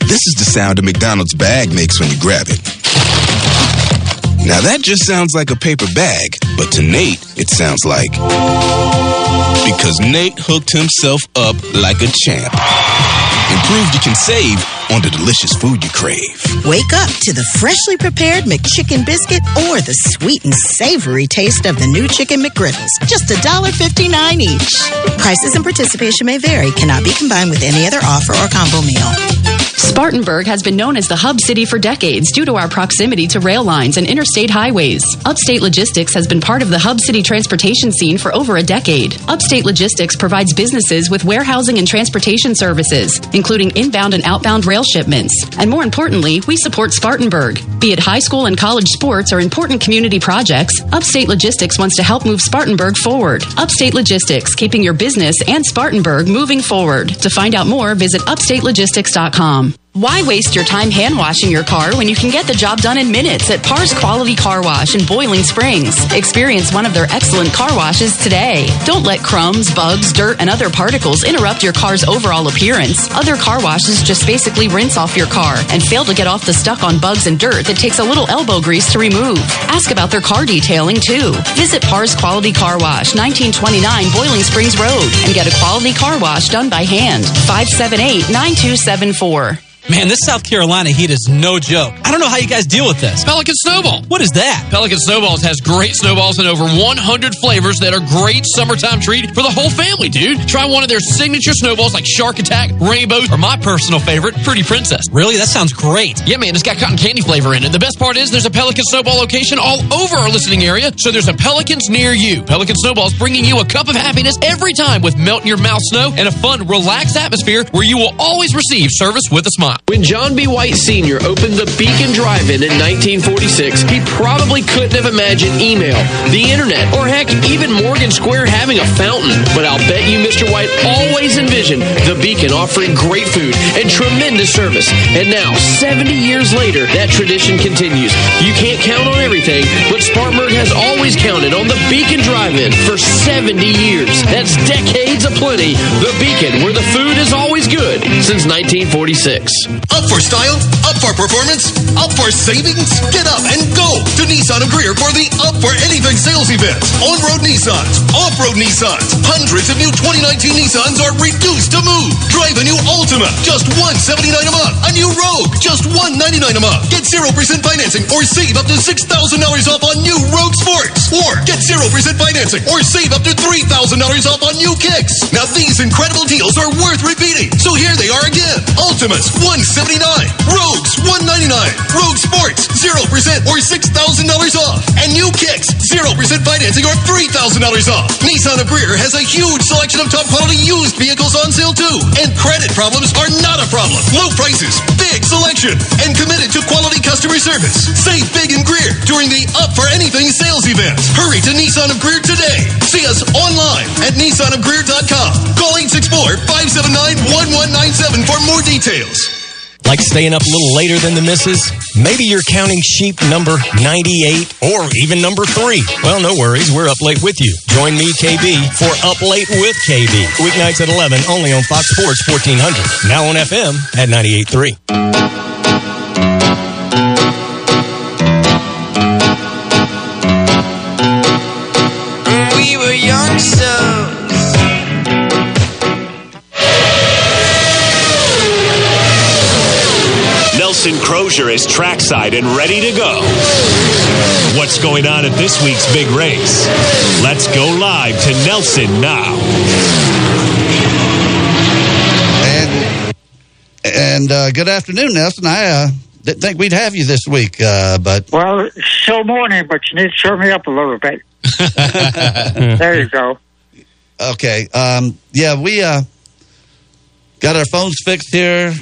S16: This is the sound a McDonald's bag makes when you grab it. Now that just sounds like a paper bag, but to Nate, it sounds like. Because Nate hooked himself up like a champ and proved you can save on the delicious food you crave.
S17: Wake up to the freshly prepared McChicken biscuit or the sweet and savory taste of the new Chicken McGriddles. Just $1.59 each. Prices and participation may vary, cannot be combined with any other offer or combo meal.
S11: Spartanburg has been known as the hub city for decades due to our proximity to rail lines and interstate highways. Upstate Logistics has been part of the hub city transportation scene for over a decade. Upstate Logistics provides businesses with warehousing and transportation services, including inbound and outbound rail shipments. And more importantly, we support Spartanburg. Be it high school and college sports or important community projects, Upstate Logistics wants to help move Spartanburg forward. Upstate Logistics, keeping your business and Spartanburg moving forward. To find out more, visit upstatelogistics.com. Why waste your time hand washing your car when you can get the job done in minutes at Pars Quality Car Wash in Boiling Springs? Experience one of their excellent car washes today. Don't let crumbs, bugs, dirt, and other particles interrupt your car's overall appearance. Other car washes just basically rinse off your car and fail to get off the stuck on bugs and dirt that takes a little elbow grease to remove. Ask about their car detailing too. Visit Pars Quality Car Wash, 1929 Boiling Springs Road, and get a quality car wash done by hand. 578 9274.
S12: Man, this South Carolina heat is no joke. I don't know how you guys deal with this.
S4: Pelican Snowball.
S12: What is that?
S4: Pelican Snowballs has great snowballs in over 100 flavors that are great summertime treat for the whole family, dude. Try one of their signature snowballs like Shark Attack, Rainbow, or my personal favorite, Pretty Princess.
S12: Really? That sounds great.
S4: Yeah, man, it's got cotton candy flavor in it. The best part is there's a Pelican Snowball location all over our listening area, so there's a Pelicans near you. Pelican Snowballs bringing you a cup of happiness every time with melt in your mouth snow and a fun, relaxed atmosphere where you will always receive service with a smile.
S18: When John B. White Sr. opened the Beacon Drive-In in 1946, he probably couldn't have imagined email, the internet, or heck, even Morgan Square having a fountain. But I'll bet you Mr. White always envisioned the Beacon offering great food and tremendous service. And now, 70 years later, that tradition continues. You can't count on everything, but Spartanburg has always counted on the Beacon Drive-In for 70 years. That's decades of plenty. The Beacon, where the food is always good since 1946.
S9: Up for style? Up for performance? Up for savings? Get up and go to Nissan of Greer for the Up for Anything sales event. On-road Nissans, off-road Nissans, hundreds of new 2019 Nissans are reduced to move. Drive a new Altima, just 179 a month. A new Rogue, just 199 a month. Get 0% financing or save up to $6,000 off on new Rogue Sports. Or get 0% financing or save up to $3,000 off on new kicks. Now these incredible deals are worth repeating. So here they are again. Altimas, 179 Rogues, 199 Rogue Sports, 0% or $6,000 off. And new kicks, 0% financing or $3,000 off. Nissan of Greer has a huge selection of top quality used vehicles on sale too. And credit problems are not a problem. Low prices, big selection, and committed to quality customer service. Save big in Greer during the Up for Anything sales event. Hurry to Nissan of Greer today. See us online at nissanofgreer.com. Call 864-579-1197 for more details.
S19: Like staying up a little later than the missus? Maybe you're counting sheep number 98 or even number 3. Well, no worries. We're up late with you. Join me, KB, for Up Late with KB. Weeknights at 11, only on Fox Sports 1400. Now on FM at 98.3.
S5: Nelson Crozier is trackside and ready to go. What's going on at this week's big race? Let's go live to Nelson now.
S1: And and uh, good afternoon, Nelson. I uh, didn't think we'd have you this week, uh, but
S20: Well, it's still morning, but you need to turn me up a little bit. there you go.
S1: okay. Um, yeah, we uh, got our phones fixed here.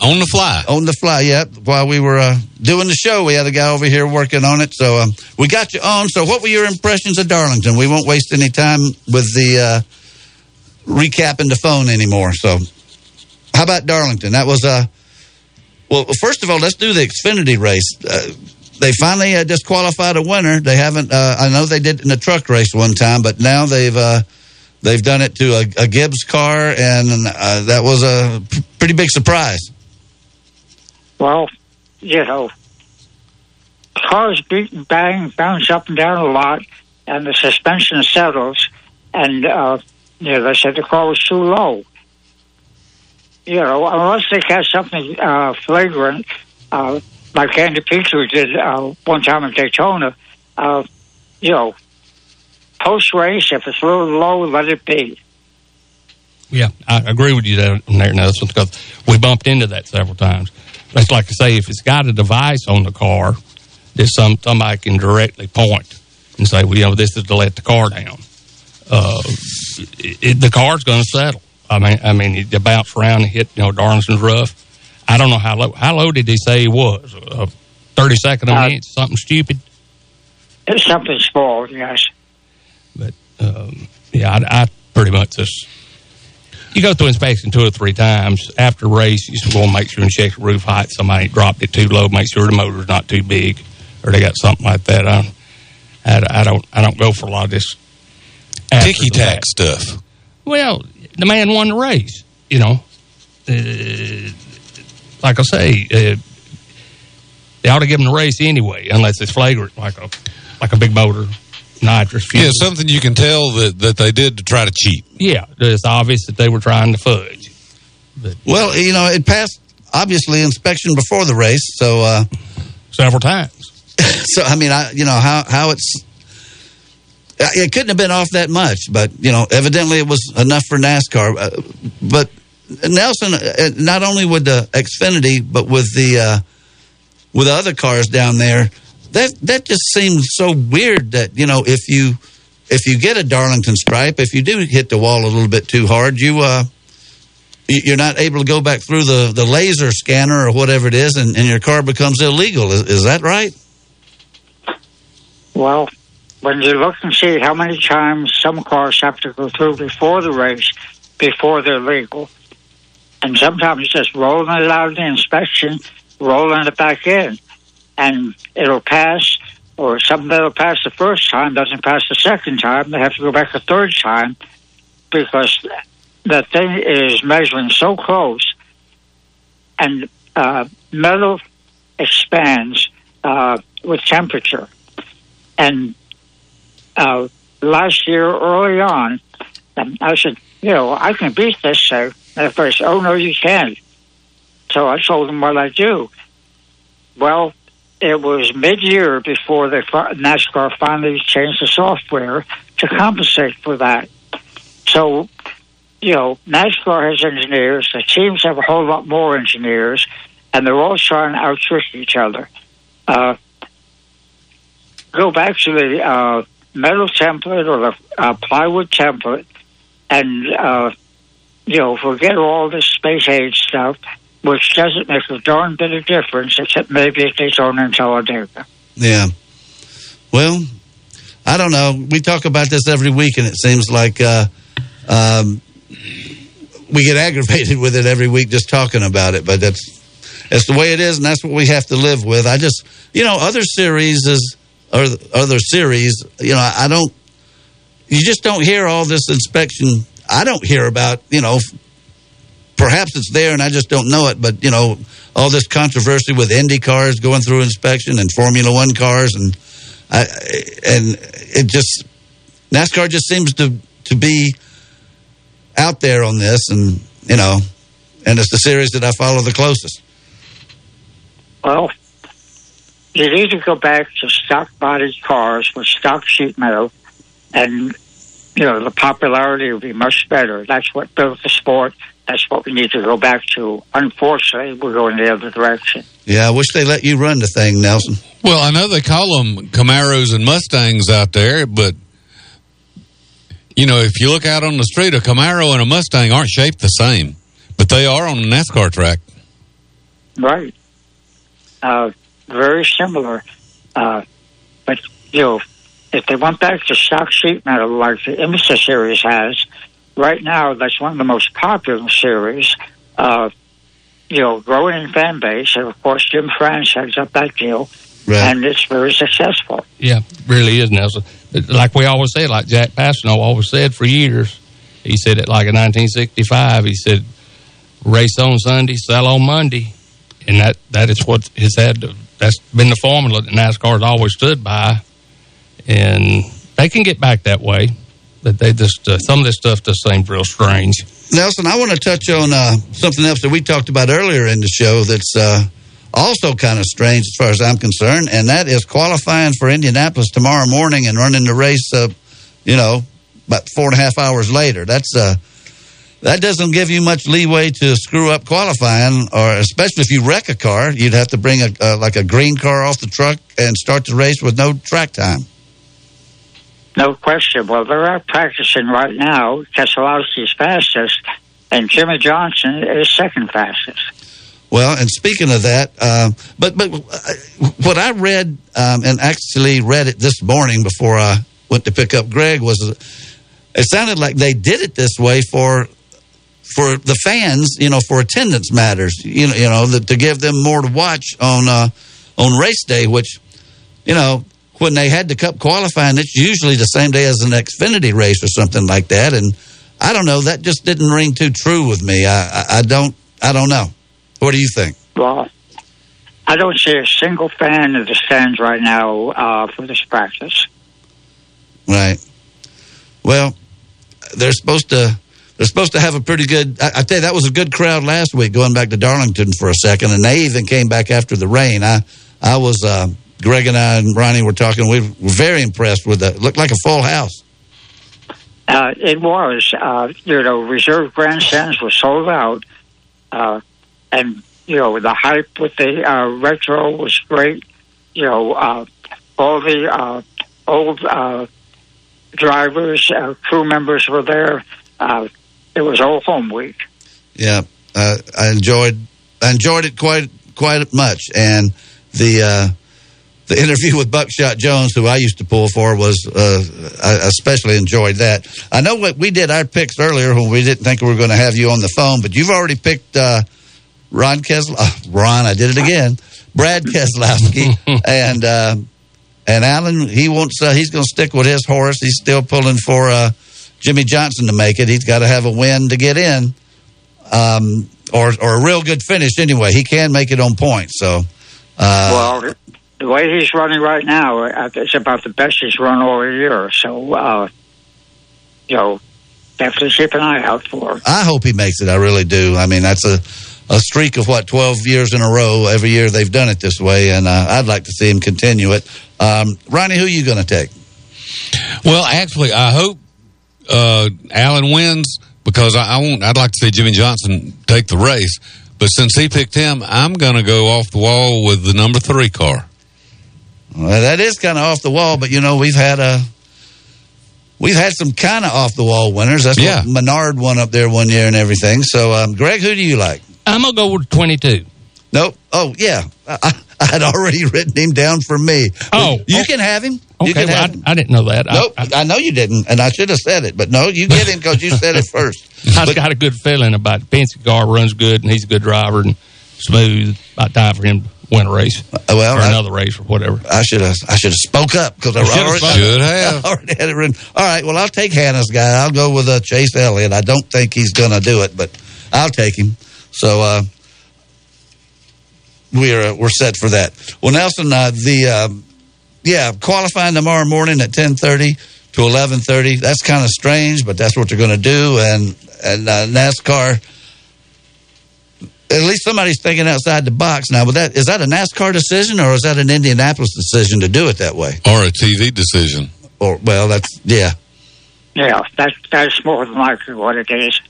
S2: On the fly.
S1: On the fly, yep. While we were uh, doing the show, we had a guy over here working on it. So um, we got you on. So, what were your impressions of Darlington? We won't waste any time with the uh, recapping the phone anymore. So, how about Darlington? That was uh, well. First of all, let's do the Xfinity race. Uh, they finally uh, disqualified a winner. They haven't. Uh, I know they did in the truck race one time, but now they've uh, they've done it to a, a Gibbs car, and uh, that was a p- pretty big surprise.
S20: Well, you know, cars beat and bang, bounce up and down a lot, and the suspension settles, and uh, you know they said the car was too low. You know, unless they catch something uh, flagrant, uh, like Andy Petree did uh, one time in Daytona, uh, you know, post race, if it's a little low, let it be.
S3: Yeah, I agree with you there, there, Nelson, because we bumped into that several times. It's like I say, if it's got a device on the car that some somebody can directly point and say, well, you know, this is to let the car down, uh, it, it, the car's going to settle. I mean, I mean, it bounced around and hit, you know, Darlington's rough. I don't know how low. How low did he say he was? Uh, Thirty second a
S20: Uh,
S3: minute, something stupid.
S20: It's something small, yes.
S3: But um, yeah, I, I pretty much just you go through inspection two or three times after race. You just want to make sure and check the roof height. Somebody dropped it too low. Make sure the motor's not too big, or they got something like that. I, I, I don't I don't go for a lot of this
S2: ticky tack stuff.
S3: Well, the man won the race. You know, uh, like I say, uh, they ought to give him the race anyway, unless it's flagrant, like a like a big motor, nitrous fuel.
S2: Yeah, something you can tell that, that they did to try to cheat.
S3: Yeah, it's obvious that they were trying to fudge.
S1: Well, you know, it passed obviously inspection before the race, so uh,
S3: several times.
S1: so I mean, I you know how how it's uh, it couldn't have been off that much, but you know, evidently it was enough for NASCAR. Uh, but Nelson, uh, not only with the Xfinity, but with the uh, with the other cars down there, that that just seems so weird. That you know, if you if you get a Darlington stripe, if you do hit the wall a little bit too hard, you uh, you- you're not able to go back through the, the laser scanner or whatever it is, and, and your car becomes illegal. Is, is that right?
S20: Well, when you look and see how many times some cars have to go through before the race, before they're legal, and sometimes just rolling it out of the inspection, rolling it back in, and it'll pass, or something that'll pass the first time doesn't pass the second time. They have to go back a third time because the thing is measuring so close, and uh, metal expands uh, with temperature. And uh, last year, early on, um, I said, you know, I can beat this. So at first, oh no, you can't. So I told them what I do. Well, it was mid-year before the NASCAR finally changed the software to compensate for that. So, you know, NASCAR has engineers. The teams have a whole lot more engineers, and they're all trying to out-trick each other. Uh, go back to the uh, metal template or the uh, plywood template, and uh, you know, forget all this space age stuff, which doesn't make a darn bit of difference, except maybe at Daytona and Talladega.
S1: Yeah. Well, I don't know. We talk about this every week, and it seems like uh, um, we get aggravated with it every week just talking about it. But that's that's the way it is, and that's what we have to live with. I just, you know, other series is or other series. You know, I don't. You just don't hear all this inspection. I don't hear about. You know, perhaps it's there and I just don't know it. But you know, all this controversy with Indy cars going through inspection and Formula One cars, and I, and it just NASCAR just seems to to be out there on this, and you know, and it's the series that I follow the closest.
S20: Well, you need to go back to stock body cars with stock sheet metal, and you know the popularity will be much better. That's what built the sport. That's what we need to go back to. Unfortunately, we're going the other direction.
S1: Yeah, I wish they let you run the thing, Nelson.
S2: Well, I know they call them Camaros and Mustangs out there, but you know, if you look out on the street, a Camaro and a Mustang aren't shaped the same, but they are on the NASCAR track.
S20: Right. Uh, very similar. Uh, but, you know, if they went back to stock sheet metal like the IMSA series has, right now that's one of the most popular series. Uh, you know, growing in fan base, and of course Jim France heads up that deal, and it's very successful.
S21: Yeah, really is, Nelson. Like we always say, like Jacque Passino always said for years, he said it like in 1965. He said, race on Sunday, sell on Monday. And that, that is what has had, to, that's been the formula that NASCAR's always stood by. And they can get back that way. But they just, uh, some of this stuff just seems real strange.
S1: Nelson, I want to touch on uh, something else that we talked about earlier in the show that's uh, also kind of strange as far as I'm concerned, and that is qualifying for Indianapolis tomorrow morning and running the race, uh, you know, about four and a half hours later. That's uh, that doesn't give you much leeway to screw up qualifying, or especially if you wreck a car, you'd have to bring a uh, like a green car off the truck and start the race with no track time.
S20: No question. Well, they're out practicing right now. Keselowski's fastest, and Jimmie Johnson is second fastest.
S1: Well, and speaking of that, um, but but uh, what I read um, and actually read it this morning before I went to pick up Greg was uh, it sounded like they did it this way for for the fans, you know, for attendance matters, you know, you know, the, to give them more to watch on uh, on race day, which you know when they had the Cup qualifying, it's usually the same day as an Xfinity race or something like that, and I don't know, that just didn't ring too true with me. I, I, I don't I don't know. What do you think?
S20: Well, I don't see a single fan of the stands right now uh, for this practice.
S1: Right. Well, they're supposed to they're supposed to have a pretty good. I, I tell you, that was a good crowd last week. Going back to Darlington for a second, and they even came back after the rain. I I was uh, Greg and I and Ronnie were talking. We were very impressed with that. It Looked like a full house.
S20: Uh, it was, uh, you know, reserve grandstands were sold out, uh, and you know the hype with the uh, retro was great. You know, uh, all the uh, old uh, drivers, uh, crew members were there. Uh, it was old home week.
S1: Yeah, uh, I enjoyed I enjoyed it quite quite much, and the uh, the interview with Buckshot Jones, who I used to pull for, was uh, I especially enjoyed that. I know what we did our picks earlier when we didn't think we were going to have you on the phone, but you've already picked uh, Ron Kesl. Uh, Ron, I did it again. Brad Keselowski and uh, and Alan. He wants. Uh, he's going to stick with his horse. He's still pulling for uh, Jimmie Johnson to make it. He's got to have a win to get in, um, or or a real good finish anyway. He can make it on points. So. Uh,
S20: well, the way he's running right now, uh, it's about the best he's run all year. So, uh, you know, definitely keep an eye out for. him.
S1: I hope he makes it. I really do. I mean, that's a, a streak of what twelve years in a row. Every year they've done it this way, and uh, I'd like to see him continue it. Um, Ronnie, who are you going to take?
S2: Well, actually, I hope uh, Allen wins because I, I want. I'd like to see Jimmie Johnson take the race. But since he picked him, I'm going to go off the wall with the number three car.
S1: Well, that is kind of off the wall, but you know we've had a we've had some kind of off the wall winners. That's
S21: Yeah.
S1: what Menard won up there one year and everything. So, um, Greg, who do you like?
S21: I'm gonna go with 22.
S1: Nope. Oh yeah, I, I I had already written him down for me.
S21: Oh,
S1: you can have him. you
S21: Okay,
S1: can
S21: well,
S1: have
S21: I,
S1: him.
S21: I didn't know that. I-
S1: Nope, I, know you didn't, and I should have said it, but no, you get him because you said it first.
S21: I, have got a good feeling about it. Penske car runs good, and he's a good driver and smooth. About time for him to win a race,
S1: well,
S21: or
S1: I-
S21: another race, or whatever.
S1: I should have I should have spoke up because I already.
S21: Should have.
S1: I already had it written. All right, well I'll take Hannah's guy. I'll go with uh, Chase Elliott. I don't think he's going to do it, but I'll take him. So uh, we're uh, we're set for that. Well, Nelson, uh, the um yeah qualifying tomorrow morning at ten thirty to eleven thirty. That's kind of strange, but that's what they're going to do. And and uh, NASCAR. At least somebody's thinking outside the box now. But that is that a NASCAR decision or is that an Indianapolis decision to do it that way?
S2: Or a TV decision.
S1: Or well, that's yeah.
S20: Yeah, that's that's more than likely what it is.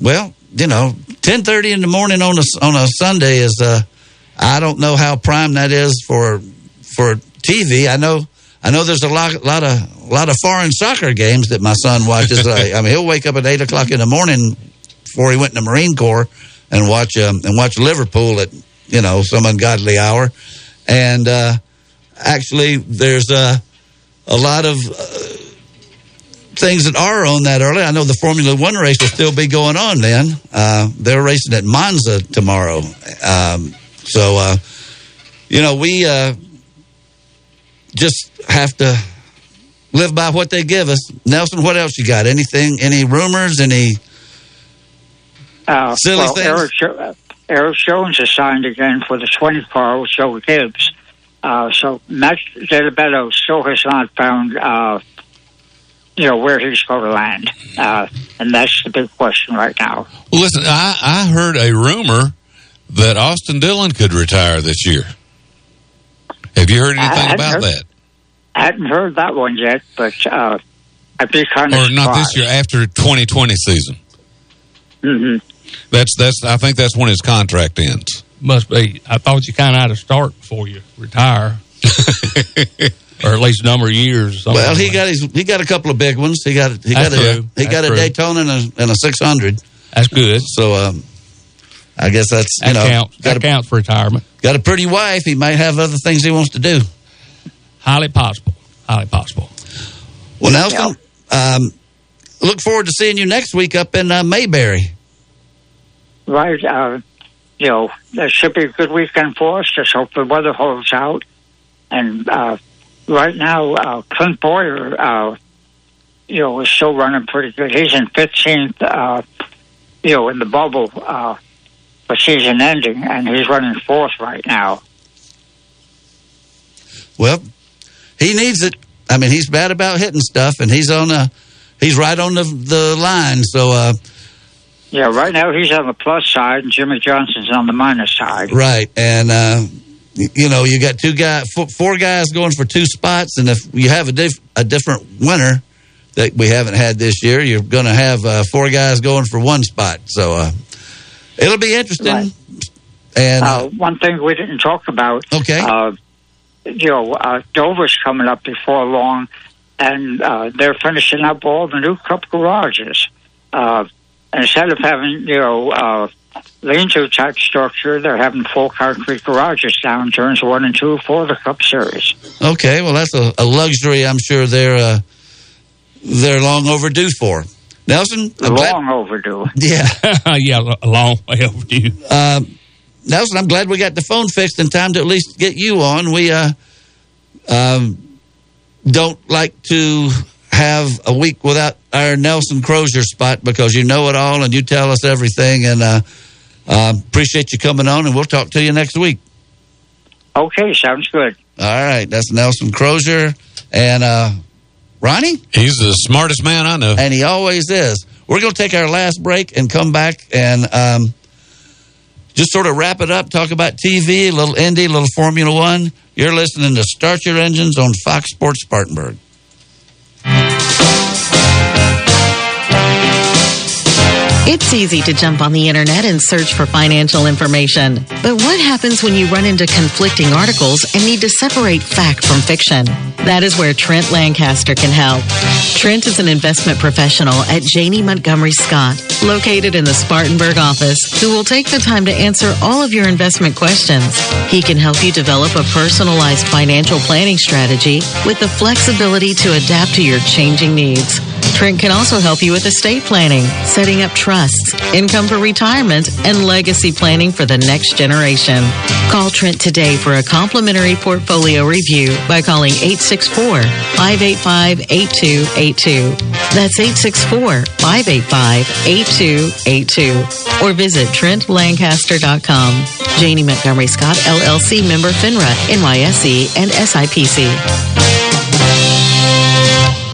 S1: Well, you know, ten thirty in the morning on a on a Sunday is. Uh, I don't know how prime that is for for TV. I know I know there's a lot lot of lot of foreign soccer games that my son watches. I, I mean, he'll wake up at eight o'clock in the morning before he went in the Marine Corps and watch um, and watch Liverpool at you know some ungodly hour. And uh, actually, there's a a lot of uh, things that are on that early. I know the Formula One race will still be going on. Then uh, they're racing at Monza tomorrow. Um, so uh, you know we uh, just have to live by what they give us. Nelson, what else you got? Anything? Any rumors? Any
S20: Uh,
S1: silly
S20: well,
S1: things?
S20: Erik, Jo- uh, Erik Jones is signed again for the 20 car with Joe Gibbs. Uh, so Matt DiBenedetto still has not found, uh, you know, where he's going to land. Uh, and that's the big question right now.
S2: Well, listen, I, I heard a rumor that Austin Dillon could retire this year. Have you heard anything about
S20: heard-
S2: that?
S20: I hadn't heard that one yet, but uh, I'd be kind of
S2: Or not this year, after 2020 season?
S20: hmm
S2: That's that's. I think that's when his contract ends.
S3: Must be. I thought you kind of had to start before you retire, or at least a number of years. Or something.
S1: Well, he got his he got a couple of big ones. He got he
S3: That's
S1: got a he
S3: That's
S1: got a
S3: true.
S1: Daytona and a, and a six hundred.
S3: That's good.
S1: So um, I guess that's you
S3: That
S1: know
S3: counts.
S1: got
S3: That
S1: a,
S3: counts for retirement.
S1: got a pretty wife. He might have other things he wants to do.
S3: Highly possible. Highly possible.
S1: Well, Nelson, um, look forward to seeing you next week up in uh, Mayberry.
S20: Right. Uh, you know, that should be a good weekend for us. Just hope the weather holds out. And uh, right now, uh, Clint Bowyer, uh, you know, is still running pretty good. He's in 15th, uh, you know, in the bubble uh, for season ending, and he's running fourth right now.
S1: Well, he needs it. I mean, he's bad about hitting stuff, and he's on a he's right on the the line. So uh,
S20: Yeah, right now he's on the plus side, and Jimmie Johnson's on the minus side.
S1: Right, and uh, you know you got two guys, four, guys going for two spots, and if you have a diff, a different winner that we haven't had this year, you're going to have uh, four guys going for one spot. So uh, it'll be interesting.
S20: Right.
S1: And
S20: uh, one thing we didn't talk about.
S1: Okay.
S20: Uh, you know, uh, Dover's coming up before long, and uh, they're finishing up all the new cup garages. Uh, instead of having, you know, uh, lean-to type structure, they're having full concrete garages down turns one and two for the Cup Series.
S1: okay, well that's a, a luxury. I'm sure they're uh, they're long overdue for. Nelson, I'm glad-
S20: Long overdue.
S1: Yeah.
S3: yeah, a long way overdue.
S1: Um, Nelson, I'm glad we got the phone fixed in time to at least get you on. We uh, um, don't like to have a week without our Nelson Crozier spot because you know it all and you tell us everything. And uh, uh, appreciate you coming on, and we'll talk to you next week.
S20: Okay, sounds good.
S1: All right, that's Nelson Crozier and uh, Ronnie.
S2: He's the smartest man I know.
S1: And he always is. We're going to take our last break and come back and um, just sort of wrap it up, talk about TV, a little Indy, a little Formula One. You're listening to Start Your Engines on Fox Sports Spartanburg.
S13: It's easy to jump on the internet and search for financial information. But what happens when you run into conflicting articles and need to separate fact from fiction? That is where Trent Lancaster can help. Trent is an investment professional at Janney Montgomery Scott, located in the Spartanburg office, who will take the time to answer all of your investment questions. He can help you develop a personalized financial planning strategy with the flexibility to adapt to your changing needs. Trent can also help you with estate planning, setting up trusts, income for retirement, and legacy planning for the next generation. Call Trent today for a complimentary portfolio review by calling 864-585-8282. That's 864-585-8282. Or visit TrentLancaster.com. Janney Montgomery Scott, LLC member FINRA, NYSE, and SIPC.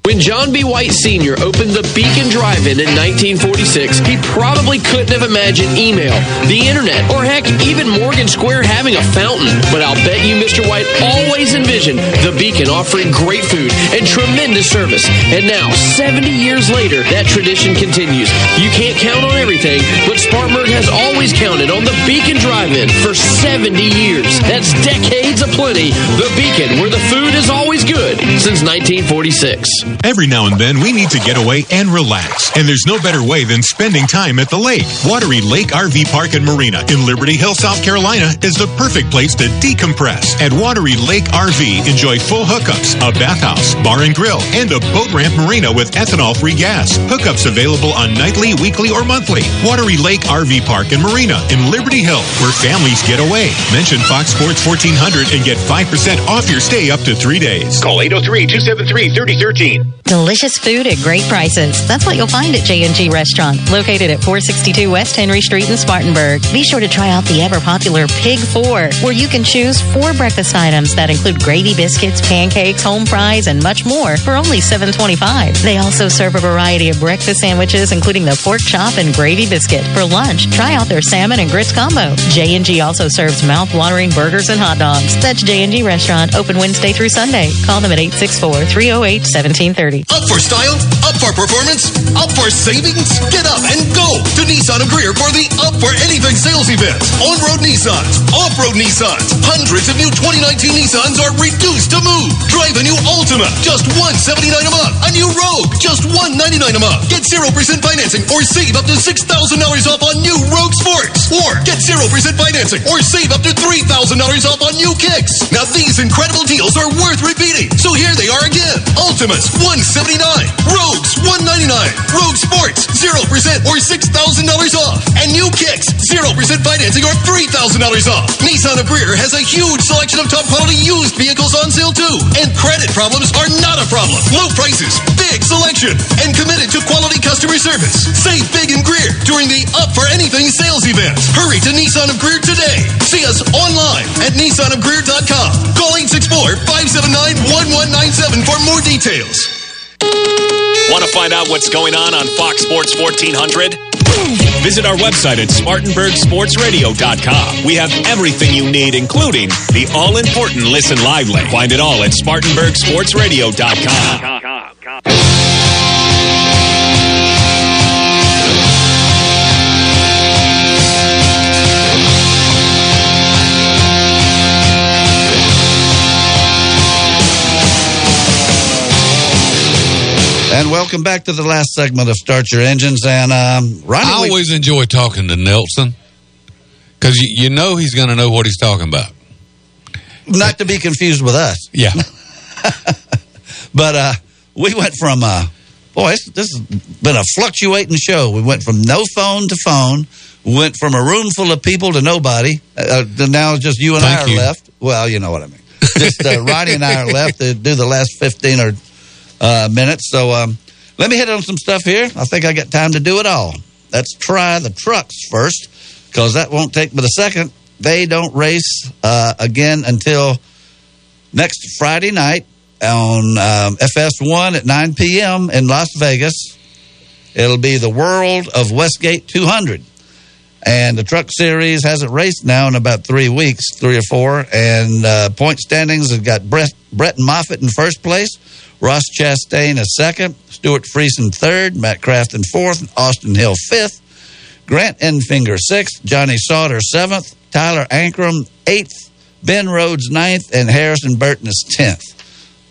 S18: When John B. White Sr. opened the Beacon Drive-In in 1946, he probably couldn't have imagined email, the internet, or heck, even Morgan Square having a fountain. But I'll bet you Mr. White always envisioned the Beacon offering great food and tremendous service. And now, 70 years later, that tradition continues. You can't count on everything, but Spartanburg has always counted on the Beacon Drive-In for 70 years. That's decades aplenty. The Beacon, where the food is always good since 1946.
S22: Every now and then, we need to get away and relax. And there's no better way than spending time at the lake. Wateree Lake RV Park and Marina in Liberty Hill, South Carolina is the perfect place to decompress. At Wateree Lake RV, enjoy full hookups, a bathhouse, bar and grill, and a boat ramp marina with ethanol free gas. Hookups available on nightly, weekly, or monthly. Wateree Lake RV Park and Marina in Liberty Hill, where families get away. Mention Fox Sports 1400 and get 5% off your stay up to three days.
S23: Call 803 273 3013.
S13: Delicious food at great prices. That's what you'll find at J&G Restaurant, located at 462 West Henry Street in Spartanburg. Be sure to try out the ever popular Pig 4, where you can choose four breakfast items that include gravy biscuits, pancakes, home fries, and much more for only $7.25. They also serve a variety of breakfast sandwiches, including the pork chop and gravy biscuit. For lunch, try out their salmon and grits combo. J&G also serves mouth-watering burgers and hot dogs. That's J&G Restaurant, open Wednesday through Sunday. Call them at oh 864-308-1730.
S9: Up for style? Up for performance? Up for savings? Get up and go to Nissan of Greer for the Up for Anything sales event. On-road Nissans, off-road Nissans, hundreds of new 2019 Nissans are reduced to move. Drive a new Altima, just 179 a month. A new Rogue, just 199 a month. Get 0% financing or save up to $6,000 off on new Rogue Sports. Or get 0% financing or save up to $3,000 off on new kicks. Now these incredible deals are worth repeating. So here they are again. Altimas, 179. Rogues, 199. Rogue Sports, 0% or $6,000 off. And new kicks, 0% financing or $3,000 off. Nissan of Greer has a huge selection of top quality used vehicles on sale too. And credit problems are not a problem. Low prices, big selection, and committed to quality customer service. Save big in Greer during the Up for Anything sales event. Hurry to Nissan of Greer today. See us online at nissanofgreer.com. Call 864-579-1197 for more details.
S24: Want to find out what's going on on Fox Sports 1400? Visit our website at SpartanburgSportsRadio.com. We have everything you need, including the all important Listen Lively. Find it all at SpartanburgSportsRadio.com.
S1: And welcome back to the last segment of Start Your Engines. And um, Ronnie,
S2: I
S1: we-
S2: always enjoy talking to Nelson because you, you know he's going to know what he's talking about.
S1: not to be confused with us.
S2: Yeah.
S1: But uh, we went from, uh, boy, this, this has been a fluctuating show. We went from no phone to phone. We went from a room full of people to nobody. Uh, to now just you and I are
S2: you.
S1: left. Well, you know what I mean. Just uh, Ronnie and I are left to do the last 15 or uh, minutes. So um, let me hit on some stuff here. I think I got time to do it all. Let's try the trucks first because that won't take but a second. They don't race uh, again until next Friday night on um, FS1 at 9 p.m. in Las Vegas. It'll be the World of Westgate 200. And the truck series hasn't raced now in about three weeks, three or four. And uh, point standings have got Brett, Brett Moffitt in first place, Ross Chastain a second, Stewart Friesen third, Matt Crafton fourth, Austin Hill fifth. Grant Enfinger sixth, Johnny Sauter seventh, Tyler Ankrum eighth, Ben Rhodes ninth, and Harrison Burton is tenth.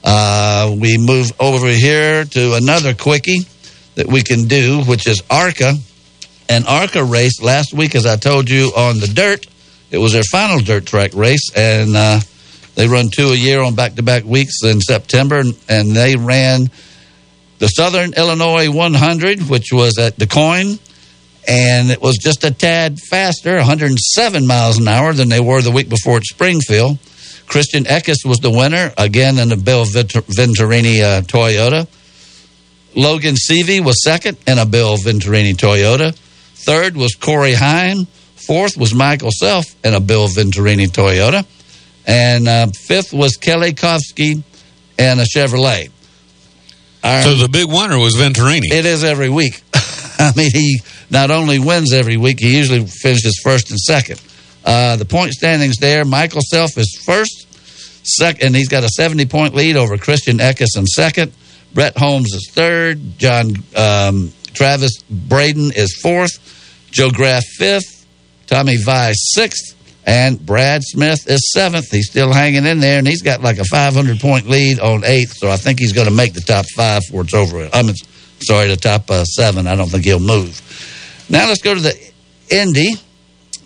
S1: Uh, we move over here to another quickie that we can do, which is ARCA. An ARCA race last week, as I told you, on the dirt. It was their final dirt track race, and uh, they run two a year on back-to-back weeks in September, and, they ran the Southern Illinois 100, which was at Du Quoin, and it was just a tad faster, 107 miles an hour than they were the week before at Springfield. Christian Eckes was the winner, again in the Bill Venturini uh, Toyota. Logan Seavey was second in a Bill Venturini Toyota. Third was Corey Heim. Fourth was Michael Self in a Bill Venturini Toyota. And uh, fifth was Kelly Kofsky and a Chevrolet. Our-
S2: So the big winner was Venturini.
S1: it is every week. I mean, he not only wins every week, he usually finishes first and second. Uh, the point standings there Michael Self is first, second, and he's got a 70 point lead over Christian Eckes in second. Brett Holmes is third. John um, Travis Braden is fourth. Joe Graf fifth. Tommy Vigh sixth. And Brad Smith is seventh. He's still hanging in there, and he's got like a 500 point lead on eighth. So I think he's going to make the top five before it's over. I'm sorry, the top uh, seven. I don't think he'll move. Now let's go to the Indy.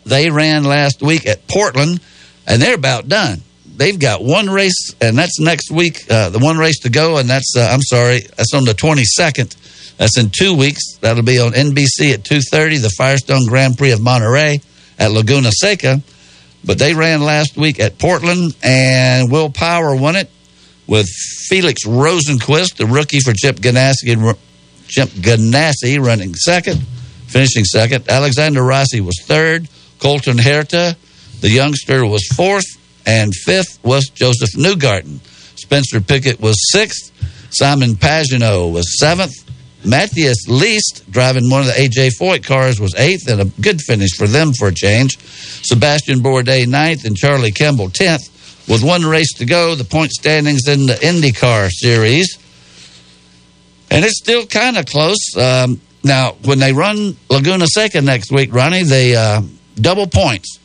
S1: They ran last week at Portland, and they're about done. They've got one race, and that's next week. Uh, the one race to go, and that's uh, I'm sorry, that's on the 22nd. That's in two weeks. That'll be on NBC at 2:30. The Firestone Grand Prix of Monterey at Laguna Seca. But they ran last week at Portland, and Will Power won it with Felix Rosenqvist, the rookie for Chip Ganassi, Chip Ganassi running second, finishing second. Alexander Rossi was third. Colton Herta, the youngster, was fourth, and fifth was Josef Newgarden. Spencer Pigot was sixth. Simon Pagenaud was seventh. Matheus Leist, driving one of the AJ Foyt cars, was eighth, and a good finish for them for a change. Sebastian Bourdais ninth, and Charlie Kimball tenth. With one race to go, the point standings in the IndyCar series. And it's still kind of close. Um, now, when they run Laguna Seca next week, Ronnie, they uh, double points.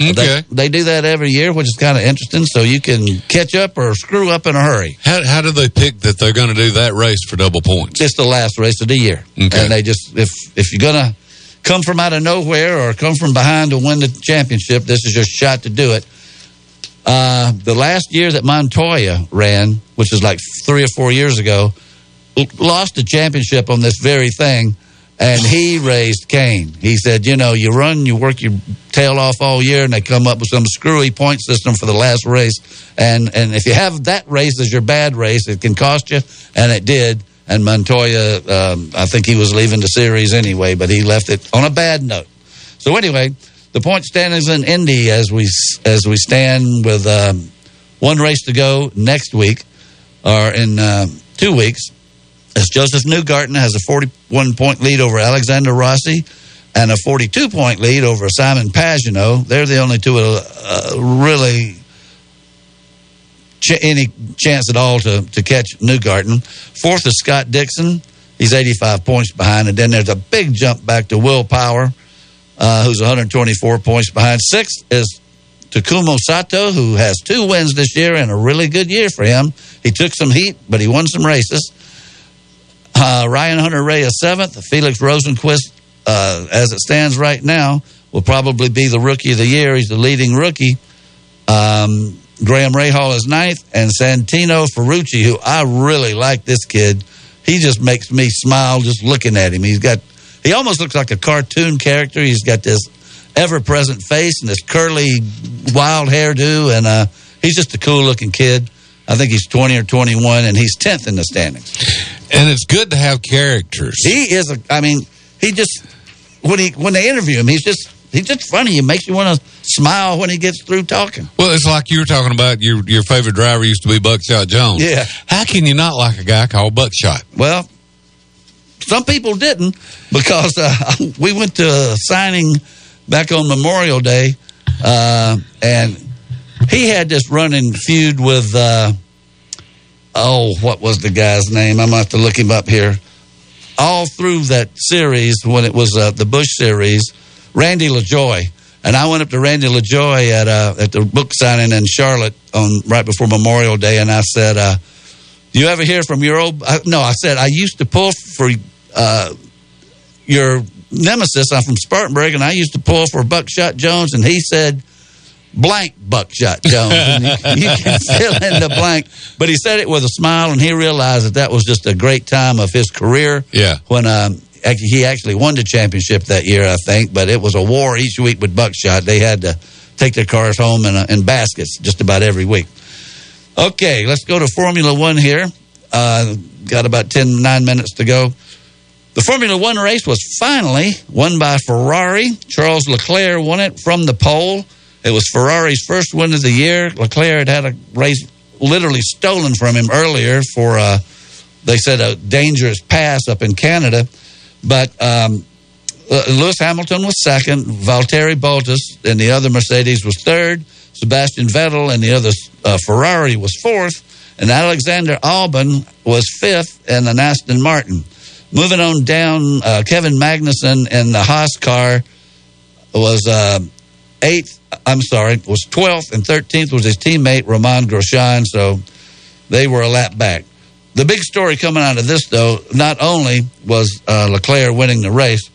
S2: Okay.
S1: They, they, do that every year, which is kind of interesting. So you can catch up or screw up in a hurry.
S2: How, how do they pick that they're going to do that race for double points?
S1: It's the last race of the year,
S2: okay.
S1: and they just if if you're going to come from out of nowhere or come from behind to win the championship, this is your shot to do it. Uh, the last year that Montoya ran, which was like three or four years ago, lost the championship on this very thing and he raised Cain. He said, you know, you run, you work your tail off all year, and they come up with some screwy point system for the last race. And and if you have that race as your bad race, it can cost you, and it did. And Montoya, um, I think he was leaving the series anyway, but he left it on a bad note. So anyway, the point standings in Indy as we as we stand with um, one race to go next week, or in uh, two weeks as Josef Newgarden has a 41 point lead over Alexander Rossi and a 42 point lead over Simon Pagenaud. They're the only two uh, really ch- any chance at all to, to catch Newgarten. Fourth is Scott Dixon. He's 85 points behind. And then there's a big jump back to Will Power, uh, who's 124 points behind. Sixth is Takuma Sato, who has two wins this year and a really good year for him. He took some heat, but he won some races. Uh, Ryan Hunter-Reay is seventh. Felix Rosenqvist, uh, as it stands right now, will probably be the rookie of the year. He's the leading rookie. Um, Graham Rahal is ninth, and Santino Ferrucci, who I really like this kid. He just makes me smile just looking at him. He's got, he almost looks like a cartoon character. He's got this ever-present face and this curly, wild hairdo, and uh, he's just a cool-looking kid. I think he's 20 or 21, and he's 10th in the standings.
S2: And it's good to have characters.
S1: He is a, I mean, he just, when he when they interview him, he's just, he's just funny. He makes you want to smile when he gets through talking.
S2: Well, it's like you were talking about your, your favorite driver used to be Buckshot Jones.
S1: Yeah.
S2: How can you not like a guy called Buckshot?
S1: Well, some people didn't because uh, we went to a signing back on Memorial Day, uh, and he had this running feud with uh, oh, what was the guy's name? I'm gonna have to look him up here. All through that series, when it was uh, the Bush series, Randy LaJoie, and I went up to Randy LaJoie at uh, at the book signing in Charlotte on right before Memorial Day, and I said, uh, "Do you ever hear from your old?" I, no, I said I used to pull for uh, your nemesis. I'm from Spartanburg, and I used to pull for Buckshot Jones, and he said blank Buckshot Jones. you, can fill in the blank. But he said it with a smile, and he realized that that was just a great time of his career.
S2: Yeah.
S1: When um, he actually won the championship that year, I think. But it was a war each week with Buckshot. They had to take their cars home in, uh, in baskets just about every week. Okay, let's go to Formula One here. Uh, got about 10, 9 minutes to go. The Formula One race was finally won by Ferrari. Charles Leclerc won it from the pole. It was Ferrari's first win of the year. Leclerc had had a race literally stolen from him earlier for, uh, they said, a dangerous pass up in Canada. But um, uh, Lewis Hamilton was second. Valtteri Bottas and the other Mercedes was third. Sebastian Vettel and the other uh, Ferrari was fourth. And Alexander Albon was fifth and an Aston Martin. Moving on down, uh, Kevin Magnussen in the Haas car was uh, eighth, I'm sorry, was 12th, and 13th was his teammate, Romain Grosjean. So they were a lap back. The big story coming out of this, though, not only was uh, Leclerc winning the race,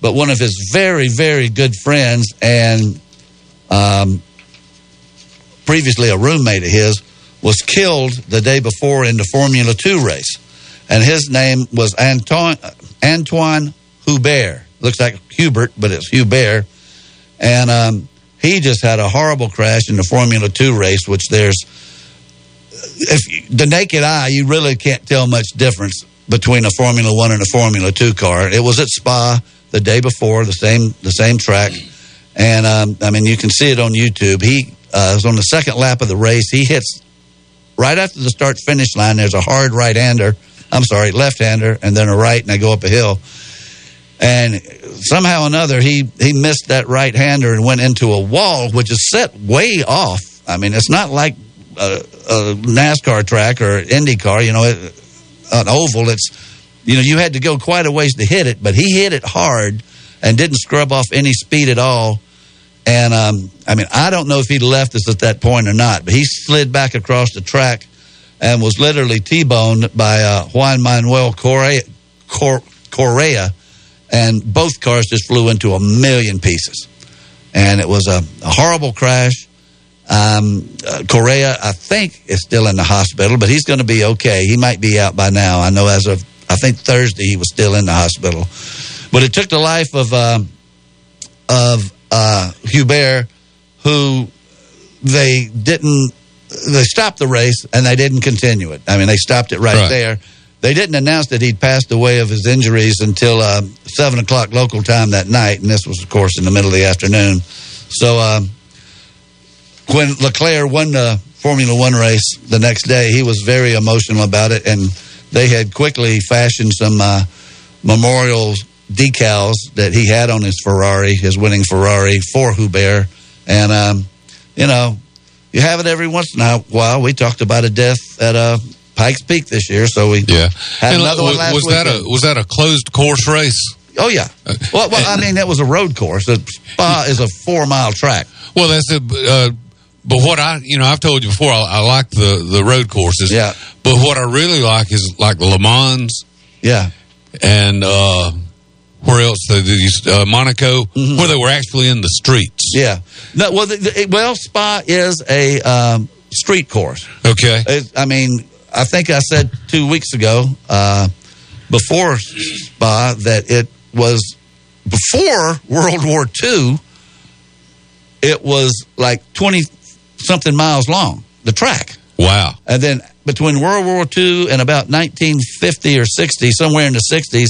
S1: but one of his very, very good friends and um, previously a roommate of his was killed the day before in the Formula Two race, and his name was Antoine Antoine Hubert. Looks like Hubert, but it's Hubert, and um, he just had a horrible crash in the Formula Two race, which there's if the naked eye, you really can't tell much difference between a Formula One and a Formula Two car. It was at Spa the day before, the same the same track, and um, I mean you can see it on YouTube. He uh, was on the second lap of the race. He hits right after the start finish line. There's a hard right hander. I'm sorry, left hander, and then a right, and they go up a hill. And somehow or another, he he missed that right hander and went into a wall, which is set way off. I mean, it's not like a, a NASCAR track or IndyCar. You know, it, an oval. It's you know you had to go quite a ways to hit it, but he hit it hard and didn't scrub off any speed at all. And um, I mean, I don't know if he left us at that point or not, but he slid back across the track and was literally T-boned by uh, Juan Manuel Correa, Correa, and both cars just flew into a million pieces. And it was a, a horrible crash. Um, uh, Correa, I think, is still in the hospital, but he's going to be okay. He might be out by now. I know as of, I think Thursday, he was still in the hospital. But it took the life of, uh, of uh, Hubert, who they didn't, they stopped the race and they didn't continue it. I mean, they stopped it right,
S2: Right.
S1: there. They didn't announce that he'd passed away of his injuries until uh, 7 o'clock local time that night. And this was, of course, in the middle of the afternoon. So, um, when Leclerc won the Formula One race the next day, he was very emotional about it, and they had quickly fashioned some uh, memorial decals that he had on his Ferrari, his winning Ferrari, for Hubert. And um, you know, you have it every once in a while. We talked about a death at uh, Pikes Peak this year, so we
S2: Yeah.
S1: had
S2: And,
S1: another
S2: uh,
S1: one
S2: was,
S1: last
S2: was that a was that a closed course race?
S1: Oh yeah. Well, well, I mean, that was a road course. The Spa is a four mile track.
S2: Well, that's it. Uh, but what I, you know, I've told you before, I, I like the the road courses.
S1: Yeah.
S2: But what I really like is like Le Mans.
S1: Yeah.
S2: And uh, where else? The, the, uh, Monaco, where they were actually in the streets.
S1: Mm-hmm. Yeah. No, well, the, the, well, Spa is a um, street course.
S2: Okay.
S1: It, I mean, I think I said two weeks ago uh, before Spa that it was before World War II. It was like twenty something miles long. The track.
S2: Wow.
S1: And then between World War II and about 1950 or 60, somewhere in the 60s,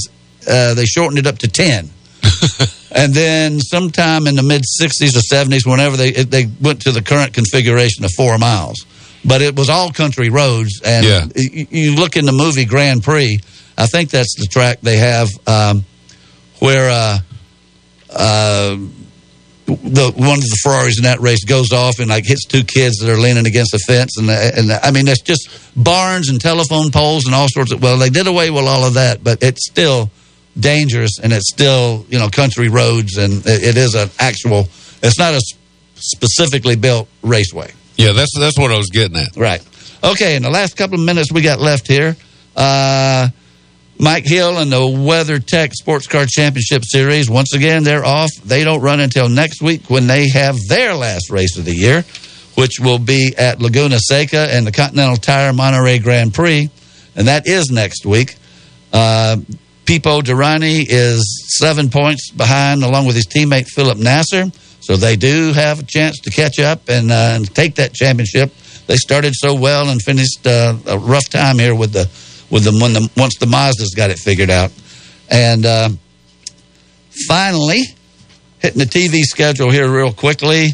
S1: uh, they shortened it up to 10. and then sometime in the mid 60s or 70s, whenever they it, they went to the current configuration of four miles. But it was all country roads. And
S2: Yeah.
S1: you, you look in the movie Grand Prix, I think that's the track they have um, where. Uh, uh, the one of the Ferraris in that race goes off and like hits two kids that are leaning against the fence, and and I mean that's just barns and telephone poles and all sorts of. Well, they did away with all of that, but it's still dangerous and it's still you know country roads and it, it is an actual. It's not a specifically built raceway.
S2: Yeah, that's that's what I was getting at.
S1: Right. Okay. In the last couple of minutes we got left here, uh, Mike Hill and the WeatherTech Sports Car Championship Series. Once again, they're off. They don't run until next week when they have their last race of the year, which will be at Laguna Seca and the Continental Tire Monterey Grand Prix, and that is next week. Uh, Pipo Derani is seven points behind, along with his teammate Felipe Nasr. So they do have a chance to catch up and, uh, and take that championship. They started so well and finished uh, a rough time here with the with them when the once the Mazdas got it figured out. And uh, finally, hitting the TV schedule here real quickly.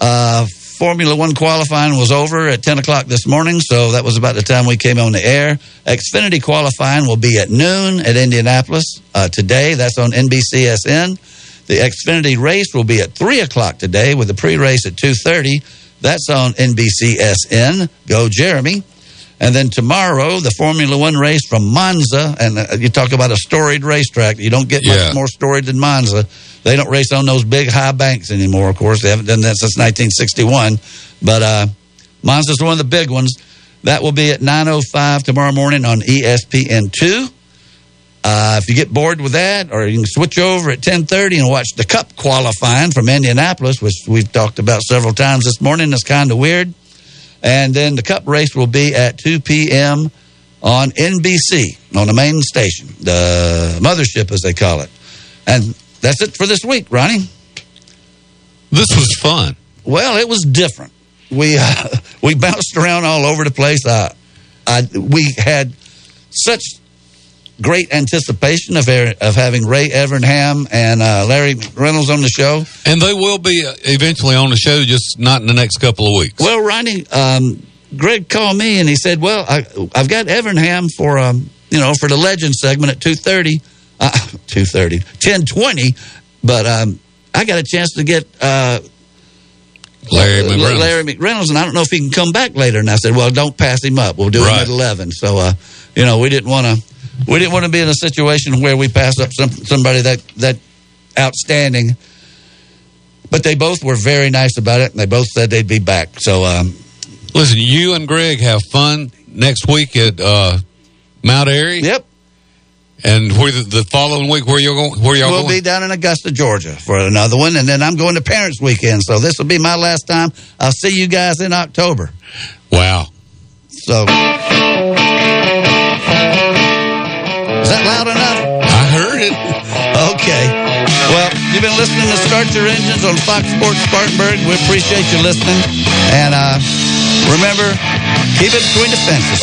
S1: Uh, Formula One qualifying was over at 10 o'clock this morning, so that was about the time we came on the air. Xfinity qualifying will be at noon at Indianapolis uh, today. That's on NBCSN. The Xfinity race will be at 3 o'clock today with the pre-race at 2.30. That's on NBCSN. Go Jeremy. And then tomorrow, the Formula One race from Monza. And uh, you talk about a storied racetrack. You don't get
S2: Yeah.
S1: much more storied than Monza. They don't race on those big high banks anymore, of course. They haven't done that since 1961. But uh, Monza's one of the big ones. That will be at 9.05 tomorrow morning on E ESPN2. Uh, if you get bored with that, or you can switch over at 10:30 and watch the Cup qualifying from Indianapolis, which we've talked about several times this morning. It's kind of weird. And then the Cup race will be at 2 p.m. on NBC on the main station, the mothership as they call it. And that's it for this week, Ronnie.
S2: This was fun.
S1: Well, it was different. We uh, we bounced around all over the place. Uh, I, we had such great anticipation of of having Ray Evernham and uh, Larry Reynolds on the show.
S2: And they will be uh, eventually on the show, just not in the next couple of weeks.
S1: Well, Ronnie, um, Greg called me and he said, "Well, I, I've got Evernham for um, you know for the Legend segment at two thirty, uh, two thirty, ten twenty, but um, I got a chance to get." Uh,
S2: Larry
S1: uh,
S2: McReynolds.
S1: Larry McReynolds, and I don't know if he can come back later. And I said, "Well, don't pass him up. We'll do him
S2: Right.
S1: at 11." So, uh, you know, we didn't want to, we didn't want to be in a situation where we pass up some somebody that that outstanding. But they both were very nice about it, and they both said they'd be back. So, um,
S2: Listen, you and Greg have fun next week at uh, Mount Airy.
S1: Yep.
S2: And where the, the following week, where you going? Where y'all going?
S1: we'll
S2: going?
S1: be down in Augusta, Georgia, for another one, and then I'm going to Parents Weekend. So this will be my last time. I'll see you guys in October.
S2: Wow.
S1: So, you've been listening to Start Your Engines on Fox Sports Spartanburg. We appreciate you listening. And uh, remember, keep it between the fences.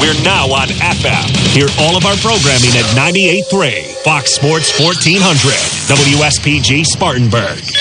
S5: We're now on FM. Hear all of our programming at 98.3 Fox Sports 1400 WSPG Spartanburg.